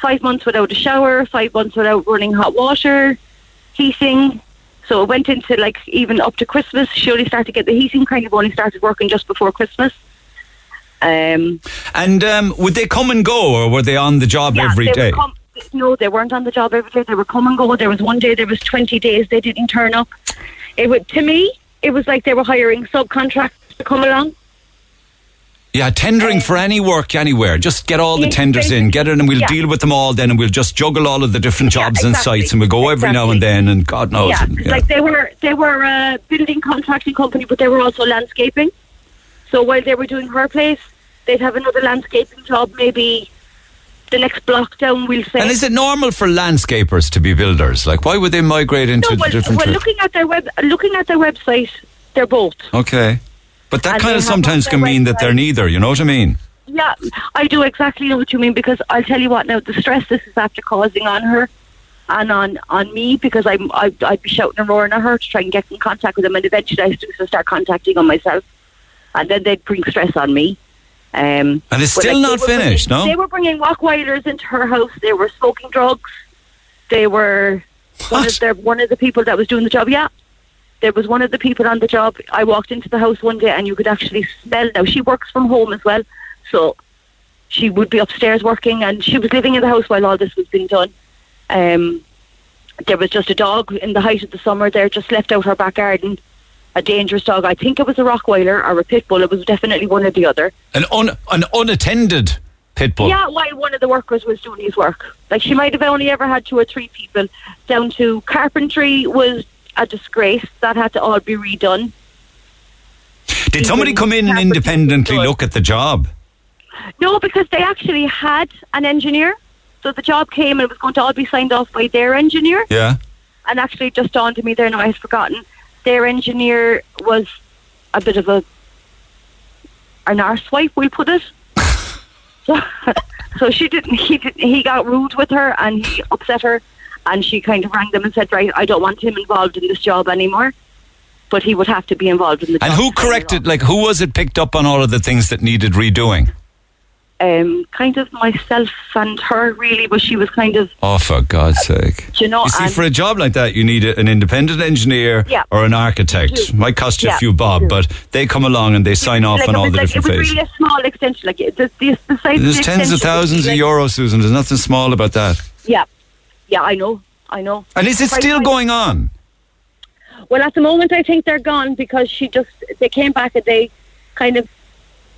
I: five months without a shower, five months without running hot water, heating. So it went into like even up to Christmas. She only started to get the heating kind of only started working just before Christmas. Um,
B: And um, would they come and go, or were they on the job
I: yeah,
B: every day?
I: come- no, they weren't on the job every day. They were come and go. There was one day, there was twenty days they didn't turn up. It would to me, it was like they were hiring subcontractors to come along.
B: Yeah, tendering for any work anywhere. Just get all the tenders in, get it, and we'll
I: yeah.
B: deal with them all then, and we'll just juggle all of the different
I: Yeah,
B: jobs and sites, and we'll go every now and then, and God knows.
I: yeah,
B: and- yeah.
I: like they were they were a building contracting company, but they were also landscaping. So while they were doing her place, they'd have another landscaping job, maybe the next block down. We'll say.
B: and is it normal for landscapers to be builders? Like, why would they migrate into
I: no,
B: the
I: well,
B: different?
I: well, looking at their web, looking at their website, they're both.
B: okay, but that
I: And
B: kind of sometimes can mean that they're neither. You know what I mean?
I: Yeah, I do exactly know what you mean because I'll tell you what now the stress this is after causing on her and on on me because I'm I, I'd be shouting and roaring at her to try and get in contact with them and eventually I used to start contacting on myself and then they'd bring stress on me. Um,
B: And it's still
I: like,
B: not finished,
I: bringing-
B: no?
I: They were bringing Rottweilers into her house. They were smoking drugs. They were one
B: What?
I: of the one of the people that was doing the job. Yeah, there was one of the people on the job. I walked into the house one day and you could actually smell. Now she works from home as well, so she would be upstairs working, and she was living in the house while all this was being done. Um, there was just a dog in the height of the summer there, just left out her back garden. A dangerous dog. I think it was a Rottweiler or a pit bull. It was definitely one or the other.
B: An un, an unattended pit bull.
I: Yeah, while one of the workers was doing his work. Like she might have only ever had two or three people. Down to carpentry was a disgrace. That had to all be redone.
B: Did somebody come in and independently look at the job?
I: No, because they actually had an engineer. So the job came and it was going to all be signed off by their engineer.
B: Yeah.
I: And actually, just dawned to me there now, I had forgotten. Their engineer was a bit of a an arsewipe, we'll put it. so, so she didn't. He didn't. He got rude with her and he upset her, and she kind of rang them and said, "Right, I don't want him involved in this job anymore." But he would have to be involved in the
B: And
I: job.
B: who corrected, like, who was it picked up on all of the things that needed redoing?
I: Um, kind of myself and her really, but she was kind of,
B: Oh, for God's sake.
I: you know,
B: You see, for a job like that, you need an independent engineer
I: Yeah.
B: or an architect. Might cost you a few bob, but they come along and they sign off
I: like,
B: on all
I: was
B: the
I: like,
B: different
I: It was
B: phases.
I: really a small extension. Like the, the, the size of
B: There's
I: the
B: tens of thousands of
I: like-
B: euros, Susan. There's nothing small about that.
I: Yeah, yeah, I know, I know.
B: And is it still going on?
I: Well, at the moment, I think they're gone because she just they came back and they kind of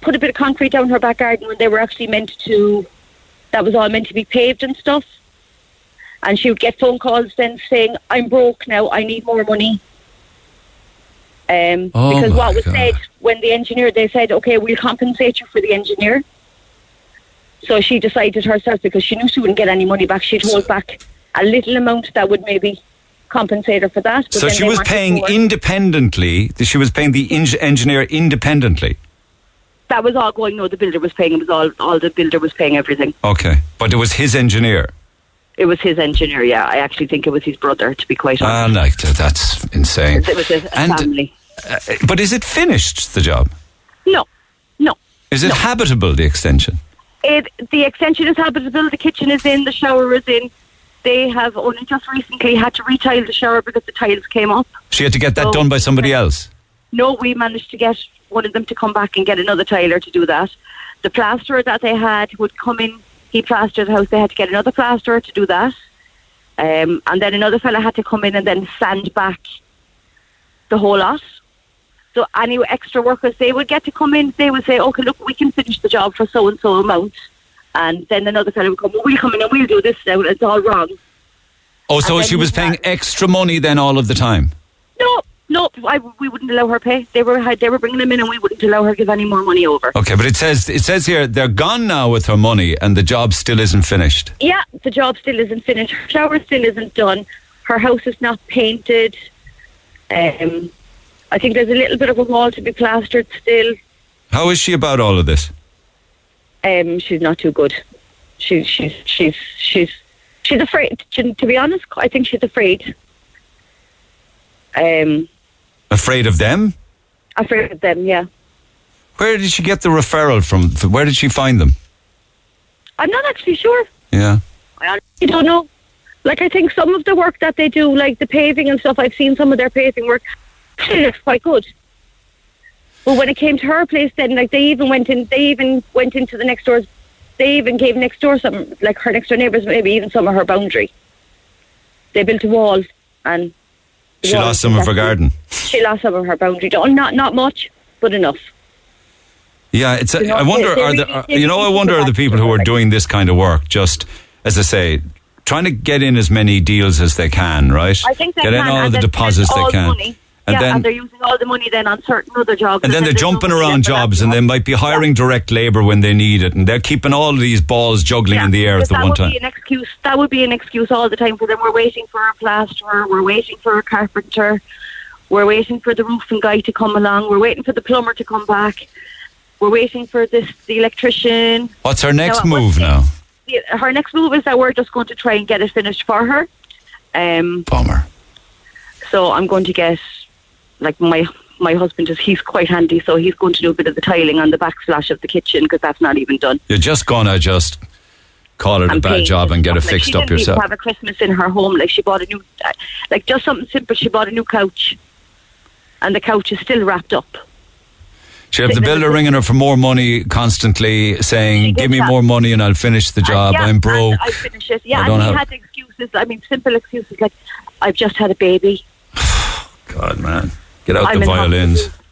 I: put a bit of concrete down her back garden when they were actually meant to. That was all meant to be paved and stuff. And she would get phone calls then saying, "I'm broke now. I need more money." Um,
B: Oh
I: because what was
B: God.
I: said when the engineer, they said, "Okay, we'll compensate you for the engineer." So she decided herself because she knew she wouldn't get any money back. She'd hold back a little amount that would maybe compensate her for that. but
B: So she was paying independently. She was paying the eng- engineer independently.
I: that was all going. No, the builder was paying. It was all. All the builder was paying everything.
B: Okay, but it was his engineer.
I: It was his engineer. Yeah, I actually think it was his brother. To be quite
B: Ah,
I: honest,
B: like that. That's insane.
I: it was a, a
B: And-
I: family.
B: Uh, but is it finished? The job
I: No, no.
B: is it
I: No.
B: habitable? The extension.
I: It the extension is habitable. The kitchen is in. The shower is in. They have only just recently had to retile the shower because the tiles came up.
B: She had to get that
I: So-
B: done by somebody else.
I: No, we managed to get one of them to come back and get another tiler to do that. The plasterer that they had would come in. He plastered the house. They had to get another plasterer to do that. Um, and then another fella had to come in and then sand back the whole lot. So any extra workers, they would get to come in. They would say, okay, look, we can finish the job for so and so amount. And then another fellow would come, well, we'll come in and we'll do this now. It's all wrong.
B: Oh, so she was paying extra money then all of the time.
I: No, no, I, we wouldn't allow her pay. They were they were bringing them in, and we wouldn't allow her to give any more money over.
B: Okay, but it says it says here they're gone now with her money and the job still isn't finished.
I: Yeah, the job still isn't finished. Her shower still isn't done. Her house is not painted. Um, I think there's a little bit of a wall to be plastered still.
B: How is she about all of this?
I: Um, she's not too good. She's she's she's she's she's afraid. To, to be honest, I think she's afraid. Um,
B: Afraid of them?
I: afraid of them. Yeah,
B: Where did she get the referral from? Where did she find them?
I: I'm not actually sure.
B: Yeah.
I: I honestly don't know. Like I think some of the work that they do, like the paving and stuff, I've seen some of their paving work. It looks quite good. But when it came to her place, then like they even went in, they even went into the next doors. They even gave next door some, like her next door neighbours, maybe even some of her boundary. They built a wall, and
B: She
I: wall
B: lost some of her garden.
I: She lost some of her boundary. Not not much, but enough.
B: Yeah, it's. I wonder. Are the, are- you know, I wonder are the
I: uh,
B: people who are doing this kind of work just, as I say, trying to get in as many deals as they can, right?
I: I think they
B: get
I: can,
B: in all the deposits they can,
I: money.
B: And
I: yeah,
B: then
I: and they're using all the money then on certain other jobs.
B: and then they're
I: there's no
B: jumping around jobs, and they might be hiring direct labour when they need it, and they're keeping all these balls juggling
I: Yeah,
B: in the air at the
I: that
B: one
I: would
B: time.
I: Be an excuse. That would be an excuse all the time for them. We're waiting for a plasterer. We're waiting for a carpenter. We're waiting for the roofing guy to come along. We're waiting for the plumber to come back. We're waiting for this the electrician.
B: What's her next
I: No, what's
B: move now?
I: Her next move is that we're just going to try and get it finished for her. Um,
B: Bummer.
I: so I'm going to get like my my husband is he's quite handy, so he's going to do a bit of the tiling on the backsplash of the kitchen because that's not even done.
B: You're just gonna just call it a bad job and get it.
I: Like,
B: fixed
I: she
B: up yourself.
I: Have a Christmas in her home. Like she bought a new, uh, like just something simple. She bought a new couch, and the couch is still wrapped up.
B: She'll have the builder ringing her for more money constantly, saying, "Give me
I: that.
B: more money and I'll finish the job.
I: And, yeah,
B: I'm broke."
I: I finish it. Yeah,
B: I
I: and
B: have-
I: had excuses. I mean, simple excuses like, "I've just had a baby."
B: God, man, get out
I: I'm
B: the
I: in
B: violins.
I: hospital.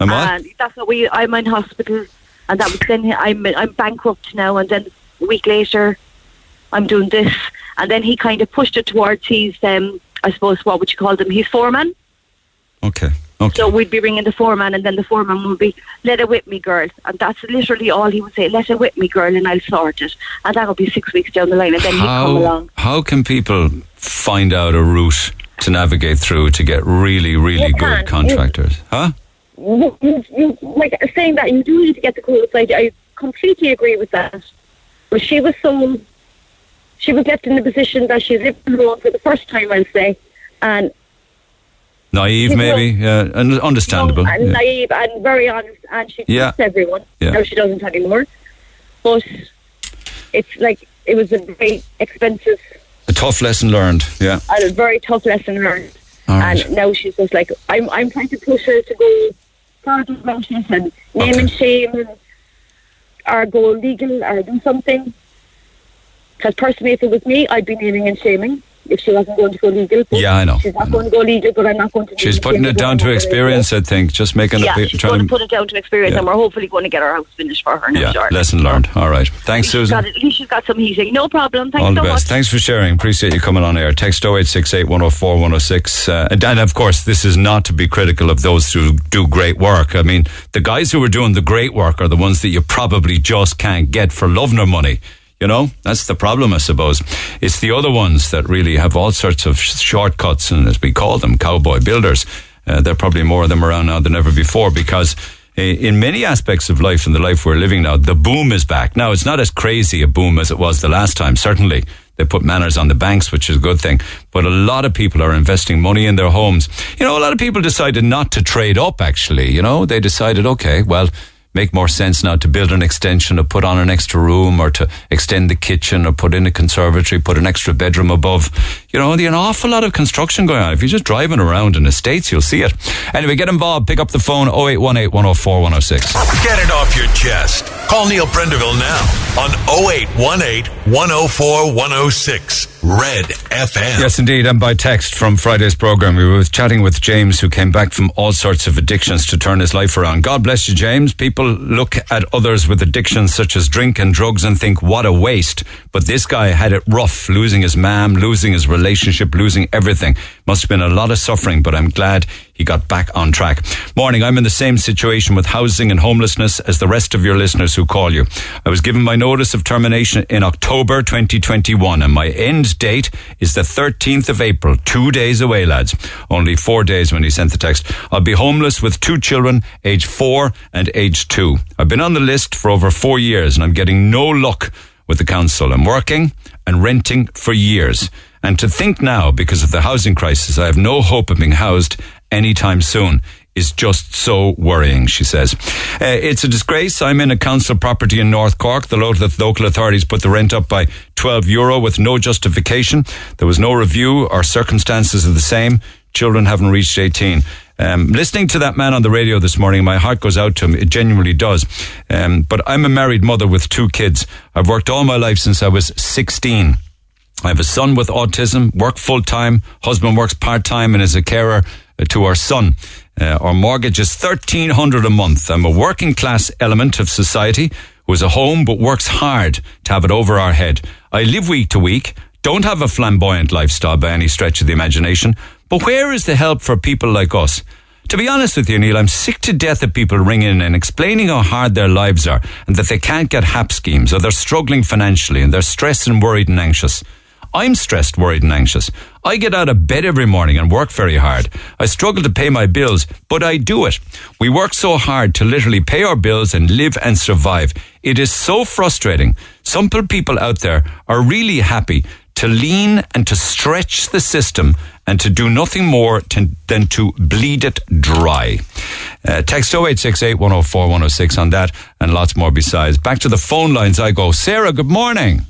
B: And what?
I: And that's what we. I'm in hospital, and that was then. I'm I'm bankrupt now, and then a week later, I'm doing this, and then he kind of pushed it towards his. Um, I suppose what would you call them? His foreman.
B: okay, okay.
I: So we'd be ringing the foreman, and then the foreman would be, "Let it whip me, girl," and that's literally all he would say. "Let it whip me, girl," and I'll sort it, and that'll be six weeks down the line, and then he'd come
B: how
I: along.
B: how can people find out a route to navigate through to get really, really
I: You
B: good
I: can.
B: contractors? Huh?
I: You, you, you, like saying that you do need to get the codes. I, I completely agree with that. But she was so, she was left in the position that she's lived alone for the first time, I'll say, and
B: Naive, maybe. Yeah, un- understandable.
I: and
B: yeah.
I: naive and very honest, and she
B: Yeah.
I: trusts everyone.
B: Yeah.
I: Now she doesn't anymore. But it's like it was a very expensive
B: A tough lesson learned. Yeah.
I: and a very tough lesson learned.
B: Right.
I: And now she's just like, I'm, I'm trying to push her to go further about this and name
B: Okay.
I: and shame and, or go legal or do something. Because personally, if it was me, I'd be naming and shaming if she wasn't going to go legal. But
B: Yeah, I know,
I: She's
B: I
I: not
B: know.
I: going to go legal, but I'm not going to.
B: She's putting it down to experience, I think. Just making
I: Yeah,
B: a
I: she's
B: trying
I: going to put it down to experience,
B: Yeah.
I: and we're hopefully going to get our house finished for her.
B: Yeah, lesson learned. All right. Thanks, Susan.
I: got, at least she's got some heating. No problem. Thanks
B: All the
I: so
B: best.
I: much.
B: Thanks for sharing. Appreciate you coming on air. Text 0868 104 106. Uh, and, and of course, this is not to be critical of those who do great work. I mean, the guys who are doing the great work are the ones that you probably just can't get for love nor money. You know, that's the problem, I suppose. It's the other ones that really have all sorts of sh- shortcuts, and as we call them, cowboy builders. Uh, there are probably more of them around now than ever before because in many aspects of life and the life we're living now, the boom is back. Now, it's not as crazy a boom as it was the last time, certainly. They put manners on the banks, which is a good thing. But a lot of people are investing money in their homes. You know, a lot of people decided not to trade up, actually. You know, they decided, okay, well, make more sense now to build an extension or put on an extra room or to extend the kitchen or put in a conservatory, put an extra bedroom above. You know, there's an awful lot of construction going on. If you're just driving around in the States, you'll see it. Anyway, get involved. Pick up the phone 0818 104 106.
A: Get it off your chest. Call Neil Prendeville now on 0818 104 106 Red FM.
B: Yes, indeed. And by text from Friday's program, we were chatting with James, who came back from all sorts of addictions to turn his life around. God bless you, James. People look at others with addictions such as drink and drugs and think, what a waste. But this guy had it rough, losing his mam, losing his relationship, losing everything. Must have been a lot of suffering, but I'm glad he got back on track. Morning, I'm in the same situation with housing and homelessness as the rest of your listeners who call you. I was given my notice of termination in October 2021 and my end date is the 13th of April. Two days away, lads. Only four days when he sent the text. I'll be homeless with two children, age four and age two. I've been on the list for over four years and I'm getting no luck with the council. I'm working and renting for years. And to think now, because of the housing crisis, I have no hope of being housed anytime soon is just so worrying, she says. Uh, it's a disgrace. I'm in a council property in North Cork. The local, local authorities put the rent up by 12 euro with no justification. There was no review. Our circumstances are the same. Children haven't reached 18. Um, listening to that man on the radio this morning, my heart goes out to him. It genuinely does. Um, but I'm a married mother with two kids. I've worked all my life since I was 16. I have a son with autism, work full time. Husband works part time and is a carer uh, to our son. Uh, our mortgage is 1300 a month. I'm a working class element of society who has a home but works hard to have it over our head. I live week to week, don't have a flamboyant lifestyle by any stretch of the imagination, but where is the help for people like us? To be honest with you, Neil, I'm sick to death of people ringing in and explaining how hard their lives are and that they can't get HAP schemes or they're struggling financially and they're stressed and worried and anxious. I'm stressed, worried, and anxious. I get out of bed every morning and work very hard. I struggle to pay my bills, but I do it. We work so hard to literally pay our bills and live and survive. It is so frustrating. Some people out there are really happy to lean and to stretch the system and to do nothing more to, than to bleed it dry. Uh, text 0868 104 106 on that and lots more besides. Back to the phone lines I go. Sarah, good morning.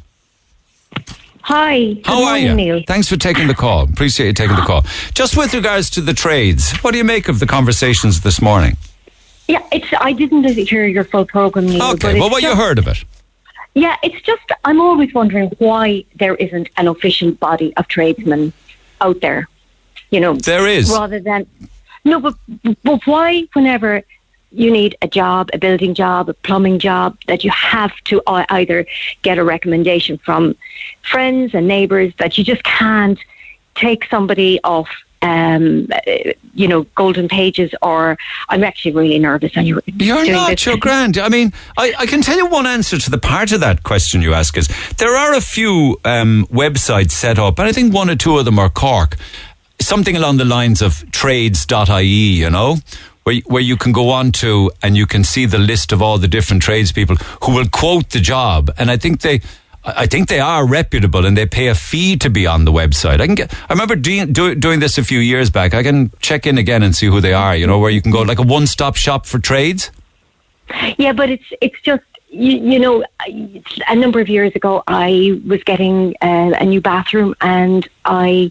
J: Hi. Good
B: How are you?
J: Neil.
B: Thanks for taking the call. Appreciate you taking the call. Just with regards to the trades, what do you make of the conversations this morning?
J: Yeah, it's. I didn't hear your full program, Neil. but
B: Okay, well, what you heard of it?
J: Yeah, it's just. I'm always wondering why there isn't an official body of tradesmen out there. You know,
B: There is.
J: rather than no, but but why whenever you need a job, a building job, a plumbing job, that you have to either get a recommendation from friends and neighbours that you just can't take somebody off. Um, you know, golden pages, or I'm actually really nervous. And you're
B: You're not,
J: this.
B: you're grand. I mean, I, I can tell you one answer to the part of that question you ask is there are a few um, websites set up, and I think one or two of them are Cork. Something along the lines of trades.ie, you know, where, where you can go on to and you can see the list of all the different tradespeople who will quote the job. And I think they. I think they are reputable and they pay a fee to be on the website. I can get, I remember doing, do, doing this a few years back. I can check in again and see who they are, you know, where you can go like a one stop shop for trades.
J: Yeah, but it's it's just you, you know a number of years ago I was getting uh, a new bathroom and I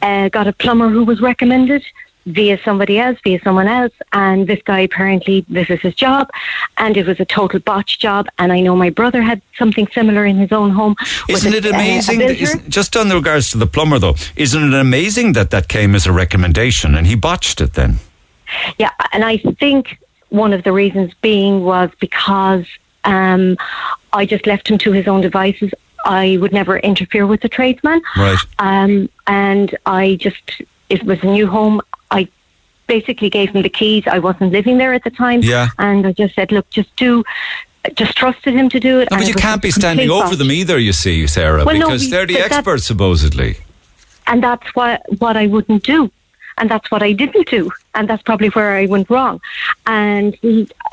J: uh, got a plumber who was recommended via somebody else, via someone else, and this guy apparently this is his job, and it was a total botch job. And I know my brother had something similar in his own home.
B: Isn't it
J: uh, a
B: amazing? that- isn't- just on the regards to the plumber, though, isn't it amazing that that came as a recommendation and he botched it then?
J: Yeah, and I think one of the reasons being was because um, I just left him to his own devices. I would never interfere with the tradesman.
B: Right.
J: Um, and I just, it was a new home. I basically gave him the keys. I wasn't living there at the time.
B: Yeah.
J: And I just said, look, just do, just trusted him to do it.
B: No, but you
J: was
B: can't be standing over them either, you see, Sarah,
J: Well, no,
B: because
J: we-
B: they're the experts, supposedly.
J: and that's what what I wouldn't do, and that's what I didn't do, and that's probably where I went wrong. And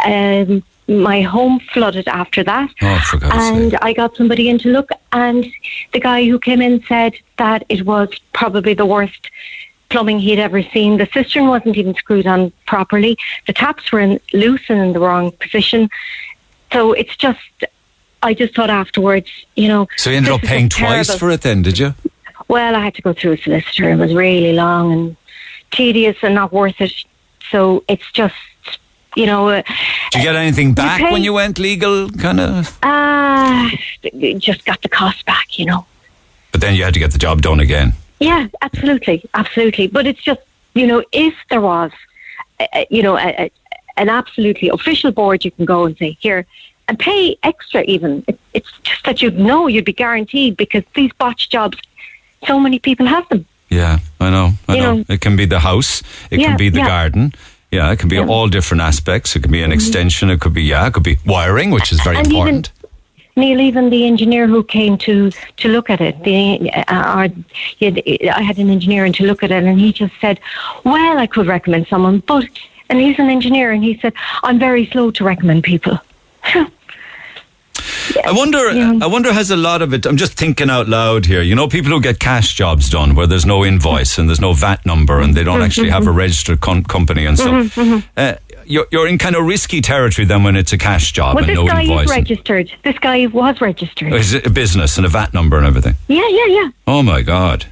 J: um, my home flooded after that,
B: Oh,
J: and
B: sake.
J: I got somebody in to look, and the guy who came in said that it was probably the worst plumbing he'd ever seen. The cistern wasn't even screwed on properly. The taps were in, loose and in the wrong position. So it's just, I just thought afterwards, you know.
B: So you ended up paying twice
J: terrible.
B: for it then, did you?
J: Well, I had to go through a solicitor. It was really long and tedious and not worth it. So it's just, you know, uh,
B: Did you get anything back
J: pay-
B: when you went legal, kind of?
J: uh, just got the cost back, you know.
B: But then you had to get the job done again.
J: Yeah, absolutely, absolutely. But it's just, you know, if there was, uh, uh, you know, a, a, an absolutely official board, you can go and say here and pay extra. Even it, it's just that you'd know you'd be guaranteed because these botch jobs, so many people have them.
B: Yeah, I know. I know.
J: know-
B: It can be the house. It
J: Yeah,
B: can be the
J: yeah.
B: garden. Yeah, it can be
J: Yeah. Mm-hmm.
B: all different aspects. It could be an extension. It could be yeah. It could be wiring, which is very
J: And
B: important.
J: Neil, even the engineer who came to, to look at it, the, uh, had, I had an engineer in to look at it, and he just said, "Well, I could recommend someone, but," and he's an engineer, and he said, "I'm very slow to recommend people."
B: I wonder.
J: Yeah.
B: I wonder has a lot of it. I'm just thinking out loud here. You know, people who get cash jobs done where there's no invoice and there's no VAT number and they don't actually have a registered com- company and stuff. Uh, you're, you're in kind of risky territory then when it's a cash job
J: well,
B: and
J: this
B: no
J: guy is registered. This guy was registered.
B: Is it a business and a VAT number and everything?
J: yeah, yeah, yeah,
B: Oh my god.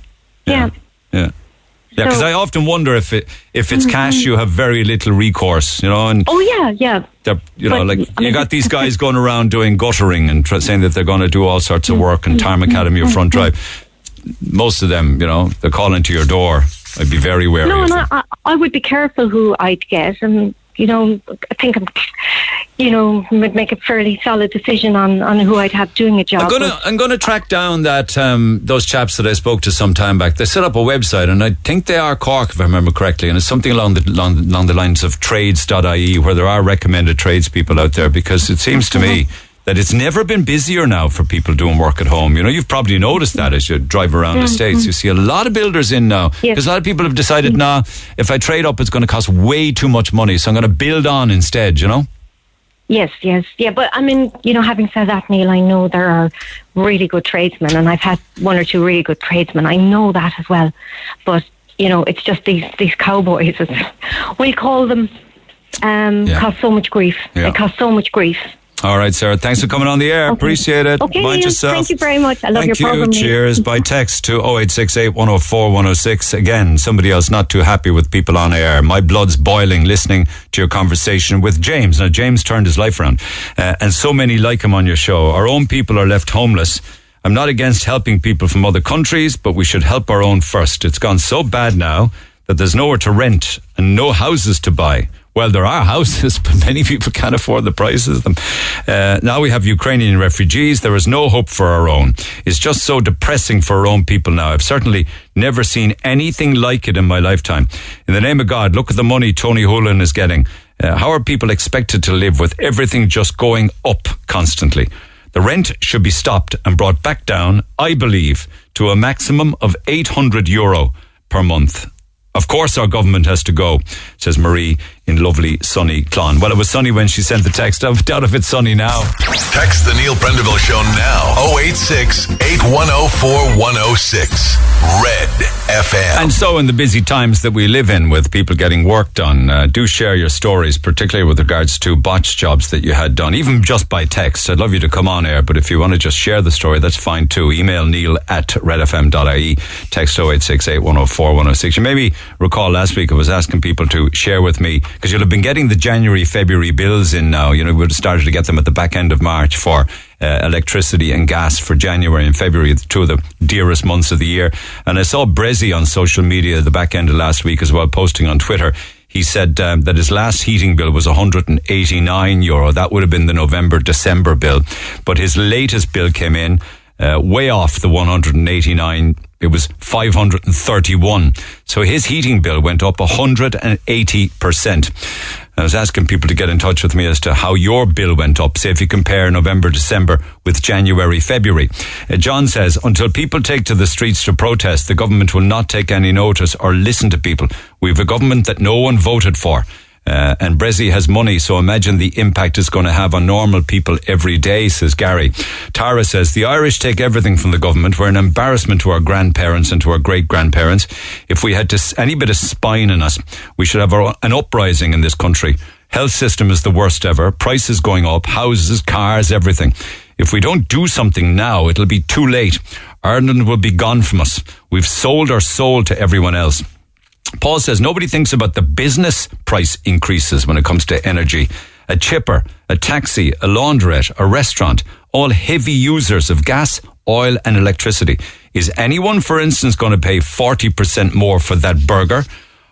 J: yeah.
B: Yeah. Yeah, because
J: So- Mm-hmm.
B: I often wonder if it if it's cash, mm-hmm. you have very little recourse, you know, and
J: Oh, yeah, yeah.
B: you know,
J: But,
B: like
J: I
B: you got these guys going around doing guttering and tr- saying that they're going to do all sorts of mm-hmm. work and mm-hmm. tarmacadam or Front Drive. Most of them, you know, they're calling to your door. I'd be very wary.
J: No, and. I I would be careful who I'd get, and you know, I think I'm, you know, would make a fairly solid decision on, on who I'd have doing a job.
B: I'm gonna. I'm gonna track down that um, those chaps that I spoke to some time back. They set up a website, and I think they are Cork, if I remember correctly, and it's something along the along, along the lines of trades.ie, where there are recommended tradespeople out there. Because it seems to me that it's never been busier now for people doing work at home. You know, you've probably noticed that as you drive around the mm, states, mm. you see a lot of builders in now
J: Yes.
B: because a lot of people have decided, mm. nah, if I trade up, it's going to cost way too much money, so I'm going to build on instead. You know.
J: Yes, yes, yeah. But I mean, you know, having said that, Neil, I know there are really good tradesmen, and I've had one or two really good tradesmen. I know that as well. But you know, it's just these these cowboys, as we call them, um,
B: Yeah.
J: cause so much grief.
B: Yeah.
J: They cause so much grief.
B: All right, Sarah. Thanks for coming on the air.
J: Okay.
B: Appreciate it.
J: Okay,
B: Mind yourself.
J: thank you very much. I love
B: Thank
J: your
B: you.
J: program.
B: Cheers. By text to 0868 104 106. Again, somebody else not too happy with people on air. My blood's boiling listening to your conversation with James. Now, James turned his life around, uh, and so many like him on your show. Our own people are left homeless. I'm not against helping people from other countries, but we should help our own first. It's gone so bad now that there's nowhere to rent and no houses to buy. Well, there are houses, but many people can't afford the prices of them. Uh, now we have Ukrainian refugees. There is no hope for our own. It's just so depressing for our own people now. I've certainly never seen anything like it in my lifetime. In the name of God, look at the money Tony Holohan is getting. Uh, how are people expected to live with everything just going up constantly? The rent should be stopped and brought back down, I believe, to a maximum of 800 euro per month. Of course, our government has to go, says Marie in lovely sunny Clon. Well, it was sunny when she sent the text. I doubt if it's sunny now.
A: Text the Neil Prendeville Show now. 086 8104 106. Red FM.
B: And so, in the busy times that we live in with people getting work done, uh, do share your stories, particularly with regards to botch jobs that you had done, even just by text. I'd love you to come on air, but if you want to just share the story, that's fine too. Email neil at redfm.ie, text 0868 104 106. You maybe recall last week I was asking people to share with me, because you'll have been getting the January, February bills in now. You know, we would have started to get them at the back end of March for uh, electricity and gas for January and February, the two of the dearest months of the year. And I saw Bressie on social media at the back end of last week as well, posting on Twitter. He said um, that his last heating bill was 189 euro. That would have been the November December bill. But his latest bill came in uh, way off the 189. It was 531. So his heating bill went up 180%. I was asking people to get in touch with me as to how your bill went up. Say if you compare November, December with January, February. Uh, John says, until people take to the streets to protest, the government will not take any notice or listen to people. We have a government that no one voted for. Uh, and Bressie has money, so imagine the impact it's going to have on normal people every day, says Gary. Tara says, the Irish take everything from the government. We're an embarrassment to our grandparents and to our great grandparents. If we had to, any bit of spine in us, we should have our, an uprising in this country. Health system is the worst ever. Prices going up, houses, cars, everything. If we don't do something now, it'll be too late. Ireland will be gone from us. We've sold our soul to everyone else. Paul says nobody thinks about the business price increases when it comes to energy. A chipper, a taxi, a laundrette, a restaurant, all heavy users of gas, oil, and electricity. Is anyone, for instance, going to pay 40% more for that burger?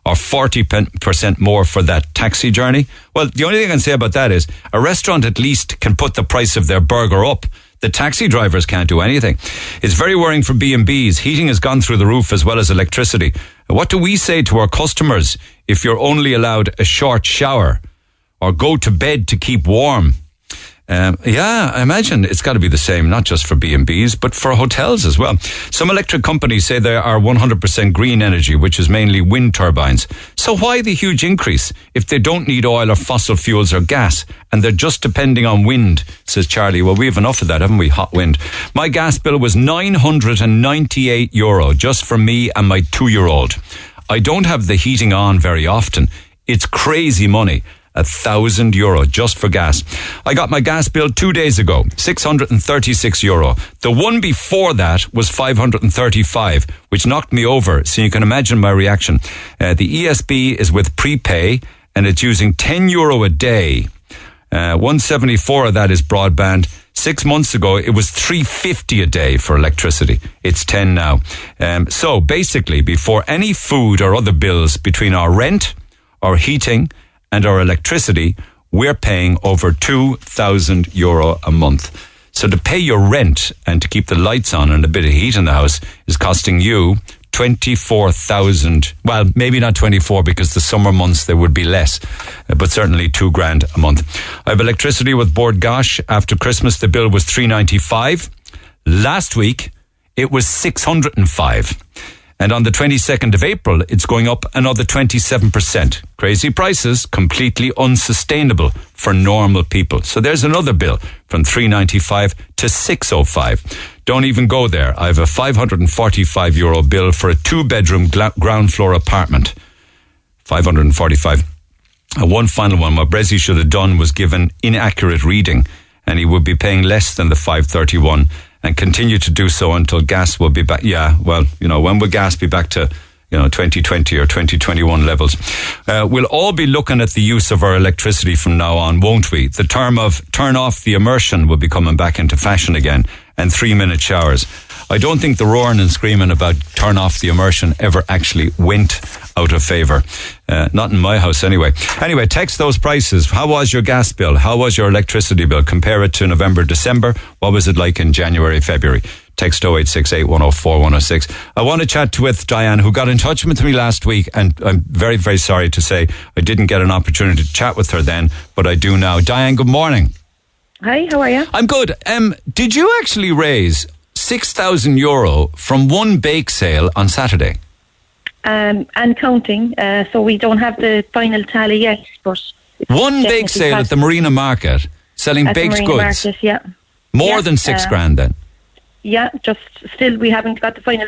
B: Or 40% more for that taxi journey? Well, the only thing I can say about that is a restaurant at least can put the price of their burger up. The taxi drivers can't do anything. It's very worrying for B&Bs. Heating has gone through the roof as well as electricity. What do we say to our customers if you're only allowed a short shower or go to bed to keep warm? Um, yeah, I imagine it's got to be the same, not just for B&Bs, but for hotels as well. Some electric companies say they are 100% green energy, which is mainly wind turbines. So why the huge increase if they don't need oil or fossil fuels or gas and they're just depending on wind, says Charlie. Well, we have enough of that, haven't we? Hot wind. My gas bill was 998 euro just for me and my two year old. I don't have the heating on very often. It's crazy money a thousand euro just for gas. I got my gas bill two days ago, 636 euro. The one before that was 535, which knocked me over. So you can imagine my reaction. Uh, the ESB is with prepay and it's using 10 euro a day. Uh, 174 of that is broadband. Six months ago, it was 350 a day for electricity. It's 10 now. Um, so basically, before any food or other bills between our rent, our heating, and our electricity, we're paying over 2,000 euro a month. So to pay your rent and to keep the lights on and a bit of heat in the house is costing you 24,000. Well, maybe not 24 because the summer months there would be less, but certainly two grand a month. I have electricity with Bord Gáis. After Christmas, the bill was 395. Last week, it was 605. And on the 22nd of April, it's going up another 27%. Crazy prices, completely unsustainable for normal people. So there's another bill from 395 to 605. Don't even go there. I have a 545 euro bill for a two bedroom ground floor apartment. 545. And uh, one final one, what Bressie should have done was given inaccurate reading and he would be paying less than the 531 and continue to do so until gas will be back. Yeah, well, you know, when will gas be back to, you know, 2020 or 2021 levels? Uh, we'll all be looking at the use of our electricity from now on, won't we? The term of turn off the immersion will be coming back into fashion again and three minute showers. I don't think the roaring and screaming about turn off the immersion ever actually went out of favour. Uh, not in my house anyway. Anyway, text those prices. How was your gas bill? How was your electricity bill? Compare it to November, December. What was it like in January, February? Text 0868 104 106. I want to chat with Diane, who got in touch with me last week, and I'm very, very sorry to say I didn't get an opportunity to chat with her then, but I do now. Diane, good morning.
K: Hi, how are you?
B: I'm good. Um, did you actually raise 6,000 euro from one bake sale on Saturday?
K: Um, and counting. Uh, so we don't have the final tally yet, but
B: One bake sale at the Marina Market selling
K: at
B: baked goods.
K: Market, yeah,
B: More
K: Yeah,
B: than six
K: uh,
B: grand then.
K: yeah. Just still, we haven't got the final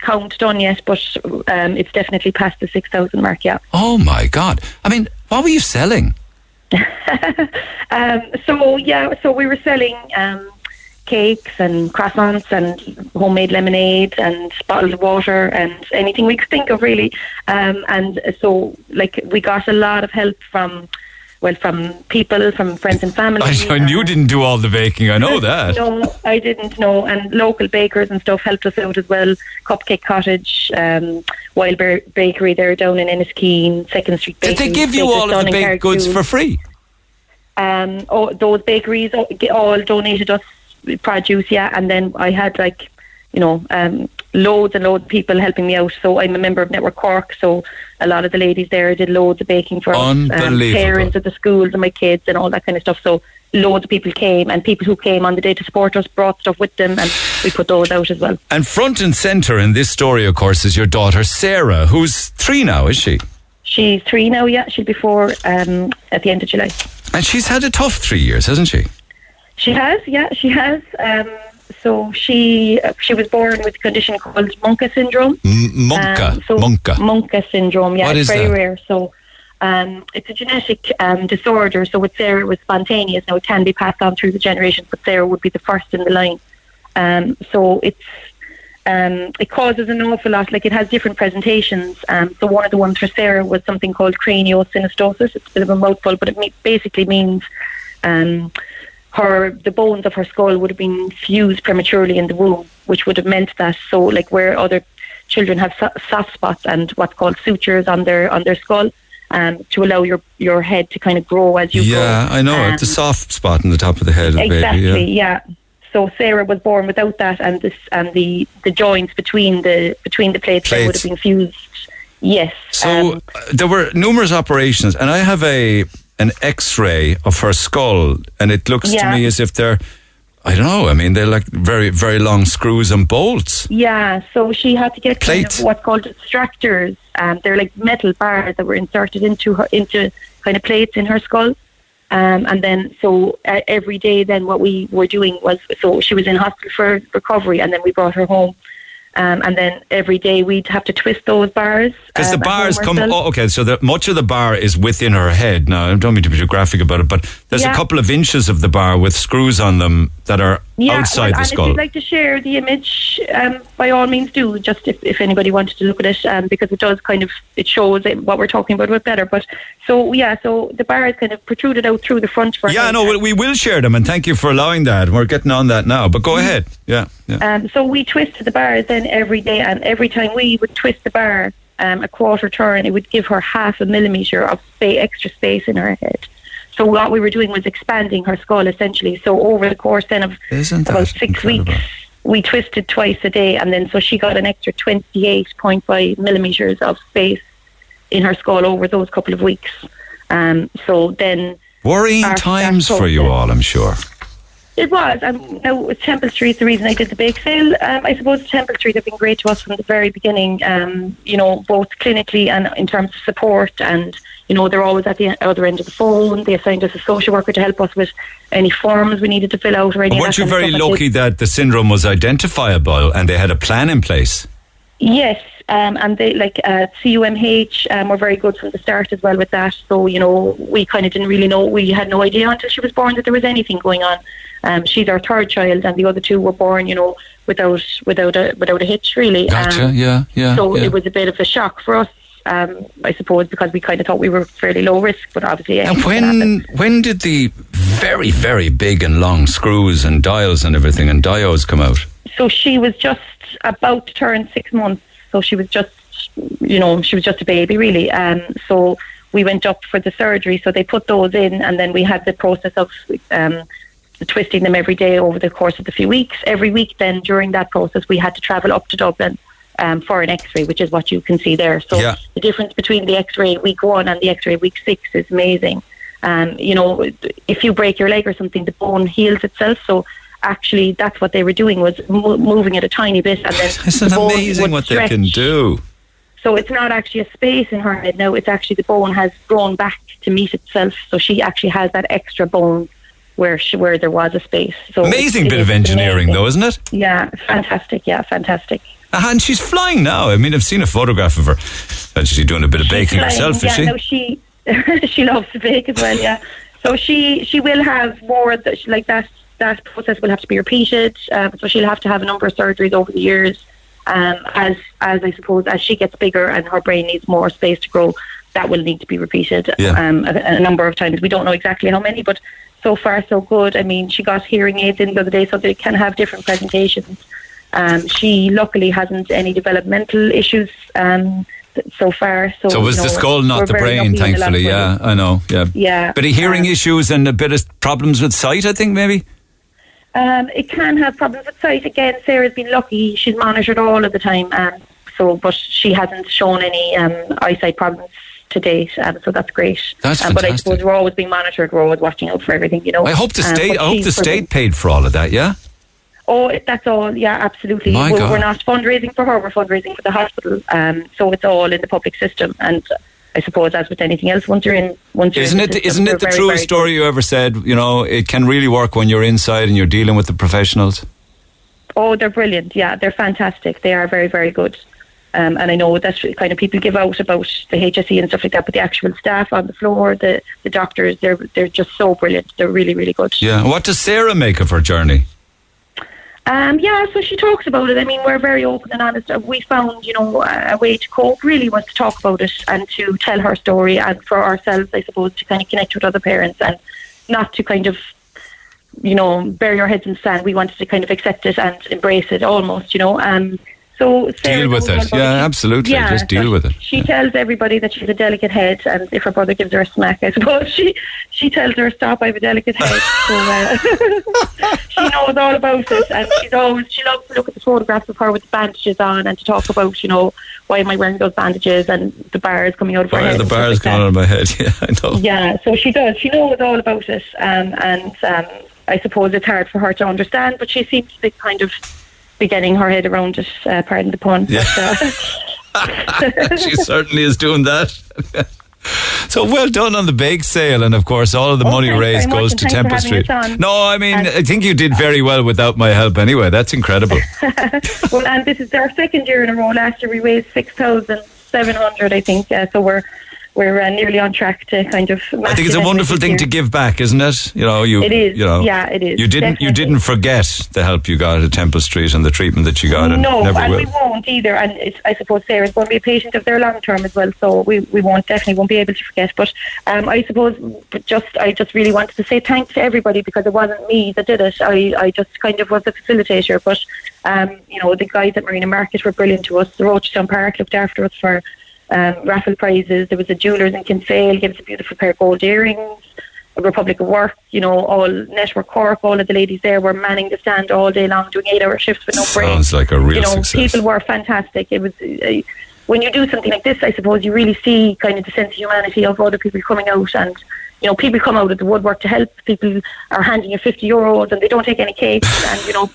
K: count done yet, but um, it's definitely past the six thousand mark. Yeah.
B: Oh my God. I mean, what were you selling?
K: Um, so yeah, so we were selling um, cakes and croissants and homemade lemonade and bottled water and anything we could think of really. Um, and so like we got a lot of help from well from people, from friends and family.
B: I, knew you didn't do all the baking. I know that.
K: No, I didn't know. And local bakers and stuff helped us out as well. Cupcake Cottage, um, Wild Bear Bakery there down in Enniskeane, Second Street
B: Did they give you all of the baked goods for free?
K: Um, oh, those bakeries all, all donated us produce, yeah. And then I had like, you know, um, loads and loads of people helping me out. So I'm a member of Network Cork, so a lot of the ladies there did loads of baking for us. Um, parents of the schools and my kids and all that kind of stuff. So loads of people came, and people who came on the day to support us brought stuff with them, and we put those out as well.
B: And front and centre in this story, of course, is your daughter Sarah, who's three now, is she?
K: She's three now, yeah. She'll be four um, at the end of July.
B: And she's had a tough three years, hasn't she?
K: She has, yeah, she has. Um, so she she was born with a condition called Muenke syndrome.
B: M- Muenke.
K: Um, so
B: Muenke.
K: Muenke syndrome, yeah,
B: What
K: it's very
B: that?
K: rare. So um, it's a genetic um, disorder. So with Sarah, it was spontaneous. Now it can be passed on through the generations, but Sarah would be the first in the line. Um, so it's um, it causes an awful lot. Like it has different presentations. Um, so one of the ones for Sarah was something called craniosynostosis. It's a bit of a mouthful, but it me- basically means um, her the bones of her skull would have been fused prematurely in the womb, which would have meant that so like where other children have soft spots and what's called sutures on their on their skull. Um, to allow your your head to kind of grow as you grow.
B: Yeah, I know.
K: Um,
B: the soft spot in the top of the head of the
K: exactly,
B: baby. Yeah.
K: yeah. So Sarah was born without that, and this and the the joints between the between the plates, there would have been fused. Yes.
B: So
K: um,
B: uh, there were numerous operations, and I have a an X-ray of her skull, and it looks to me as if they're, I don't know. I mean, they're like very very long screws and bolts.
K: yeah. So she had to get kind
B: Plate.
K: of what's called extractors. Um, they're like metal bars that were inserted into her into kind of plates in her skull. Um, and then, so uh, every day, then what we were doing was, so she was in hospital for recovery, and then we brought her home. Um, and then every day we'd have to twist those bars.
B: Because the
K: um, at home
B: bars come. Oh, okay, so the, much of the bar is within her head. Now, I don't mean to be too graphic about it, but there's a couple of inches of the bar with screws on them that are
K: Yeah,
B: outside
K: well,
B: the
K: and
B: skull.
K: if you'd like to share the image, um, by all means do. Just if, if anybody wanted to look at it, um, because it does kind of it shows it, what we're talking about a bit better. But so yeah, so the bar is kind of protruded out through the front. For
B: yeah, no, we, we will share them, and thank you for allowing that. We're getting on that now, but go ahead. Yeah, yeah.
K: Um, so we twisted the bars then every day, and every time we would twist the bar um, a quarter turn, it would give her half a millimeter of spa- extra space in her head. So what we were doing was expanding her skull essentially. So over the course then of about six
B: incredible?
K: weeks, we twisted twice a day, and then so she got an extra 28.5 millimeters of space in her skull over those couple of weeks. Um, so then
B: Worrying times for you all, I'm sure.
K: it was. And now with Temple Street, the reason I did the bake sale, um, I suppose Temple Street have been great to us from the very beginning. Um, you know, both clinically and in terms of support, and you know they're always at the other end of the phone. They assigned us a social worker to help us with any forms we needed to fill out or any.
B: Weren't you very
K: stuff. And they-
B: lucky that the syndrome was identifiable and they had a plan in place?
K: Yes, um, and they like uh, CUMH um, were very good from the start as well with that. So you know, we kind of didn't really know. We had no idea until she was born that there was anything going on. Um, she's our third child, and the other two were born, you know, without without a without a hitch, really.
B: Gotcha.
K: Um,
B: yeah, yeah.
K: so
B: yeah.
K: it was a bit of a shock for us, um, I suppose, because we kind of thought we were fairly low risk, but obviously.
B: And
K: anything can happen.
B: when when did the very very big and long screws and dials and everything and diodes come out?
K: so she was just about to turn six months. So she was just, you know, she was just a baby, really. Um, so we went up for the surgery. So they put those in, and then we had the process of um, twisting them every day over the course of the few weeks. Every week, then during that process, we had to travel up to Dublin. Um, for an X-ray, which is what you can see there. So
B: Yeah.
K: the difference between the X-ray week one and the X-ray week six is amazing. Um, you know, if you break your leg or something, the bone heals itself. So actually, that's what they were doing was mo- moving it a tiny bit, and then
B: Isn't
K: the bone
B: amazing what they can
K: stretch.
B: do?
K: So it's not actually a space in her head now. It's actually the bone has grown back to meet itself. So she actually has that extra bone where she, where there was a space. So
B: Amazing
K: it-
B: bit of engineering,
K: amazing.
B: though, isn't it?
K: Yeah, fantastic. Yeah, fantastic.
B: Uh, And she's flying now. I mean, I've seen a photograph of her. She's doing a bit of baking
K: She's
B: herself,
K: flying.
B: is
K: yeah,
B: she?
K: No, she she loves to bake as well. Yeah, so she she will have more that like that. That process will have to be repeated. Um, so she'll have to have a number of surgeries over the years. Um, as as I suppose as she gets bigger and her brain needs more space to grow, that will need to be repeated
B: Yeah.
K: um, a, a number of times. We don't know exactly how many, but so far so good. I mean, she got hearing aids in the other day, so they can have different presentations. Um, she luckily hasn't any developmental issues um, so far. So,
B: So it was
K: you
B: the
K: know,
B: skull, not the brain,
K: lucky in a lot of
B: thankfully. Yeah. I know. Yeah.
K: Yeah,
B: Bit of hearing
K: um,
B: issues and a bit of problems with sight, I think, maybe?
K: Um, it can have problems with sight. Again, Sarah's been lucky; she's monitored all of the time. Um, so, but she hasn't shown any um, eyesight problems to date. Um, so that's great.
B: That's
K: um, But I suppose we're always being monitored. We're always watching out for everything. You know.
B: I hope the
K: Um,
B: state.
K: but
B: I hope the state paid for all of that. Yeah.
K: Oh, that's all. Yeah, absolutely.
B: My
K: we're,
B: God.
K: we're not fundraising for her. We're fundraising for the hospital. Um, so it's all in the public system. And I suppose, as with anything else, once you're in, once you're
B: Isn't
K: in
B: it?
K: the system,
B: Isn't it the
K: very,
B: truest
K: very
B: story you ever said? You know, it can really work when you're inside and you're dealing with the professionals.
K: Oh, they're brilliant. Yeah, they're fantastic. They are very, very good. Um, and I know that's kind of people give out about the HSE and stuff like that, but the actual staff on the floor, the, the doctors, they're they're just so brilliant. They're really, really good.
B: Yeah. What does Sarah make of her journey?
K: Um, yeah, so she talks about it. I mean, we're very open and honest. Uh, We found, you know, a way to cope really was to talk about it and to tell her story, and for ourselves, I suppose, to kind of connect with other parents and not to kind of, you know, bury our heads in the sand. We wanted to kind of accept it and embrace it almost, you know. Um, so Sarah
B: Deal with it. Yeah,
K: She-
B: absolutely.
K: Yeah,
B: Just deal
K: so
B: with it.
K: She tells everybody that she's a delicate head, and if her brother gives her a smack, I suppose she she tells her, "Stop! I have a delicate head." so uh, she knows all about it, and she's always she loves to look at the photographs of her with the bandages on, and to talk about, you know, why am I wearing those bandages and the bars coming out of her
B: Why are
K: head.
B: the bars
K: like
B: coming out of my head? Yeah, I know.
K: Yeah, so she does. She knows all about it, um, and um, I suppose it's hard for her to understand, but she seems to be kind of be getting her head around it. Uh, pardon the pun.
B: Yeah.
K: But, uh,
B: she certainly is doing that. So well done on the bake sale, and of course, all of the
K: Oh,
B: money raised goes to Temple Street. No, I mean,
K: And-
B: I think you did very well without my help. Anyway, that's incredible.
K: well, and this is our second year in a row. Last year we raised six thousand seven hundred, I think. Uh, so we're we're uh, nearly on track to kind of.
B: I think it's a wonderful thing to give back, isn't it? You know, you.
K: It is.
B: You know,
K: Yeah, it is.
B: You didn't. You didn't forget the help you got at Temple Street and the treatment that you got, and
K: No, and
B: will.
K: we won't either. And it's, I suppose Sarah's going to be a patient of their long term as well, so we, we won't definitely won't be able to forget. But um, I suppose, just I just really wanted to say thanks to everybody because it wasn't me that did it. I, I just kind of was the facilitator. But um, you know, the guys at Marina Market were brilliant to us. The Rochestown Park looked after us for um, raffle prizes. There was a jewellers in Kinsale gave us a beautiful pair of gold earrings. Republic of Work, you know, all Network Cork, all of the ladies there were manning the stand all day long, doing eight-hour shifts with no break.
B: Sounds like a real
K: you know,
B: success.
K: people were fantastic. It was uh, when you do something like this, I suppose you really see kind of the sense of humanity of other people coming out and. You know, people come out of the woodwork to help. People are handing you fifty euros, and they don't take any cakes. And you know,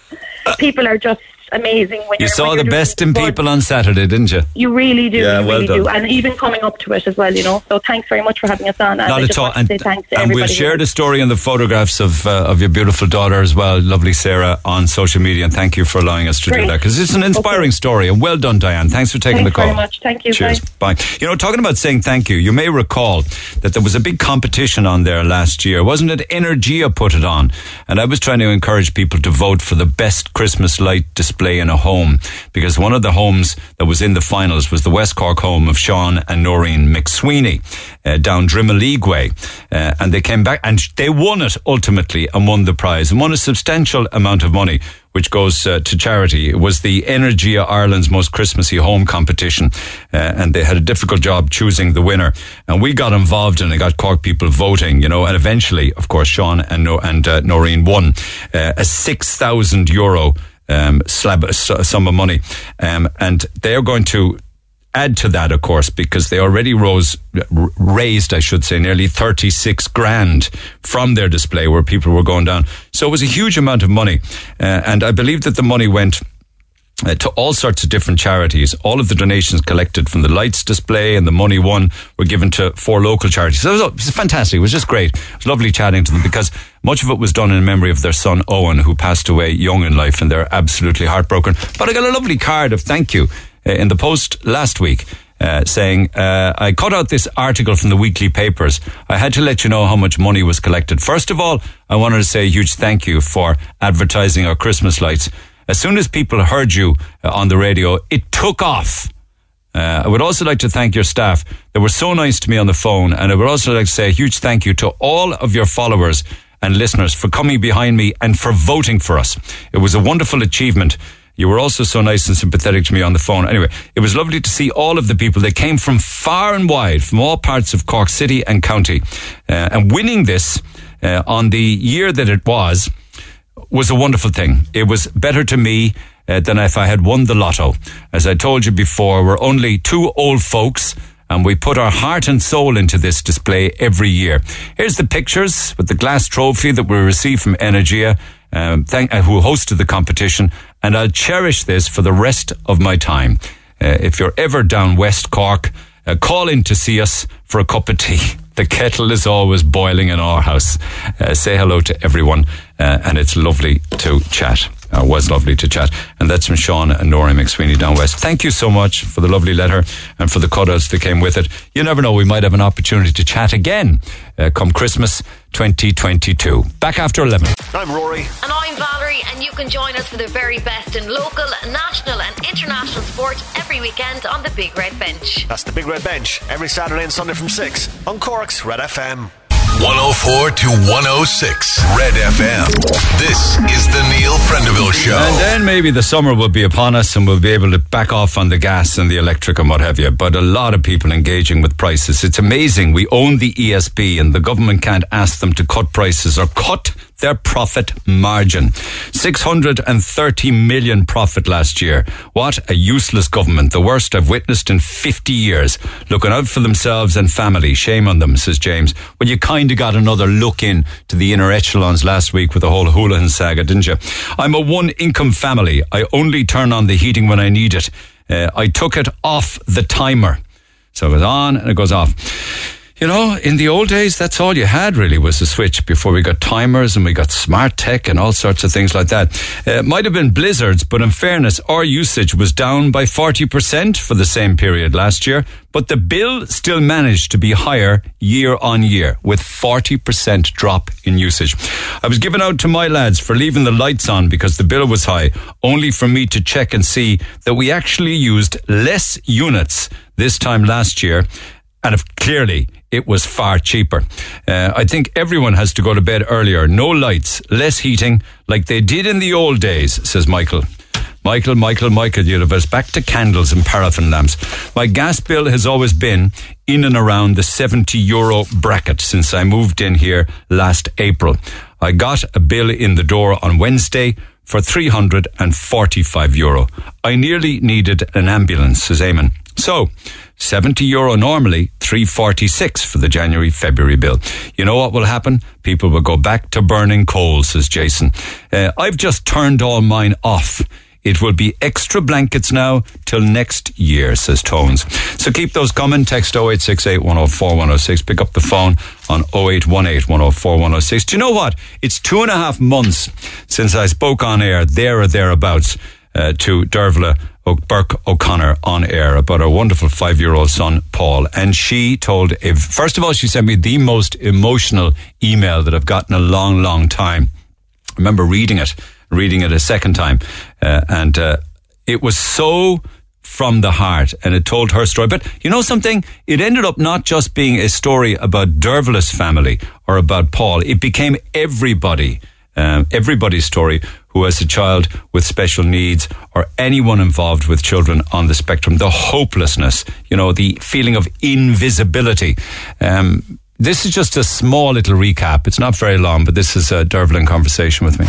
K: people are just amazing. When
B: You saw
K: when
B: the best in
K: something
B: people on Saturday, didn't you?
K: You really do.
B: Yeah,
K: you
B: well
K: really
B: done.
K: do. And even coming up to it as well, you know. So thanks very much for having us on. And
B: Not at all. And,
K: say thanks to
B: and we'll share
K: here.
B: the story and the photographs of uh, of your beautiful daughter as well, lovely Sarah, on social media. And thank you for allowing us to do that because it's an inspiring story. And well done, Diane. Thanks for taking
K: Thanks
B: the call.
K: very much. Thank you.
B: Cheers. Bye. You know, talking about saying thank you, you may recall that there was a big competition on there last year. Wasn't it Energia put it on? And I was trying to encourage people to vote for the best Christmas light display in a home because one of the homes that was in the finals was the West Cork home of Sean and Noreen McSweeney uh, down Drimoleague Way. Uh, and they came back and they won it ultimately and won the prize and won a substantial amount of money which goes uh, to charity. It was the Energia Ireland's most Christmassy home competition, uh, and they had a difficult job choosing the winner. And we got involved and it got Cork people voting, you know, and eventually, of course, Sean and, and uh, Noreen won uh, a 6,000 euro um, slab, s- sum of money. Um, and they're going to add to that, of course, because they already rose, raised, I should say, nearly 36 grand from their display where people were going down. So it was a huge amount of money. Uh, and I believe that the money went uh, to all sorts of different charities. All of the donations collected from the lights display and the money won were given to four local charities. So it was, it was fantastic. It was just great. It was lovely chatting to them because much of it was done in memory of their son Owen, who passed away young in life, and they're absolutely heartbroken. But I got a lovely card of thank you uh, in the post last week. Uh, saying, uh, I cut out this article from the weekly papers. I had to let you know how much money was collected. First of all, I wanted to say a huge thank you for advertising our Christmas lights. As soon as people heard you uh, on the radio, it took off. Uh, I would also like to thank your staff. They were so nice to me on the phone. And I would also like to say a huge thank you to all of your followers and listeners for coming behind me and for voting for us. It was a wonderful achievement. You were also so nice and sympathetic to me on the phone. Anyway, it was lovely to see all of the people. that came from far and wide, from all parts of Cork City and County. Uh, and winning this uh, on the year that it was, was a wonderful thing. It was better to me uh, than if I had won the lotto. As I told you before, we're only two old folks and we put our heart and soul into this display every year. Here's the pictures with the glass trophy that we received from Energia, um, thank, uh, who hosted the competition, and I'll cherish this for the rest of my time. Uh, if you're ever down West Cork, uh, call in to see us for a cup of tea. The kettle is always boiling in our house. Uh, say hello to everyone, uh, and it's lovely to chat. Uh, was lovely to chat. And that's from Sean and Nora McSweeney down west. Thank you so much for the lovely letter and for the cutouts that came with it. You never know, we might have an opportunity to chat again uh, come Christmas 2022. Back after 11.
L: I'm Rory.
M: And I'm Valerie, and you can join us for the very best in local, national, and international sport every weekend on the Big Red Bench.
L: That's the Big Red Bench every Saturday and Sunday from 6 on Cork's Red FM.
A: 104 to 106 Red FM. This is the Neil Prendeville Show.
B: And then maybe the summer will be upon us and we'll be able to back off on the gas and the electric and what have you. But a lot of people engaging with prices. It's amazing. We own the ESB and the government can't ask them to cut prices or cut their profit margin. 630 million profit last year. What a useless government. The worst I've witnessed in 50 years. Looking out for themselves and family. Shame on them, says James. Well, you kind of got another look in to the inner echelons last week with the whole Holohan saga, didn't you? I'm a one income family. I only turn on the heating when I need it. Uh, I took it off the timer. So it goes on and it goes off. You know, in the old days, that's all you had really was the switch before we got timers and we got smart tech and all sorts of things like that. Uh, it might have been blizzards, but in fairness, our usage was down by 40% for the same period last year, but the bill still managed to be higher year on year with 40% drop in usage. I was given out to my lads for leaving the lights on because the bill was high, only for me to check and see that we actually used less units this time last year and if clearly it was far cheaper. Uh, I think everyone has to go to bed earlier. No lights, less heating, like they did in the old days, says Michael. Michael, Michael, Michael Universe, back to candles and paraffin lamps. My gas bill has always been in and around the 70 euro bracket since I moved in here last April. I got a bill in the door on Wednesday for 345 euro. I nearly needed an ambulance, says Eamon. So, 70 euro normally, 346 for the January February bill. You know what will happen? People will go back to burning coal, says Jason. Uh, I've just turned all mine off. It will be extra blankets now till next year, says Tones. So keep those coming. Text 0868 104 106. Pick up the phone on 0818 104 106. Do you know what? It's two and a half months since I spoke on air, there or thereabouts, uh, to Dervla Burke O'Connor on air about her wonderful five year old son, Paul. And she told, if, first of all, she sent me the most emotional email that I've gotten a long, long time. I remember reading it, reading it a second time. Uh, and uh, it was so from the heart and it told her story. But you know something? It ended up not just being a story about Dervla's family or about Paul. It became everybody, um, everybody's story who has a child with special needs or anyone involved with children on the spectrum. The hopelessness, you know, the feeling of invisibility. Um, this is just a small little recap. It's not very long, but this is a Dervlin conversation with me.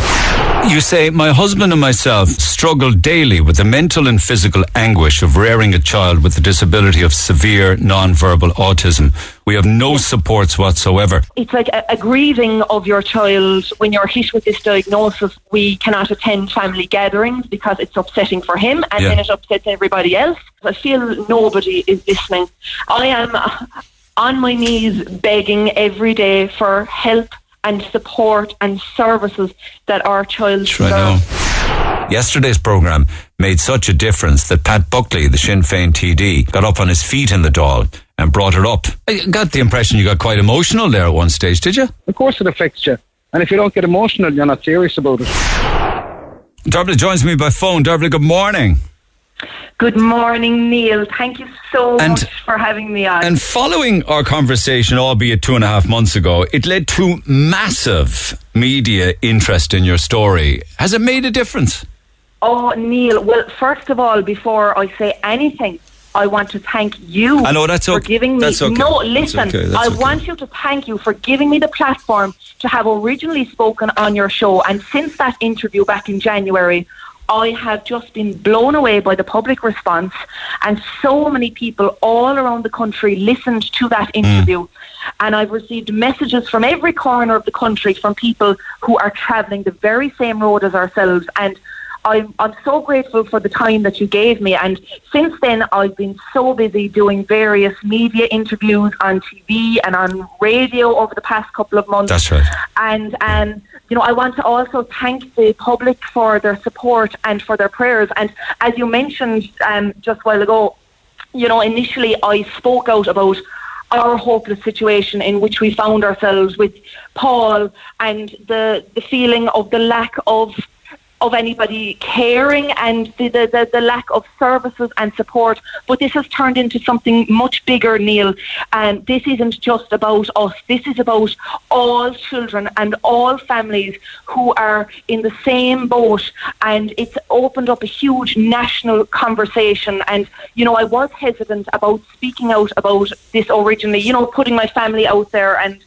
B: You say, My husband and myself struggle daily with the mental and physical anguish of rearing a child with a disability of severe non-verbal autism. We have no supports whatsoever.
F: It's like a, a grieving of your child when you're hit with this diagnosis. We cannot attend family gatherings because it's upsetting for him and
B: Yeah.
F: then it upsets everybody else. I feel nobody is listening. I am on my knees begging every day for help and support and services that our child
B: Sure, I know. Yesterday's programme made such a difference that Pat Buckley, the Sinn Féin TD, got up on his feet in the Dáil and brought it up. I got the impression you got quite emotional there at one stage, did you?
N: Of course it affects you. And if you don't get emotional, you're not serious about it.
B: Dervla joins me by phone. Dervla, good morning.
F: Good morning, Neil. Thank you so
B: And-
F: much for having me on.
B: And following our conversation, albeit two and a half months ago, it led to massive media interest in your story. Has it made a difference?
F: Oh, Neil. Well, first of all, before I say anything, I want to thank you
B: I know, that's
F: for
B: okay.
F: giving me.
B: That's okay.
F: No,
B: That's
F: listen.
B: okay. That's
F: I
B: okay.
F: want you to thank you for giving me the platform to have originally spoken on your show. And since that interview back in January, I have just been blown away by the public response, and so many people all around the country listened to that mm. interview. And I've received messages from every corner of the country from people who are travelling the very same road as ourselves. And I'm, I'm so grateful for the time that you gave me. And since then, I've been so busy doing various media interviews on TV and on radio over the past couple of months.
B: That's right.
F: And um, you know, I want to also thank the public for their support and for their prayers. And as you mentioned um, just a while ago, you know, initially I spoke out about our hopeless situation in which we found ourselves with Paul and the the feeling of the lack of of anybody caring and the, the, the, lack of services and support. But this has turned into something much bigger, Neil. And this isn't just about us. This is about all children and all families who are in the same boat. And it's opened up a huge national conversation. And, you know, I was hesitant about speaking out about this originally, you know, putting my family out there and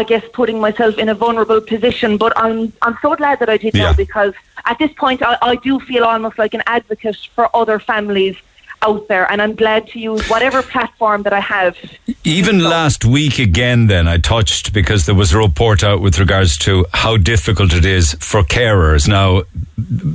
F: I guess putting myself in a vulnerable position. But I'm I'm so glad that I did
B: Yeah.
F: now because at this point I, I do feel almost like an advocate for other families out there, and I'm glad to use whatever platform that I have.
B: Even last week again, then I touched because there was a report out with regards to how difficult it is for carers. Now,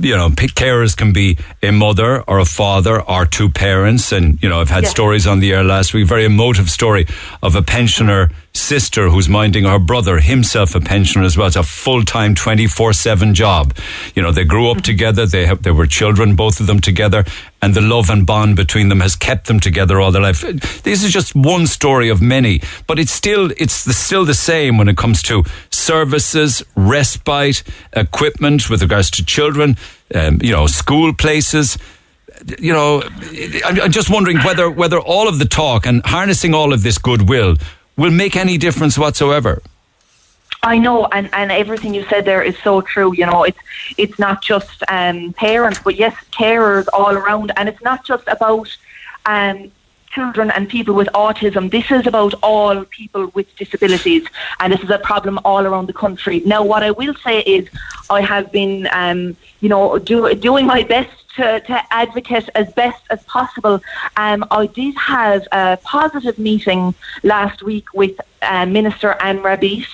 B: you know, carers can be a mother or a father or two parents, and you know, I've had
O: Yes.
B: stories on the air last week, very emotive story of a pensioner sister who's minding her brother, himself a pensioner as well. It's a full time, twenty four seven job. You know, they grew up together. They have, they were children, both of them together, and the love and bond between them has kept them together all their life. This is just one story of many, but it's still it's the, still the same when it comes to services, respite, equipment with regards to children, um, you know, school places. You know, I'm just wondering whether whether all of the talk and harnessing all of this goodwill will make any difference whatsoever.
F: I know, and, and everything you said there is so true. You know, it's it's not just um, parents, but yes, carers all around, and it's not just about um, children and people with autism. This is about all people with disabilities, and this is a problem all around the country. Now, what I will say is, I have been, um, you know, do, doing my best to, to advocate as best as possible. Um, I did have a positive meeting last week with uh, Minister Anne Rabbitte,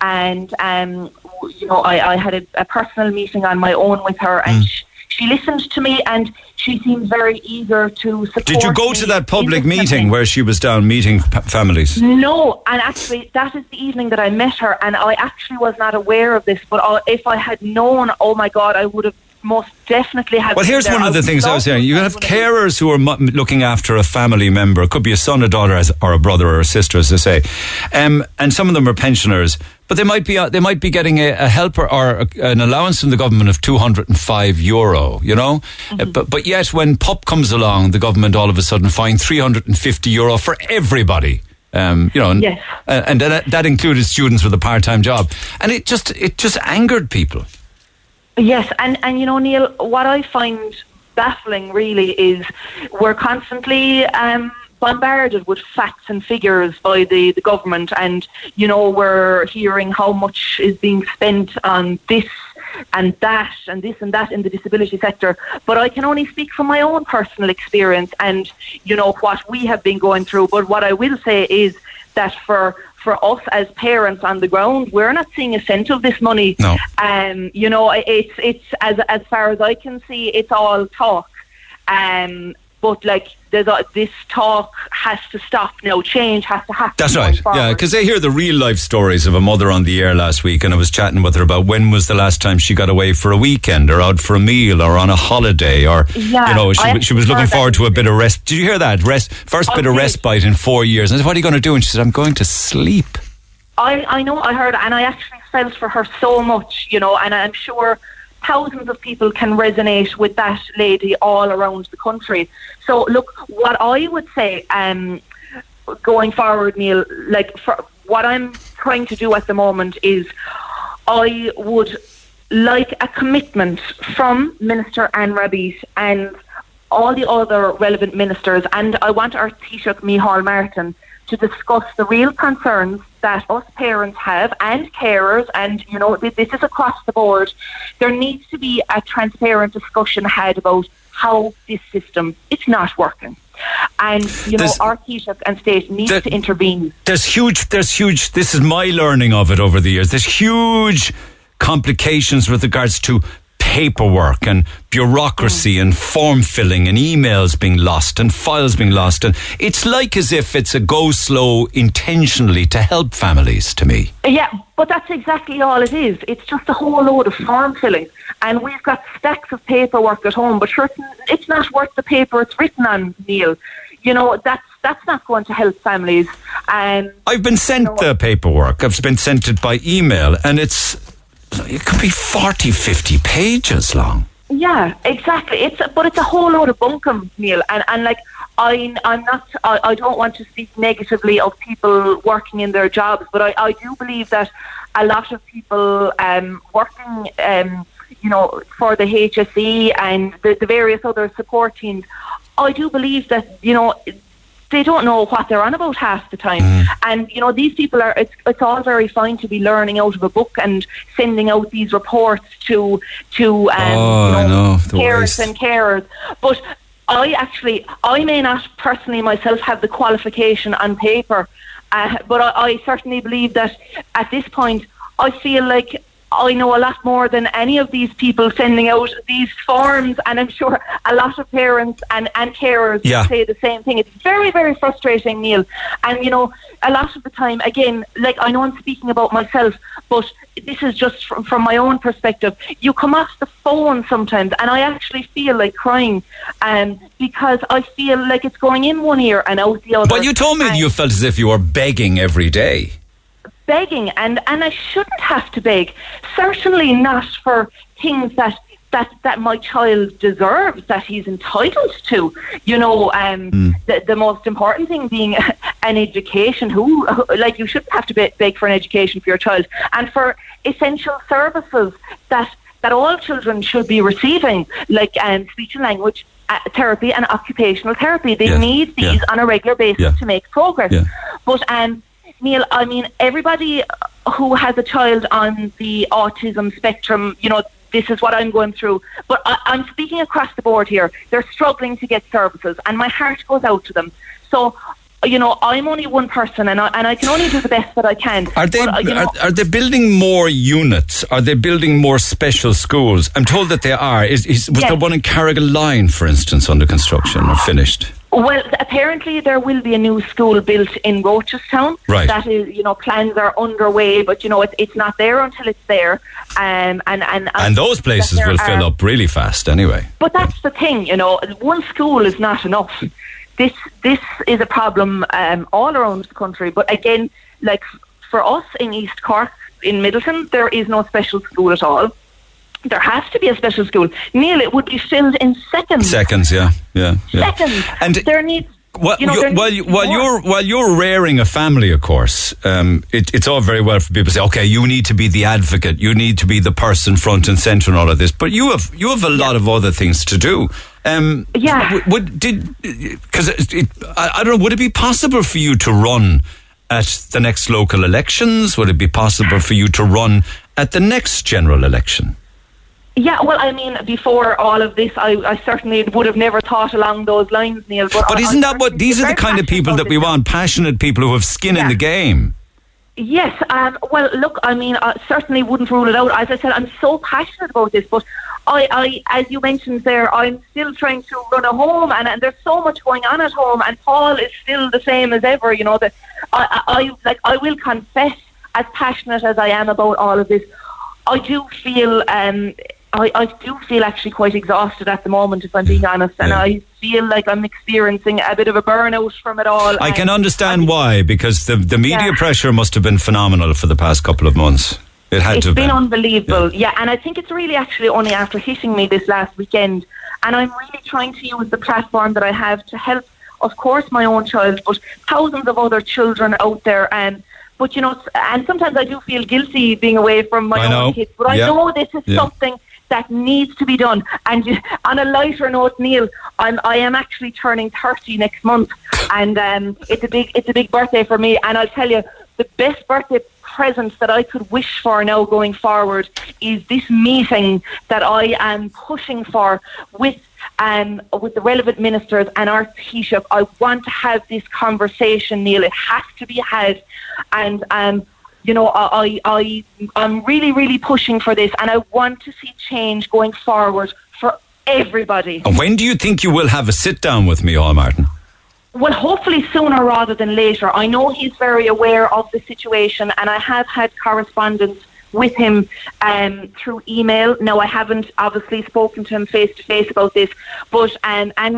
F: and um, you know I, I had a, a personal meeting on my own with her, and she, she listened to me, and she seemed very eager to support.
B: Did you go to that public meeting where she was down meeting p- families?
F: No, and actually, that is the evening that I met her, and I actually was not aware of this. But I, if I had known, oh my God, I would have most definitely have.
B: Well, here's one of the things I was saying. You have carers who are mu- looking after a family member. It could be a son, a daughter, as- or a brother or a sister, as they say. Um, and some of them are pensioners, but they might be uh, they might be getting a, a helper or a, an allowance from the government of two hundred and five euro. You know,
F: Mm-hmm.
B: Uh, but but yet when PUP comes along, the government all of a sudden fined three hundred and fifty euro for everybody. Um, you know, and,
F: Yes.
B: uh, and that, that included students with a part-time job, and it just it just angered people.
F: Yes, and and you know, Neil, what I find baffling really is we're constantly um, bombarded with facts and figures by the, the government, and you know, we're hearing how much is being spent on this and that and this and that in the disability sector. But I can only speak from my own personal experience and you know what we have been going through. But what I will say is that for for us as parents on the ground, we're not seeing a cent of this money.
B: No.
F: Um, you know, it's it's as as far as I can see, it's all talk. Um, but like there's a, this talk has to stop now. Change has to happen.
B: That's right.
F: forward.
B: Yeah, because they hear the real life stories of a mother on the air last week, and I was chatting with her about when was the last time she got away for a weekend, or out for a meal, or on a holiday, or
F: Yeah,
B: you know, she, she was looking forward to a bit of rest. Did you hear that? Rest, first
F: I
B: bit of respite in four years. And I said, "What are you going to do?" And she said, "I'm going to sleep."
F: I, I know I heard and I actually felt for her so much, you know, and I'm sure thousands of people can resonate with that lady all around the country. So look, what I would say, um, going forward, Neil, like for what I'm trying to do at the moment is I would like a commitment from Minister Anne Rabbitte and all the other relevant ministers, and I want our Taoiseach Micheál Martin to discuss the real concerns that us parents have and carers, and you know this is across the board. There needs to be a transparent discussion had about how this system it's not working, and you know
B: There's-
F: our Taoiseach and state needs to intervene.
B: There's huge. There's huge. This is my learning of it over the years. There's huge complications with regards to paperwork and bureaucracy mm. and form filling and emails being lost and files being lost and it's like as if it's a go slow intentionally to help families to me
F: Yeah, but that's exactly all it is. It's just a whole load of form filling. And we've got stacks of paperwork at home, but sure, it's- it's not worth the paper it's written on, Neil. you know, that's that's not going to help families. And
B: I've been sent the paperwork. I've been sent it by email, and it's it could be 40, 50 pages long.
F: Yeah, exactly. It's but it's a whole load of bunkum, Neil, and and like I I'm not I, I don't want to speak negatively of people working in their jobs, but I, I do believe that a lot of people um, working um, you know for the HSE and the, the various other support teams, I do believe that you know they don't know what they're on about half the time.
B: Mm.
F: And you know, these people are. It's it's all very fine to be learning out of a book and sending out these reports to to um,
B: Oh,
F: you
B: know,
F: parents and carers, but. I actually, I may not personally myself have the qualification on paper, uh, but I, I certainly believe that at this point, I feel like I know a lot more than any of these people sending out these forms, and I'm sure a lot of parents and, and carers
B: Yeah.
F: say the same thing. It's very, very frustrating, Neil. And, you know, a lot of the time, again, like I know I'm speaking about myself, but this is just from, from my own perspective. You come off the phone sometimes, and I actually feel like crying um, because I feel like it's going in one ear and out the other.
B: But you told me that you felt as if you were begging every day.
F: Begging and and I shouldn't have to beg. Certainly not for things that that that my child deserves that he's entitled to. You know um the, the most important thing being an education. Who like you shouldn't have to be- beg for an education for your child. And for essential services that that all children should be receiving like um, speech and language uh, therapy and occupational therapy. They need these
B: yeah.
F: on a regular basis
B: Yeah.
F: to make progress.
B: Yeah.
F: but um, Neil, I mean, everybody who has a child on the autism spectrum, you know, this is what I'm going through. But I, I'm speaking across the board here. They're struggling to get services, and my heart goes out to them. So, you know, I'm only one person, and I, and I can only do the best that I can.
B: Are they
F: But, uh, you know,
B: are, are they building more units? Are they building more special schools? I'm told that they are. Is, is was
F: Yes.
B: there one in Carrigaline, for instance, under construction or finished?
F: Well, apparently there will be a new school built in Rochestown.
B: Right.
F: That is, you know, plans are underway, but you know, it's it's not there until it's there. Um, and and
B: And those places will fill up really fast anyway.
F: But that's the thing, you know, one school is not enough. This this is a problem um, all around the country. But again, like for us in East Cork, in Midleton, there is no special school at all. There has to be a special school. Neil, it would be filled in seconds.
B: Seconds, yeah, yeah, yeah.
F: Seconds.
B: And
F: there needs.
B: Well,
F: you know,
B: you- while you, while you're while you're rearing a family, of course, um, it, it's all very well for people to say, "Okay, you need to be the advocate, you need to be the person front and center, and all of this." But you have you have a lot of other things to do. Um,
F: Yeah.
B: Would did because I, I don't know. Would it be possible for you to run at the next local elections? Would it be possible for you to run at the next general election?
F: Yeah, well, I mean, before all of this, I, I certainly would have never thought along those lines, Neil. But,
B: But isn't
F: I
B: that what these are the kind of people that we want? Passionate people who have skin in the game.
F: Yes, um, well, look, I mean, I certainly wouldn't rule it out. As I said, I'm so passionate about this, but I, I as you mentioned there, I'm still trying to run a home, and, and there's so much going on at home, and Paul is still the same as ever. You know that I, I, I like I will confess, as passionate as I am about all of this, I do feel. Um, I, I do feel actually quite exhausted at the moment, if I'm being honest, and
B: Yeah.
F: I feel like I'm experiencing a bit of a burnout from it all.
B: I can
F: and-
B: understand why, because the the media
F: Yeah.
B: pressure must have been phenomenal for the past couple of months. It had
F: It's
B: to
F: been
B: been.
F: unbelievable, yeah. And I think it's really actually only after hitting me this last weekend, and I'm really trying to use the platform that I have to help, of course, my own child, but thousands of other children out there. And but you know, and sometimes I do feel guilty being away from my
B: I
F: own
B: know.
F: kids, but I
B: Yeah.
F: know this is
B: Yeah.
F: something that needs to be done. And on a lighter note, Neil, I'm I am actually turning 30 next month, and um, it's a big it's a big birthday for me. And I'll tell you, the best birthday present that I could wish for now going forward is this meeting that I am pushing for with um, with the relevant ministers and our Taoiseach. I want to have this conversation, Neil. It has to be had, and um, you know, I, I, I'm really, really pushing for this, and I want to see change going forward for everybody.
B: And when do you think you will have a sit down with Micheál Martin?
F: Well, hopefully sooner rather than later. I know he's very aware of the situation, and I have had correspondence with him um, through email. Now, I haven't obviously spoken to him face to face about this, but um, Anne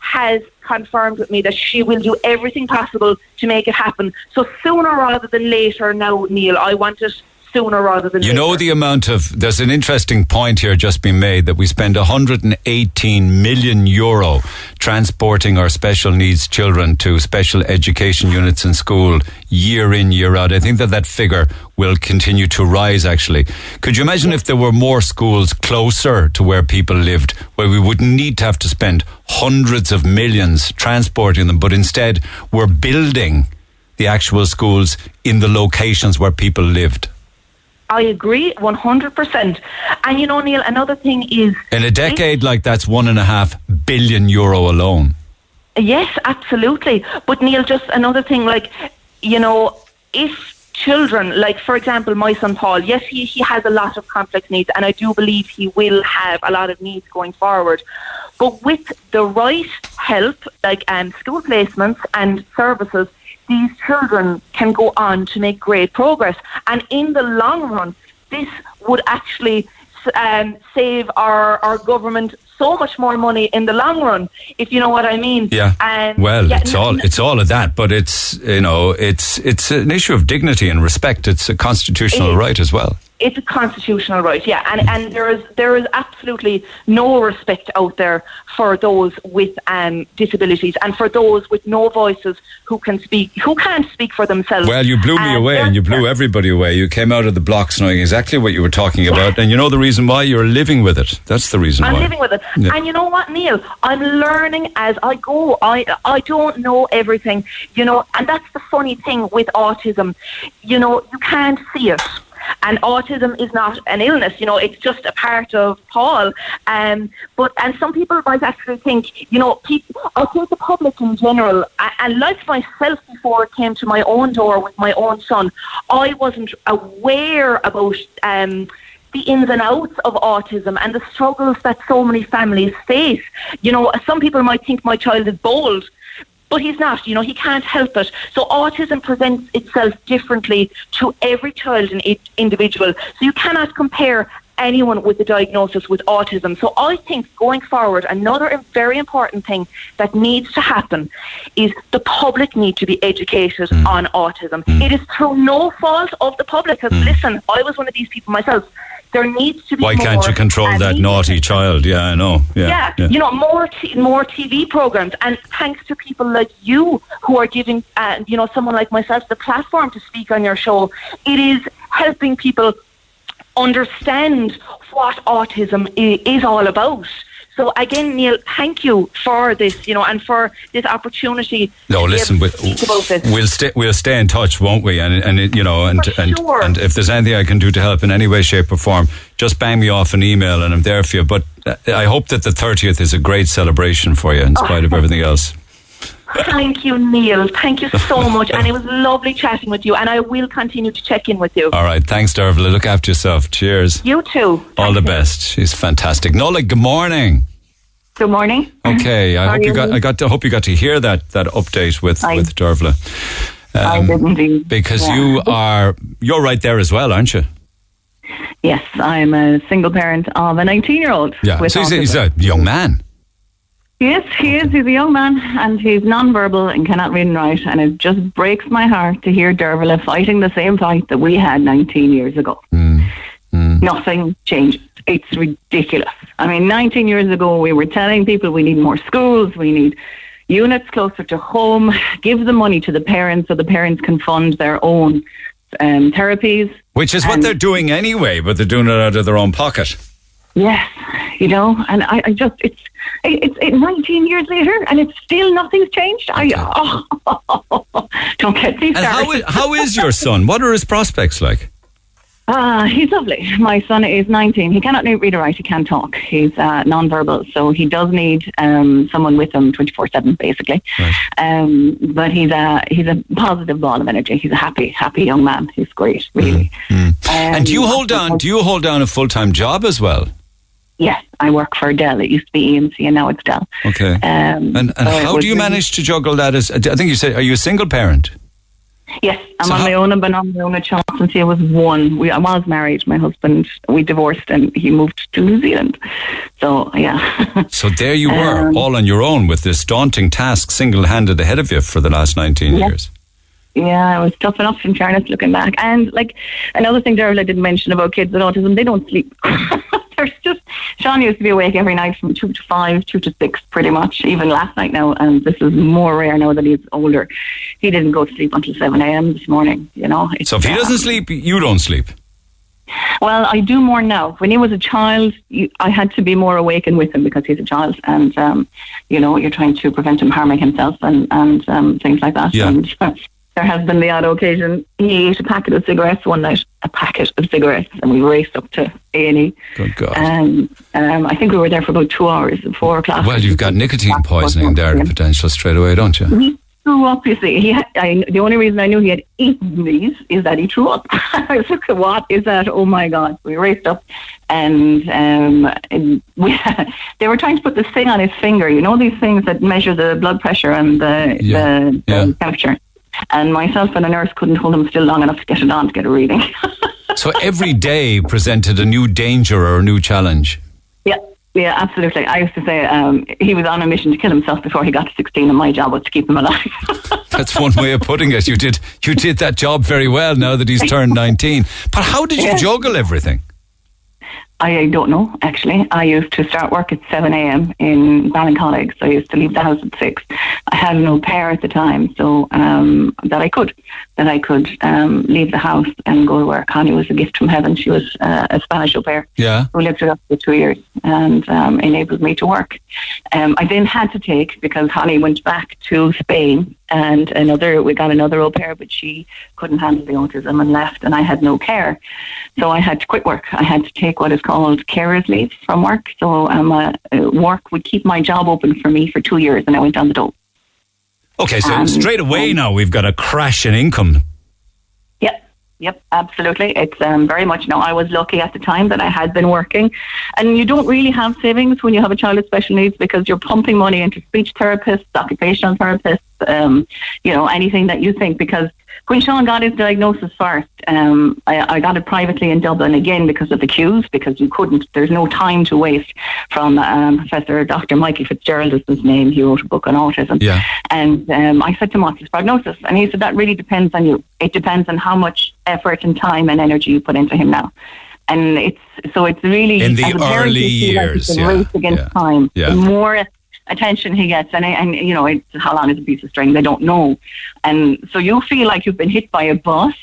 F: has confirmed with me that she will do everything possible to make it happen. So sooner rather than later now, Neil, I want it sooner rather than
B: You
F: later.
B: know the amount of there's an interesting point here just been made that we spend 118 million euro transporting our special needs children to special education units in school year in year out. I think that that figure will continue to rise actually. Could you imagine if there were more schools closer to where people lived where we wouldn't need to have to spend hundreds of millions transporting them but instead we're building the actual schools in the locations where people lived?
F: I agree 100%. And you know, Neil, another thing is
B: In a decade like that's one and a half billion euro alone.
F: Yes, absolutely. But Neil, just another thing, like, you know, if children, like for example, my son Paul, yes, he, he has a lot of complex needs, and I do believe he will have a lot of needs going forward. But with the right help, like um, school placements and services, these children can go on to make great progress. And in the long run, this would actually um, save our, our government so much more money in the long run, if you know what I mean.
B: Yeah.
F: And
B: well,
F: yeah,
B: it's all it's all of that, but it's you know it's it's an issue of dignity and respect. It's a constitutional
F: It
B: right as well.
F: It's a constitutional right, yeah, and and there is there is absolutely no respect out there for those with um, disabilities and for those with no voices who can speak who can't speak for themselves.
B: Well, you blew me
F: And
B: away, and you blew everybody away. You came out of the blocks knowing exactly what you were talking about, and you know the reason why you're living with it. That's the reason why.
F: I'm
B: why.
F: living with it.
B: Yeah.
F: And you know what, Neil? I'm learning as I go. I I don't know everything, you know, and that's the funny thing with autism. You know, you can't see it. And autism is not an illness, you know, it's just a part of Paul. Um, but and some people might actually think, you know, people I think the public in general and like myself before it came to my own door with my own son, I wasn't aware about um the ins and outs of autism and the struggles that so many families face. You know, some people might think my child is bold, but he's not. You know, he can't help it. So autism presents itself differently to every child and each individual. So you cannot compare anyone with a diagnosis with autism. So I think going forward, another very important thing that needs to happen is the public need to be educated hmm. on autism. Hmm. It is through no fault of the public. Because hmm. listen, I was one of these people myself. There needs to be
B: Why can't you control that naughty child? Yeah, I know. Yeah,
F: yeah, you know, more t- more TV programs, and thanks to people like you who are giving, uh, you know, someone like myself the platform to speak on your show, it is helping people understand what autism i- is all about. So again, Neil, thank you for this, you know, and for this opportunity.
B: No, listen. We,
F: to speak about this.
B: we'll stay. We'll stay in touch, won't we? And and you know, and and
F: sure.
B: and if there's anything I can do to help in any way, shape, or form, just bang me off an email, and I'm there for you. But uh, I hope that the 30th is a great celebration for you, in spite of everything else.
F: Thank you, Neil. Thank you so much, and it was lovely chatting with you. And I will continue to check in with you.
B: All right, thanks, Dervla. Look after yourself. Cheers.
F: You too.
B: All the best. She's fantastic. Nola, good morning.
P: Good morning.
B: Okay, I
P: How
B: hope you
P: you?
B: got. I got. To, hope you got to hear that that update with
P: I-
B: with Dervla.
P: I um, did indeed.
B: Because
P: Yeah.
B: you are you're right there as well, aren't you?
P: Yes, I'm a single parent of a 19 year old.
B: Yeah. So he's, a- he's a young man.
P: Yes, he is. He's a young man and he's non-verbal and cannot read and write. And it just breaks my heart to hear Dervla fighting the same fight that we had 19 years ago. Nothing changed. It's ridiculous. I mean, 19 years ago, we were telling people we need more schools, we need units closer to home, give the money to the parents so the parents can fund their own um, therapies.
B: Which is what they're doing anyway, but they're doing it out of their own pocket.
P: Yes, you know, and I, I just it's it's it, 19 years later, and it's still nothing's changed. I oh, don't get me
B: And how is, how is your son? What are his prospects like?
P: Ah, he's lovely. My son is 19. He cannot read or write. He can't talk. He's uh, non-verbal, so he does need um, someone with him 24/7, basically. Um, but he's a he's a positive ball of energy. He's a happy, happy young man. He's great, really. Um,
B: and do you hold down? Do you hold down a full time job as well?
P: Yes, I work for Dell. It used to be EMC, and now it's Dell.
B: Okay.
P: Um,
B: and and
P: so
B: how do you manage to juggle that? As I think you said, are you a single parent?
P: Yes, I'm on my own. I've been on my own a child since I was one. We, I was married. My husband, we divorced, and he moved to New Zealand. So yeah.
B: So there you were,
P: Um,
B: all on your own with this daunting task single handed ahead of you for the last 19
P: Yeah.
B: years.
P: Yeah, it was tough enough in fairness looking back. And like another thing, Daryl, I didn't mention about kids with autism, they don't sleep. Sean used to be awake every night from two to five, two to six, pretty much. Even last night now, and this is more rare now that he's older. He didn't go to sleep until seven a.m. this morning. You know.
B: So if he
P: uh,
B: doesn't sleep, you don't sleep.
P: well, I do more now. When he was a child, you, I had to be more awakened with him because he's a child, and um, you know, you're trying to prevent him harming himself and and um, things like that.
B: Yeah.
P: And there has been the odd occasion he ate a packet of cigarettes one night, a packet of cigarettes, and we raced up to A and E.
B: Good God.
P: Um, um, I think we were there for about two hours, at four o'clock.
B: Well, you've got nicotine poisoning there, the potential straight away, don't you?
P: He threw up, you see. He had, I, the only reason I knew he had eaten these is that he threw up. I was like, what is that? Oh my God. We raced up and, um, and we, they were trying to put this thing on his finger. You know, these things that measure the blood pressure and the,
B: Yeah.
P: the, the temperature. And myself and a nurse couldn't hold him still long enough to get it on to get a reading.
B: So every day presented a new danger or a new challenge.
P: Yeah, yeah, absolutely. I used to say um, he was on a mission to kill himself before he got to 16, and my job was to keep him alive.
B: That's one way of putting it. You did you did that job very well now that he's turned 19. But how did you
P: Yeah.
B: juggle everything?
P: I don't know, actually. I used to start work at 7 a.m. in Ballincollig, so I used to leave the house at 6. I had an au pair at the time, so um, that I could, that I could um, leave the house and go to work. Connie was a gift from heaven. She was uh, a Spanish au pair.
B: Yeah.
P: who lived with us for two years and um, enabled me to work. Um, I then had to take because Holly went back to Spain and another we got another au pair, but she couldn't handle the autism and left, and I had no care, so I had to quit work. I had to take what is called carers leave from work. So um, uh, work would keep my job open for me for two years, and I went down the dole.
B: Okay, so
P: Um,
B: straight away now we've got a crash in income.
P: Yep. Yep, absolutely. It's um, very much now. I was lucky at the time that I had been working, and you don't really have savings when you have a child with special needs because you're pumping money into speech therapists, occupational therapists, um, you know, anything that you think. Because when Sean got his diagnosis first, um, I, I got it privately in Dublin again because of the queues, because you couldn't. There's no time to waste. From um, Professor Dr. Michael Fitzgerald is his name. He wrote a book on autism.
B: Yeah.
P: And um, I said to him, what's his prognosis? And he said, that really depends on you. It depends on how much effort and time and energy you put into him now. And it's, so it's really,
B: In the early years, yeah,
P: race against
B: yeah,
P: time.
B: yeah.
P: The more attention he gets, and, and you know, it's, how long is a piece of string? They don't know. And so you feel like you've been hit by a bus,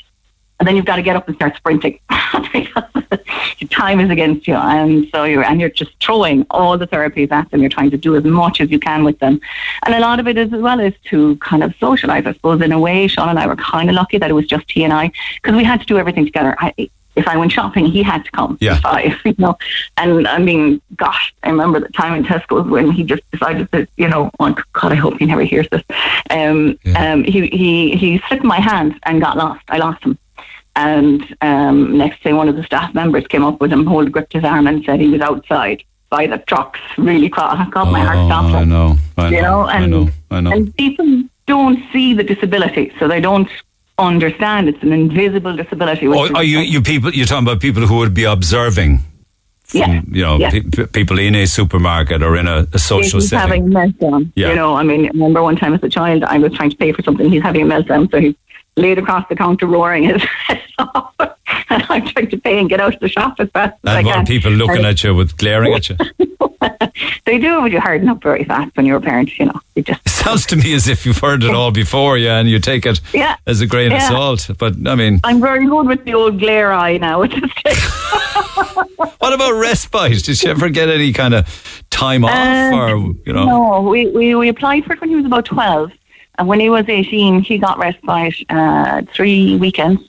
P: and then you've got to get up and start sprinting because your time is against you, and so you're and you're just throwing all the therapies at them. You're trying to do as much as you can with them, and a lot of it is as well is to kind of socialize. I suppose in a way, Sean and I were kind of lucky that it was just he and I because we had to do everything together. I, if I went shopping, he had to come.
B: Yeah.
P: I, you know, and I mean, gosh, I remember the time in Tesco's when he just decided that, you know, oh, God, I hope he never hears this. Um, um, he he he slipped my hand and got lost. I lost him. And um, next day, one of the staff members came up with him, hold gripped his arm, and said he was outside by the trucks, really cross. God, my heart stopped.
B: Oh, I know, I know,
P: you know, and
B: I know, I know.
P: and people don't see the disability, so they don't understand it's an invisible disability.
B: Oh, are you, you people, you're talking about people who would be observing, from,
P: Yeah,
B: you know,
P: yeah.
B: pe- pe- people in a supermarket or in a, a social
P: he's
B: setting.
P: having a meltdown.
B: Yeah.
P: You know, I mean, I remember one time as a child, I was trying to pay for something. He's having a meltdown, so he laid across the counter, roaring his head off. and I'm trying to pay and get out of the shop as fast as I
B: and
P: can.
B: people looking
P: And
B: at you with glaring at you.
P: They do, but you harden up very fast when you're a parent. You know, you just
B: It sounds to me as if you've heard it all before, yeah, and you take it
P: Yeah.
B: as a grain of salt. But I mean,
P: I'm very good with the old glare eye now at this stage.
B: what about respite? Did you ever get any kind of time off,
P: Uh,
B: or you know?
P: No, we, we, we applied for it when he was about 12. And when he was 18, he got respite uh, three weekends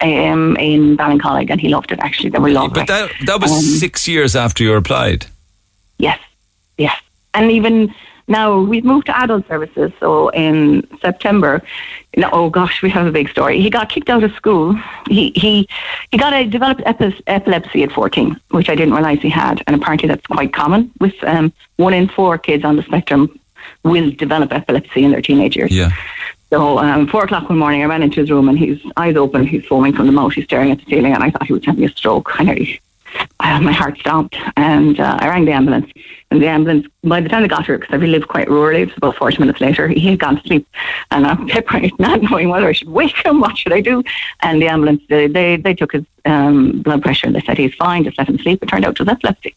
P: um, in Ballincollig, and he loved it, actually. They were lovely.
B: But that that was
P: Um,
B: six years after you applied.
P: Yes, yes. And even now, we've moved to adult services. So in September, no, oh gosh, we have a big story. He got kicked out of school. He he he got a developed epi- epilepsy at 14, which I didn't realize he had. And apparently, that's quite common. With um, one in four kids on the spectrum will develop epilepsy in their teenage years.
B: Yeah.
P: So um, four o'clock one morning, I ran into his room and his eyes open, he's foaming from the mouth, he's staring at the ceiling, and I thought he was having a stroke. I nearly, I, my heart stopped, and uh, I rang the ambulance. And the ambulance, by the time they got here, because I live quite rurally, it was about 40 minutes later, he had gone to sleep. And peppering it, not knowing whether I should wake him, what should I do? And the ambulance, they, they, they took his um, blood pressure and they said he's fine, just let him sleep. It turned out it was epilepsy.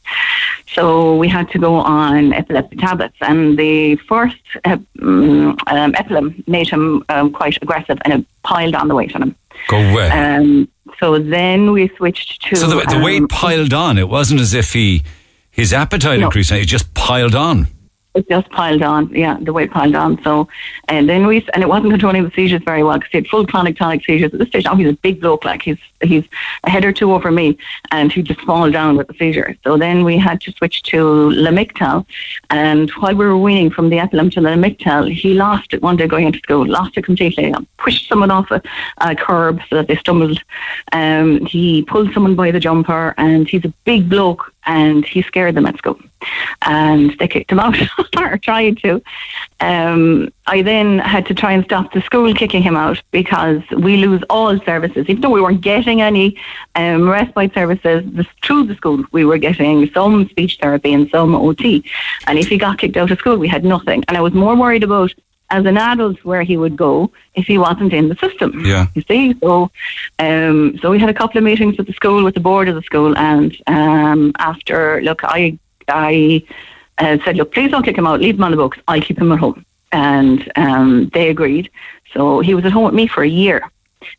P: So we had to go on epilepsy tablets. And the first uh, um, um, epilim made him um, quite aggressive and it piled on the weight on him.
B: Go away.
P: Um, so then we switched to.
B: so the, the
P: um,
B: weight piled on. It wasn't as if he his appetite
P: No.
B: increased. It just piled on.
P: It just piled on, yeah, the weight piled on. So, and then we, and it wasn't controlling the seizures very well because he had full clonic tonic seizures at this stage. Now he's a big bloke, like he's he's a head or two over me, and he just fall down with the seizure. So then we had to switch to Lamictal, and while we were weaning from the epilim to the Lamictal, he lost it one day going into school, lost it completely, pushed someone off a, a curb so that they stumbled. Um, he pulled someone by the jumper, and he's a big bloke, and he scared them at school and they kicked him out or tried to. Um, I then had to try and stop the school kicking him out because we lose all services. Even though we weren't getting any um, respite services this, through the school, we were getting some speech therapy and some OT. And if he got kicked out of school, we had nothing. And I was more worried about as an adult where he would go if he wasn't in the system.
B: Yeah.
P: You see, so um, so we had a couple of meetings with the school, with the board of the school, and um, after look, I I uh, said, look, please don't kick him out, leave him on the books. I'll keep him at home, and um, they agreed. So he was at home with me for a year.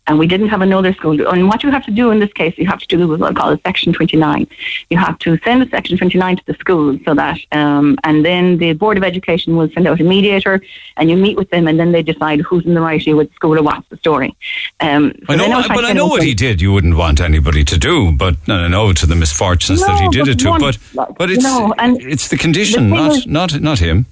P: And we didn't have another school. And what you have to do in this case, you have to do what I call a Section 29. You have to send a Section 29 to the school so that, um, and then the Board of Education will send out a mediator and you meet with them and then they decide who's in the right with the school or what's the story. Um, so
B: I know, but I know what he did. You wouldn't want anybody to do, but no, no, no to the misfortunes that he did it to. But but it's
P: know, and
B: it's the condition,
P: the
B: not
P: is-
B: not not him.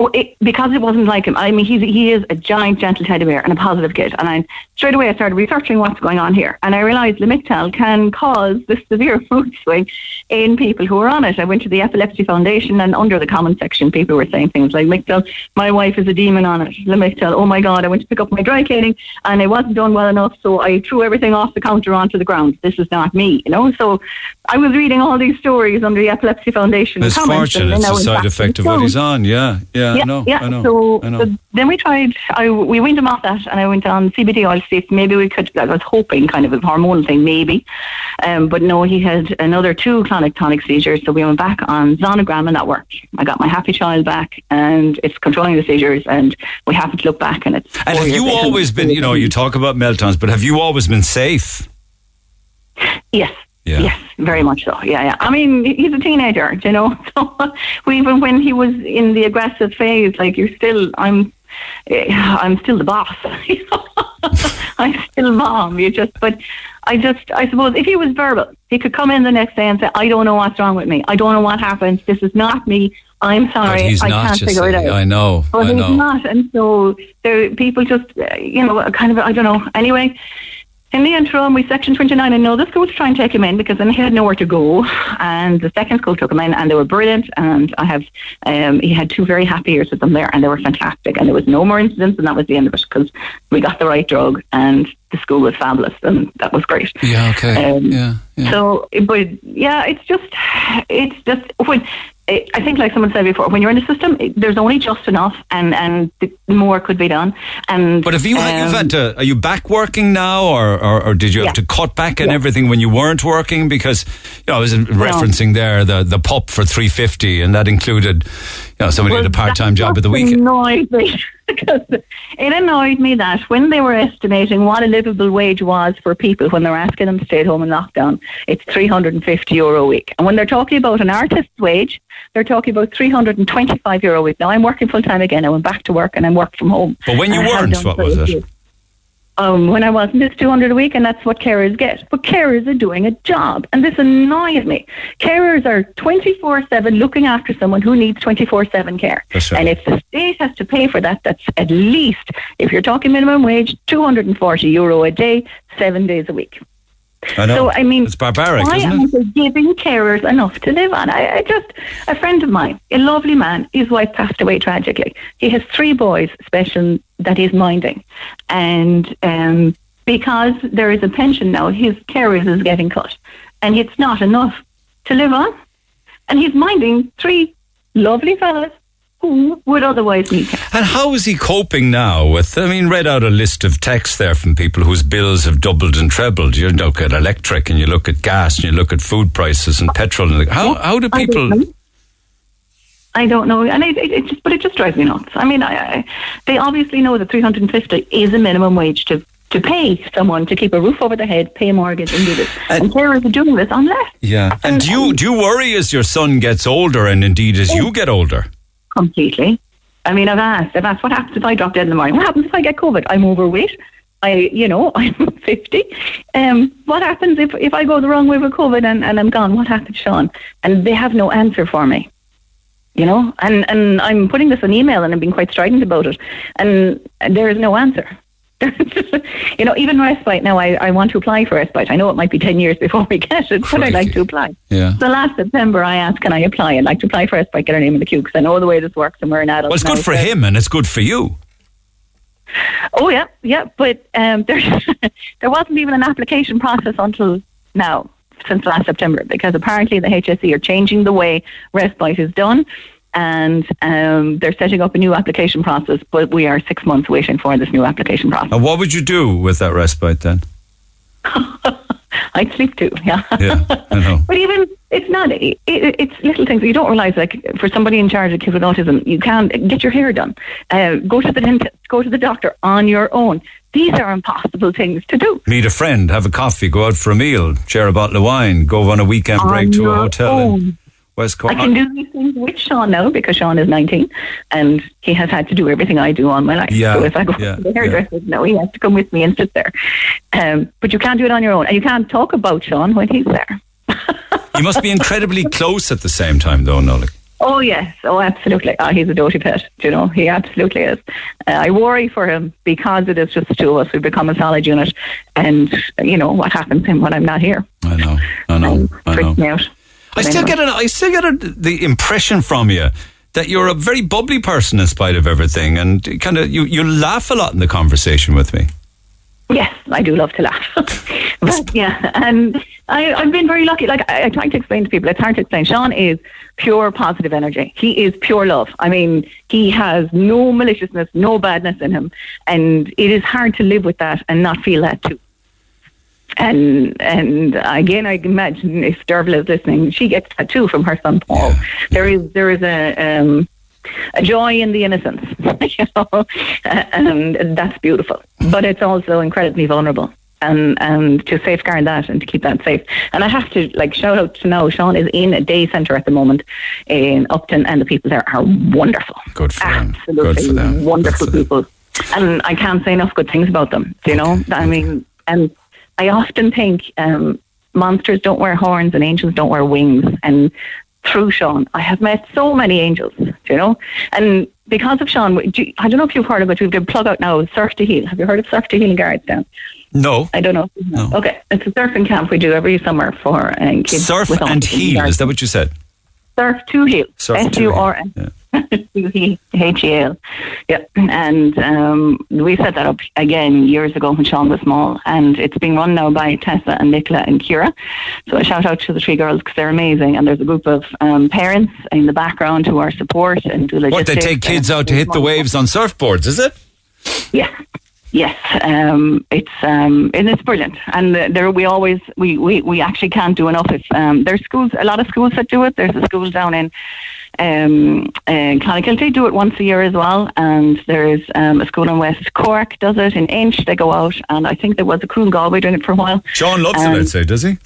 P: It, because it wasn't like him. I mean, he's he is a giant, gentle teddy bear and a positive kid. And I straight away I started researching what's going on here, and I realised Lamictal can cause this severe mood swing in people who are on it. I went to the Epilepsy Foundation, and under the comment section, people were saying things like, "Lamictal, my wife is a demon on it." Lamictal, oh my God, I went to pick up my dry cleaning, and it wasn't done well enough, so I threw everything off the counter onto the ground. This is not me, you know. So I was reading all these stories under the Epilepsy Foundation comments,
B: Misfortune. It's a
P: went
B: side effect of what he's on. Yeah, yeah, I know.
P: Yeah,
B: I know.
P: So,
B: I know.
P: so then we tried. I we weaned him off that, and I went on CBD oil to see if maybe we could. I was hoping, kind of a hormonal thing, maybe, um, but no. He had another two clonic tonic seizures, so we went back on Zonegran, and that worked. I got my happy child back, and it's controlling the seizures, and we haven't looked back, and it's.
B: And have you always been? You know, you talk about meltdowns, but have you always been safe?
P: Yes.
B: Yeah.
P: Yes, very much so. Yeah, yeah. I mean, he's a teenager, you know. So even when he was in the aggressive phase, like you're still, I'm, eh, I'm still the boss. you know? I'm still mom. You just, but I just, I suppose, if he was verbal, he could come in the next day and say, "I don't know what's wrong with me. I don't know what happened. This is not me. I'm sorry.
B: He's
P: I can't figure it out."
B: I know.
P: But
B: I
P: he's
B: know.
P: not, and so there, people just, uh, you know, kind of, I don't know. Anyway, in the interim, we section 29, and no, the school was trying to take him in because then he had nowhere to go. And the second school took him in, and they were brilliant. And I have, um, he had two very happy years with them there, and they were fantastic. And there was no more incidents, and that was the end of it because we got the right drug, and the school was fabulous, and that was great.
B: Yeah. Okay.
P: Um,
B: yeah. Yeah.
P: So, but yeah, it's just, it's just when I think, like someone said before, when you're in the system, it, there's only just enough, and and the more could be done. And
B: But have you
P: um,
B: had to? Are you back working now, or or, or did you have
P: Yeah.
B: to cut back and
P: Yeah.
B: everything when you weren't working? Because you know, I was referencing there the the PUP for three fifty, and that included know somebody
P: Well,
B: had a part time job at the weekend.
P: Annoyed me because it annoyed me that when they were estimating what a livable wage was for people when they were asking them to stay at home in lockdown, it's 350 euro a week. And when they're talking about an artist's wage, they're talking about 325 euro a week. Now I'm working full time again. I went back to work and I'm work from home.
B: But when you
P: I
B: weren't, what was it?
P: Um, when I wasn't, it's 200 a week, and that's what carers get. But carers are doing a job, and this annoys me. Carers are 24 7 looking after someone who needs 24 7 care.
B: Right.
P: And if the state has to pay for that, that's at least, if you're talking minimum wage, 240 euro a day, seven days a week.
B: I know.
P: So I mean,
B: It's barbaric,
P: why
B: isn't it?
P: aren't they giving carers enough to live on? I, I just a friend of mine, a lovely man, his wife passed away tragically. He has three boys, special that he's minding, and um, because there is a pension now, his carers is getting cut, and it's not enough to live on, and he's minding three lovely fellas who would otherwise need.
B: And how is he coping now with, I mean, read out a list of texts there from people whose bills have doubled and trebled. You look at electric and you look at gas and you look at food prices and petrol. And how, how do people.
P: I don't know, and it, it, it just, but it just drives me nuts. I mean, I, I, they obviously know that 350 is a minimum wage to to pay someone to keep a roof over their head, pay a mortgage, and do this. And, carers are doing this on less.
B: yeah. And do you, do you worry as your son gets older and indeed as you get older?
P: Completely. I mean, I've asked, I've asked, what happens if I drop dead in the morning? What happens if I get COVID? I'm overweight. I, you know, I'm 50. Um, what happens if, if I go the wrong way with COVID and, and I'm gone? What happens, Sean? And they have no answer for me. You know, and, and I'm putting this on email and I'm being quite strident about it. And there is no answer. you know, even respite now, I, I want to apply for respite. I know it might be 10 years before we get it, but I'd like to apply.
B: Yeah.
P: So last September, I asked, can I apply? I'd like to apply for respite, get her name in the queue, because I know the way this works and we're an adult.
B: Well, it's good for
P: so-
B: him and it's good for you.
P: Oh, yeah, yeah. But um, there, there wasn't even an application process until now, since last September, because apparently the HSE are changing the way respite is done. And um, they're setting up a new application process, but we are six months waiting for this new application process.
B: And what would you do with that respite then?
P: I'd sleep too, yeah.
B: Yeah, I know.
P: But even it's not. It, it, it's little things you don't realize. Like for somebody in charge of kids with autism, you can't get your hair done, uh, go to the dentist, go to the doctor on your own. These are impossible things to do.
B: Meet a friend, have a coffee, go out for a meal, share a bottle of wine, go on a weekend break to a hotel
P: I can do these things with Sean now because Sean is 19 and he has had to do everything I do all my life.
B: Yeah,
P: So if I go
B: yeah,
P: to the hairdresser, no, he has to come with me and sit there. Um, but you can't do it on your own, and you can't talk about Sean when he's there.
B: You must be incredibly close at the same time, though, Nolik.
P: Oh yes, oh absolutely. Oh, he's a doty pet. You know, he absolutely is. Uh, I worry for him because it is just the two of us. We've become a solid unit, and you know what happens to him when I'm not here.
B: I know, I know, I know.
P: Me out.
B: I still get an, I still get a, the impression from you that you're a very bubbly person in spite of everything, and kind of you, you laugh a lot in the conversation with me.
P: Yes, I do love to laugh. but yeah, and I, I've been very lucky. Like I, I try to explain to people, it's hard to explain. Sean is pure positive energy. He is pure love. I mean, he has no maliciousness, no badness in him, and it is hard to live with that and not feel that too. And and again, I imagine if Dervla is listening, she gets that too from her son Paul. There is there is a um, a joy in the innocence, you know, and that's beautiful. But it's also incredibly vulnerable. And and to safeguard that and to keep that safe. And I have to like shout out to know Sean is in a day centre at the moment in Upton, and the people there are wonderful.
B: Good for them.
P: Absolutely
B: Good for them.
P: wonderful people. And I can't say enough good things about them. You know, I mean, and I often think um, monsters don't wear horns and angels don't wear wings. And through Sean, I have met so many angels. You know, and because of Sean, do I don't know if you've heard of it. We've got a plug out now, Surf to Heal. Have you heard of Surf to Heal in Garrettstown?
B: No.
P: I don't know. know. Okay, it's a surfing camp we do every summer for uh, kids.
B: Surf and heal, is that what you said?
P: Surf to Heal.
B: Surf to
P: S U R S. H-E-L. Yeah, and um, we set that up again years ago when Sean was small, and it's being run now by Tessa and Nicola and Kira. So a shout out to the three girls because they're amazing, and there's a group of um, parents in the background who are support and do
B: What, they take kids out to hit the waves on surfboards, is it?
P: yeah. Yes, um, it's um, and it's brilliant, and there we always we, we, we actually can't do enough. If um, there's schools, a lot of schools that do it. There's a school down in um, uh, Clonakilty do it once a year as well, and there's um, a school in West Cork does it. In Inch they go out, and I think there was a crew in Galway doing it for a while.
B: Sean loves
P: Um,
B: it, I'd say, does he?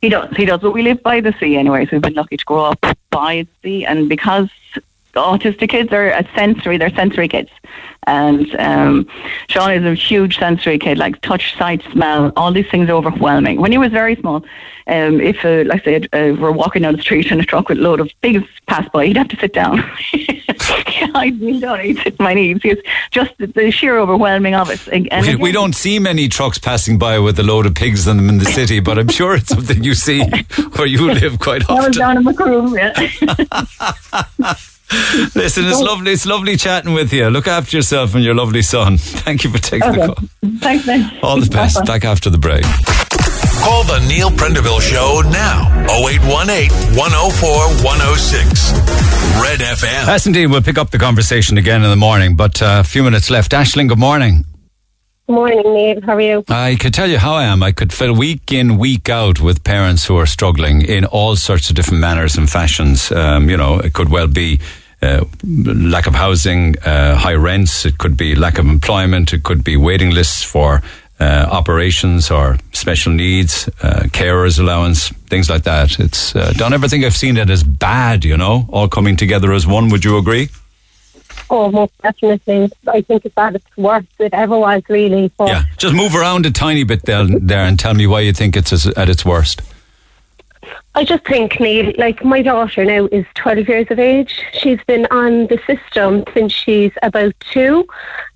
P: He does, he does. But we live by the sea anyway, so we've been lucky to grow up by the sea. And because autistic kids are a sensory, they're sensory kids. And um, Sean is a huge sensory kid, like touch, sight, smell, all these things are overwhelming. When he was very small, um, if, uh, like say, uh, we're walking down the street and a truck with a load of pigs passed by, he'd have to sit down. I'd kneel down, he'd sit my knees. It's just the, the sheer overwhelming of it. And
B: We,
P: again,
B: we don't see many trucks passing by with a load of pigs in them in the city, but I'm sure it's something you see where you live quite often.
P: I was down in Macroom, yeah.
B: Listen, it's lovely. It's lovely chatting with you. Look after yourself and your lovely son. Thank you for taking the call.
P: Thanks, man.
B: All the best. Back after the break.
A: Call the Neil Prendeville Show now. 0818 104 106. Red FM.
B: Yes, indeed. We'll pick up the conversation again in the morning, but uh, a few minutes left. Ashling, good morning.
Q: Good Morning, Neil. How are you?
B: I could tell you how I am. I could fill week in, week out with parents who are struggling in all sorts of different manners and fashions. Um, you know, it could well be uh, lack of housing, uh, high rents. It could be lack of employment. It could be waiting lists for uh, operations or special needs, uh, carers allowance, things like that. It's uh, don't ever think I've seen it as bad. You know, all coming together as one. Would you agree?
Q: Oh, most definitely. I think it's at its worst it ever was, really.
B: Yeah. Just move around a tiny bit there, there and tell me why you think it's at its worst.
Q: I just think, Neil, like my daughter now is 12 years of age. She's been on the system since she's about two.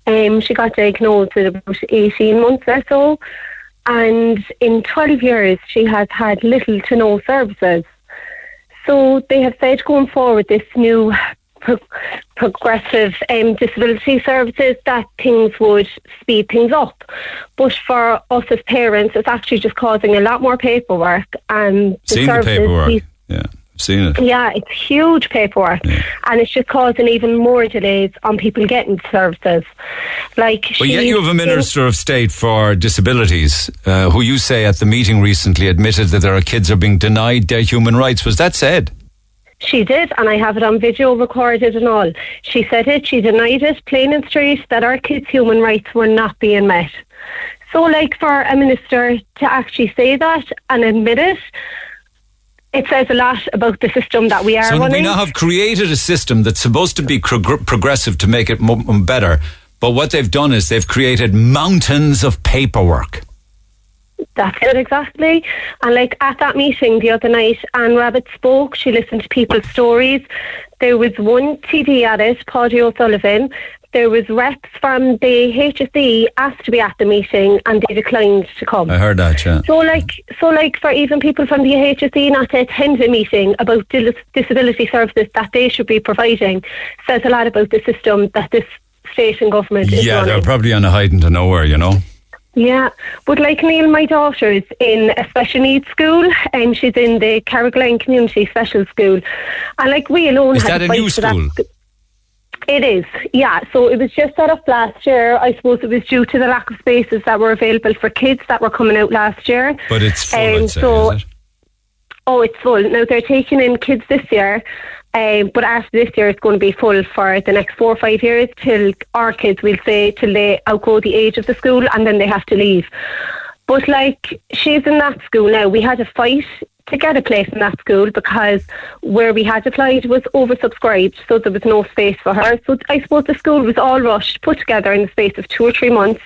Q: Um, she got diagnosed at about 18 months or so. And in 12 years, she has had little to no services. So they have said going forward this new pro- progressive um, disability services that things would speed things up. But for us as parents, it's actually just causing a lot more paperwork. And the
B: Seen the paperwork. Yeah, I've seen it.
Q: yeah, it's huge paperwork, and it's just causing even more delays on people getting services. Like,
B: But yet you have a Minister of State for Disabilities uh, who you say at the meeting recently admitted that there are kids are being denied their human rights. Was that said?
Q: She did, and I have it on video recorded and all. She said it, she denied it, plain and straight, that our kids' human rights were not being met. So, like, for a minister to actually say that and admit it, it says a lot about the system that we are
B: So we now have created a system that's supposed to be progr- progressive to make it mo- better. But what they've done is they've created mountains of paperwork.
Q: That's it exactly. And like at that meeting the other night, Anne Rabbitte spoke. She listened to people's stories. There was one TD at it, Paddy O'Sullivan. There was reps from the HSE asked to be at the meeting, and they declined to come.
B: I heard that, yeah.
Q: So, like, so like for even people from the HSE not to attend a meeting about dis- disability services that they should be providing says a lot about the system that this state and government is
B: Yeah,
Q: running.
B: they're probably on a hiding to nowhere, you know.
Q: Yeah, but like Neil, my daughter's in a special needs school, and she's in the Carrigaline Community Special School, and like we alone
B: Is
Q: had
B: that a new
Q: for that
B: school?
Q: It is, yeah. So it was just set up last year. I suppose it was due to the lack of spaces that were available for kids that were coming out last year.
B: But it's full,
Q: Um,
B: say,
Q: so-
B: is?
Q: Oh, it's full. Now they're taking in kids this year, um, but after this year, it's going to be full for the next four or five years till our kids, we'll say, till they outgrow the age of the school and then they have to leave. But like, she's in that school now. We had a fight to get a place in that school because where we had applied was oversubscribed, so there was no space for her. So I suppose the school was all rushed, put together in the space of two or three months.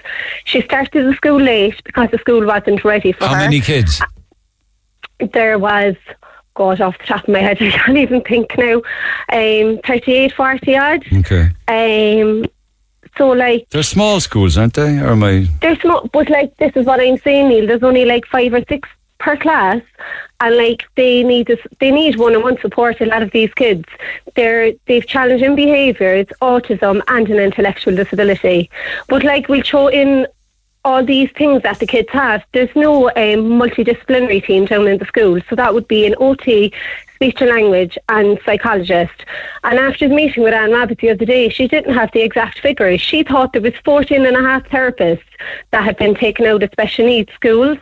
Q: She started the school late because the school wasn't ready for
B: How
Q: her
B: many kids?
Q: there was God off the top of my head I can't even think now um 38 40 odd
B: Okay.
Q: um so like
B: They're small schools, aren't they? Or am I?
Q: They're small, but like this is what I'm saying Neil there's only like five or six per class and like they need this they need one-on-one support a lot of these kids they're they've challenging behaviours autism and an intellectual disability but like we'll throw in all these things that the kids have. There's no um, multidisciplinary team down in the school, so that would be an OT, speech and language, and psychologist. And after the meeting with Anne Rabbitte the other day, she didn't have the exact figures. She thought there was 14 and a half therapists that had been taken out of special needs schools,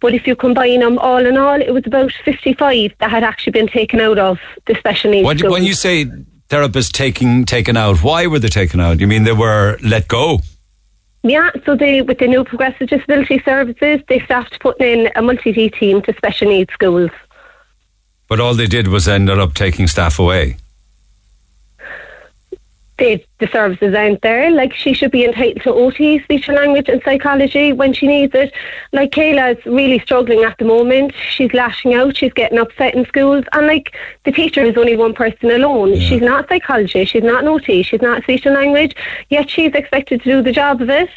Q: but if you combine them all in all, it was about 55 that had actually been taken out of the special needs
B: When,
Q: schools.
B: when you say therapists taking taken out, why were they taken out? You mean they were let go?
Q: Yeah, so they with the new progressive disability services, they started putting in a multi-D team to special needs schools.
B: But all they did was ended up taking staff away.
Q: They, the services aren't there. Like she should be entitled to OT, speech and language and psychology when she needs it. Like Kayla's really struggling at the moment. She's lashing out. She's getting upset in schools. And like the teacher is only one person alone. She's not psychology. She's not an OT. She's not speech and language. Yet she's expected to do the job of it.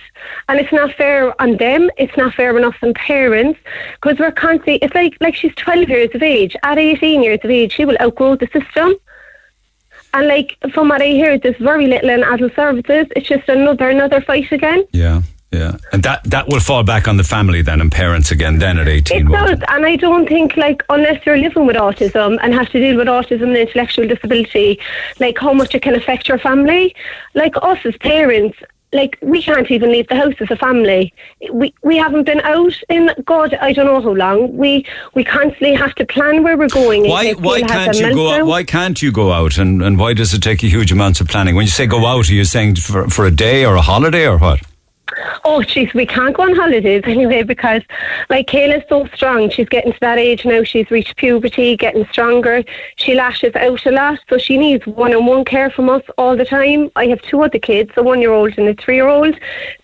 Q: And it's not fair on them. It's not fair enough on us and parents because we're constantly. It's like like she's 12 years of age. At 18 years of age, she will outgrow the system. And like from what I hear, there's very little in adult services. It's just another another fight again.
B: Yeah, yeah. And that, that will fall back on the family then and parents again then at 18.
Q: It does, and I don't think like unless you're living with autism and have to deal with autism and intellectual disability, like how much it can affect your family. Like us as parents, like we can't even leave the house as a family. We we haven't been out in God, I don't know how long. We we constantly have to plan where we're going.
B: Why why can't you go out, why can't you go out and, and why does it take a huge amounts of planning? When you say go out, are you saying for, for a day or a holiday or what?
Q: Oh, jeez, we can't go on holidays anyway because, like, Kayla's so strong. She's getting to that age now. She's reached puberty, getting stronger. She lashes out a lot, so she needs one-on-one care from us all the time. I have two other kids, a one-year-old and a three-year-old.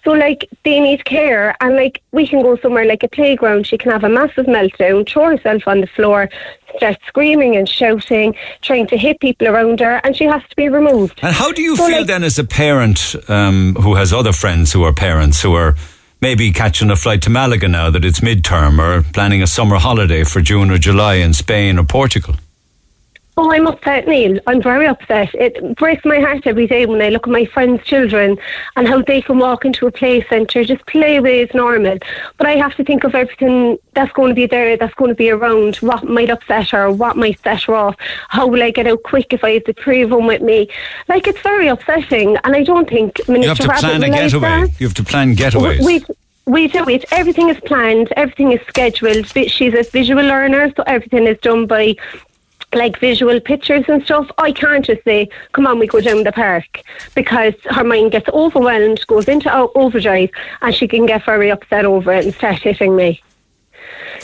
Q: So, like, they need care, and like, we can go somewhere like a playground. She can have a massive meltdown, throw herself on the floor, start screaming and shouting, trying to hit people around her, and she has to be removed.
B: And how do you
Q: So,
B: feel
Q: like-
B: then as a parent um, who has other friends who are parents who are maybe catching a flight to Malaga now that it's midterm or planning a summer holiday for June or July in Spain or Portugal?
Q: Oh, I'm upset, Neil. I'm very upset. It breaks my heart every day when I look at my friends' children and how they can walk into a play centre, just play away as normal. But I have to think of everything that's going to be there, that's going to be around, what might upset her, what might set her off, how will I get out quick if I have the three of them with me. Like, it's very upsetting, and I don't think Minister
B: You have to
Q: Rabbitte
B: plan a getaway. You have to plan getaways.
Q: We, we do it. Everything is planned. Everything is scheduled. She's a visual learner, so everything is done by like visual pictures and stuff. I can't just say, "Come on, we go down the park," because her mind gets overwhelmed, goes into overdrive, and she can get very upset over it and start hitting me.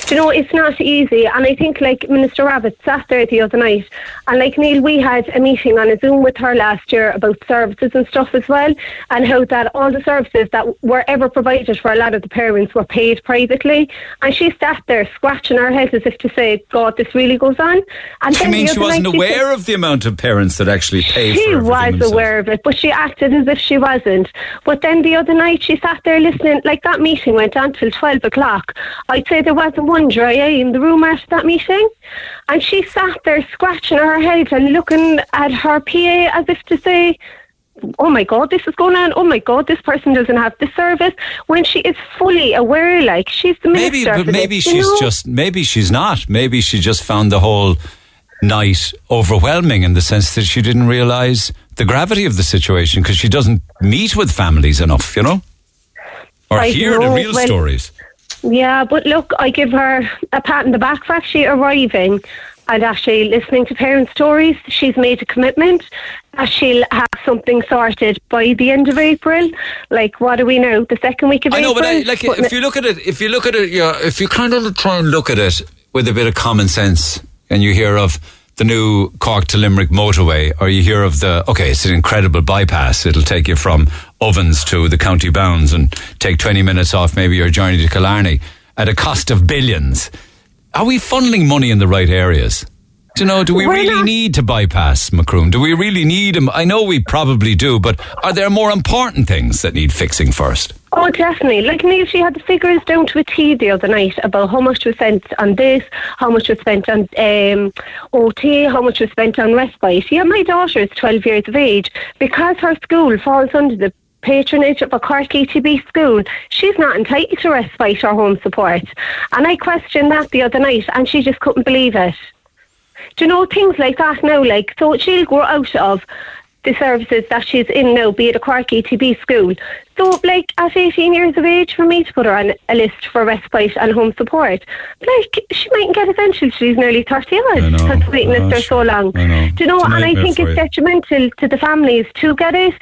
Q: Do you know, it's not easy. And I think, like, Minister Rabbitte sat there the other night, and, like, Neil, we had a meeting on a Zoom with her last year about services and stuff as well, and how that all the services that were ever provided for a lot of the parents were paid privately. And she sat there scratching her head as if to say, God, this really goes on. And
B: Do you
Q: then
B: mean
Q: the
B: she wasn't
Q: she said-
B: aware of the amount of parents that actually pay
Q: she was
B: themselves?
Q: aware of it, but she acted as if she wasn't. But then the other night, she sat there listening. Like that meeting went on till twelve o'clock. I'd say there wasn't one dry eye eh, in the room after that meeting, and she sat there scratching her head and looking at her PA as if to say. Oh my God, this is going on. Oh my God, this person doesn't have the service when she is fully aware. Like she's the minister.
B: Maybe, but maybe
Q: this,
B: she's
Q: know?
B: just maybe she's not. Maybe she just found the whole night overwhelming in the sense that she didn't realize the gravity of the situation because she doesn't meet with families enough, you know, or
Q: I
B: hear the real
Q: well-
B: stories.
Q: Yeah, but look, I give her a pat on the back for actually arriving and actually listening to parent stories. She's made a commitment that she'll have something sorted by the end of April. Like, what do we know? The second week of April.
B: I know, uh,
Q: April?
B: but I, like
Q: Putting
B: if you look at it, if you look at it, yeah, if you kind of try and look at it with a bit of common sense, and you hear of the new Cork to Limerick motorway, or you hear of the okay, it's an incredible bypass. It'll take you from Ovens to the county bounds and take twenty minutes off maybe your journey to Killarney at a cost of billions. Are we funneling money in the right areas? Do you know, do we
Q: We're
B: really
Q: not.
B: need to bypass Macroom? Do we really need him? I know we probably do, but are there more important things that need fixing first?
Q: Oh, definitely. Like Neil, she had the figures down to a T the other night about how much was spent on this, how much was spent on um, OT, how much was spent on respite. Yeah, my daughter is 12 years of age. Because her school falls under the patronage of a Cork ETB school, she's not entitled to respite or home support. And I questioned that the other night and she just couldn't believe it. Do you know things like that now? Like, so she'll grow out of the services that she's in now, be it a Cork ETB school. So, like, at 18 years of age, for me to put her on a list for respite and home support, like, she mightn't get eventually. She's nearly 30
B: I
Q: odd.
B: know.
Q: Has waiting
B: I know,
Q: there so long.
B: I know.
Q: Do you know?
B: It's
Q: And I think it's
B: you.
Q: detrimental to the families to get it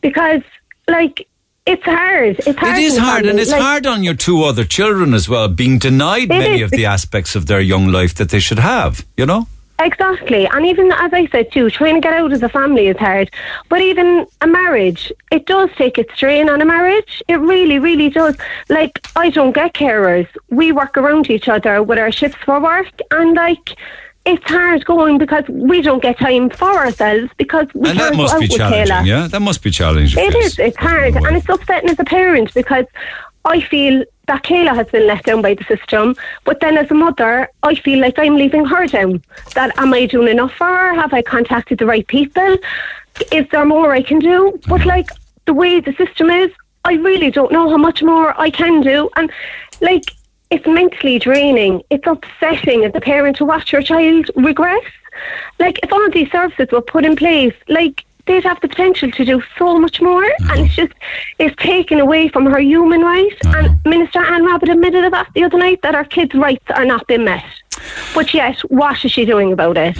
Q: because, like, it's hard. It's hard.
B: It is
Q: in
B: hard, and it's
Q: Like,
B: hard on your two other children as well, being denied many
Q: is.
B: of the aspects of their young life that they should have, you know?
Q: Exactly. And even as I said too, trying to get out as a family is hard. But even a marriage, it does take its strain on a marriage. It really, really does. Like, I don't get carers. We work around each other with our shifts for work and like it's hard going because we don't get time for ourselves because we
B: And that
Q: can't
B: must
Q: go
B: be
Q: out with
B: challenging,
Q: Kayla.
B: yeah? That must be challenging.
Q: It is. It's hard, and it's upsetting as a parent because I feel that Kayla has been let down by the system. But then, as a mother, I feel like I'm leaving her down. That am I doing enough for her? Have I contacted the right people? Is there more I can do? But like the way the system is, I really don't know how much more I can do. And like it's mentally draining. It's upsetting as a parent to watch your child regress. Like if all these services were put in place, like they'd have the potential to do so much more, and it's just it's taken away from her human rights. And Minister Anne Rabbitte admitted that the other night that our kids' rights are not being met. But yet, what is she doing about it?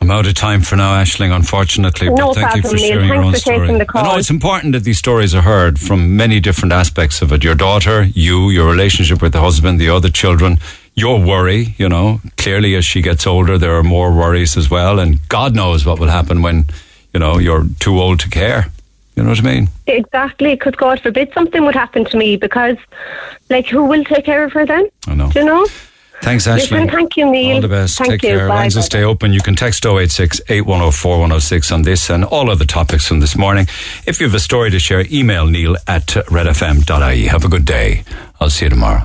B: I'm out of time for now, Ashling, unfortunately.
Q: No
B: but thank you
Q: problem,
B: for
Q: Neil.
B: sharing your
Q: Thanks
B: own story. I know it's important that these stories are heard from many different aspects of it. Your daughter, you, your relationship with the husband, the other children, your worry, you know. Clearly, as she gets older, there are more worries as well. And God knows what will happen when, you know, you're too old to care. You know what I mean?
Q: Exactly, because God forbid something would happen to me because, like, who will take care of her then?
B: I know.
Q: Do you know?
B: Thanks,
Q: Listen,
B: Ashling.
Q: thank you, Neil.
B: All the best.
Q: Thank
B: Take
Q: you.
B: care.
Q: Bye,
B: Lines will
Q: bye,
B: stay open. You can text 086 8104 106 on this and all other topics from this morning. If you have a story to share, email neil at redfm.ie. Have a good day. I'll see you tomorrow.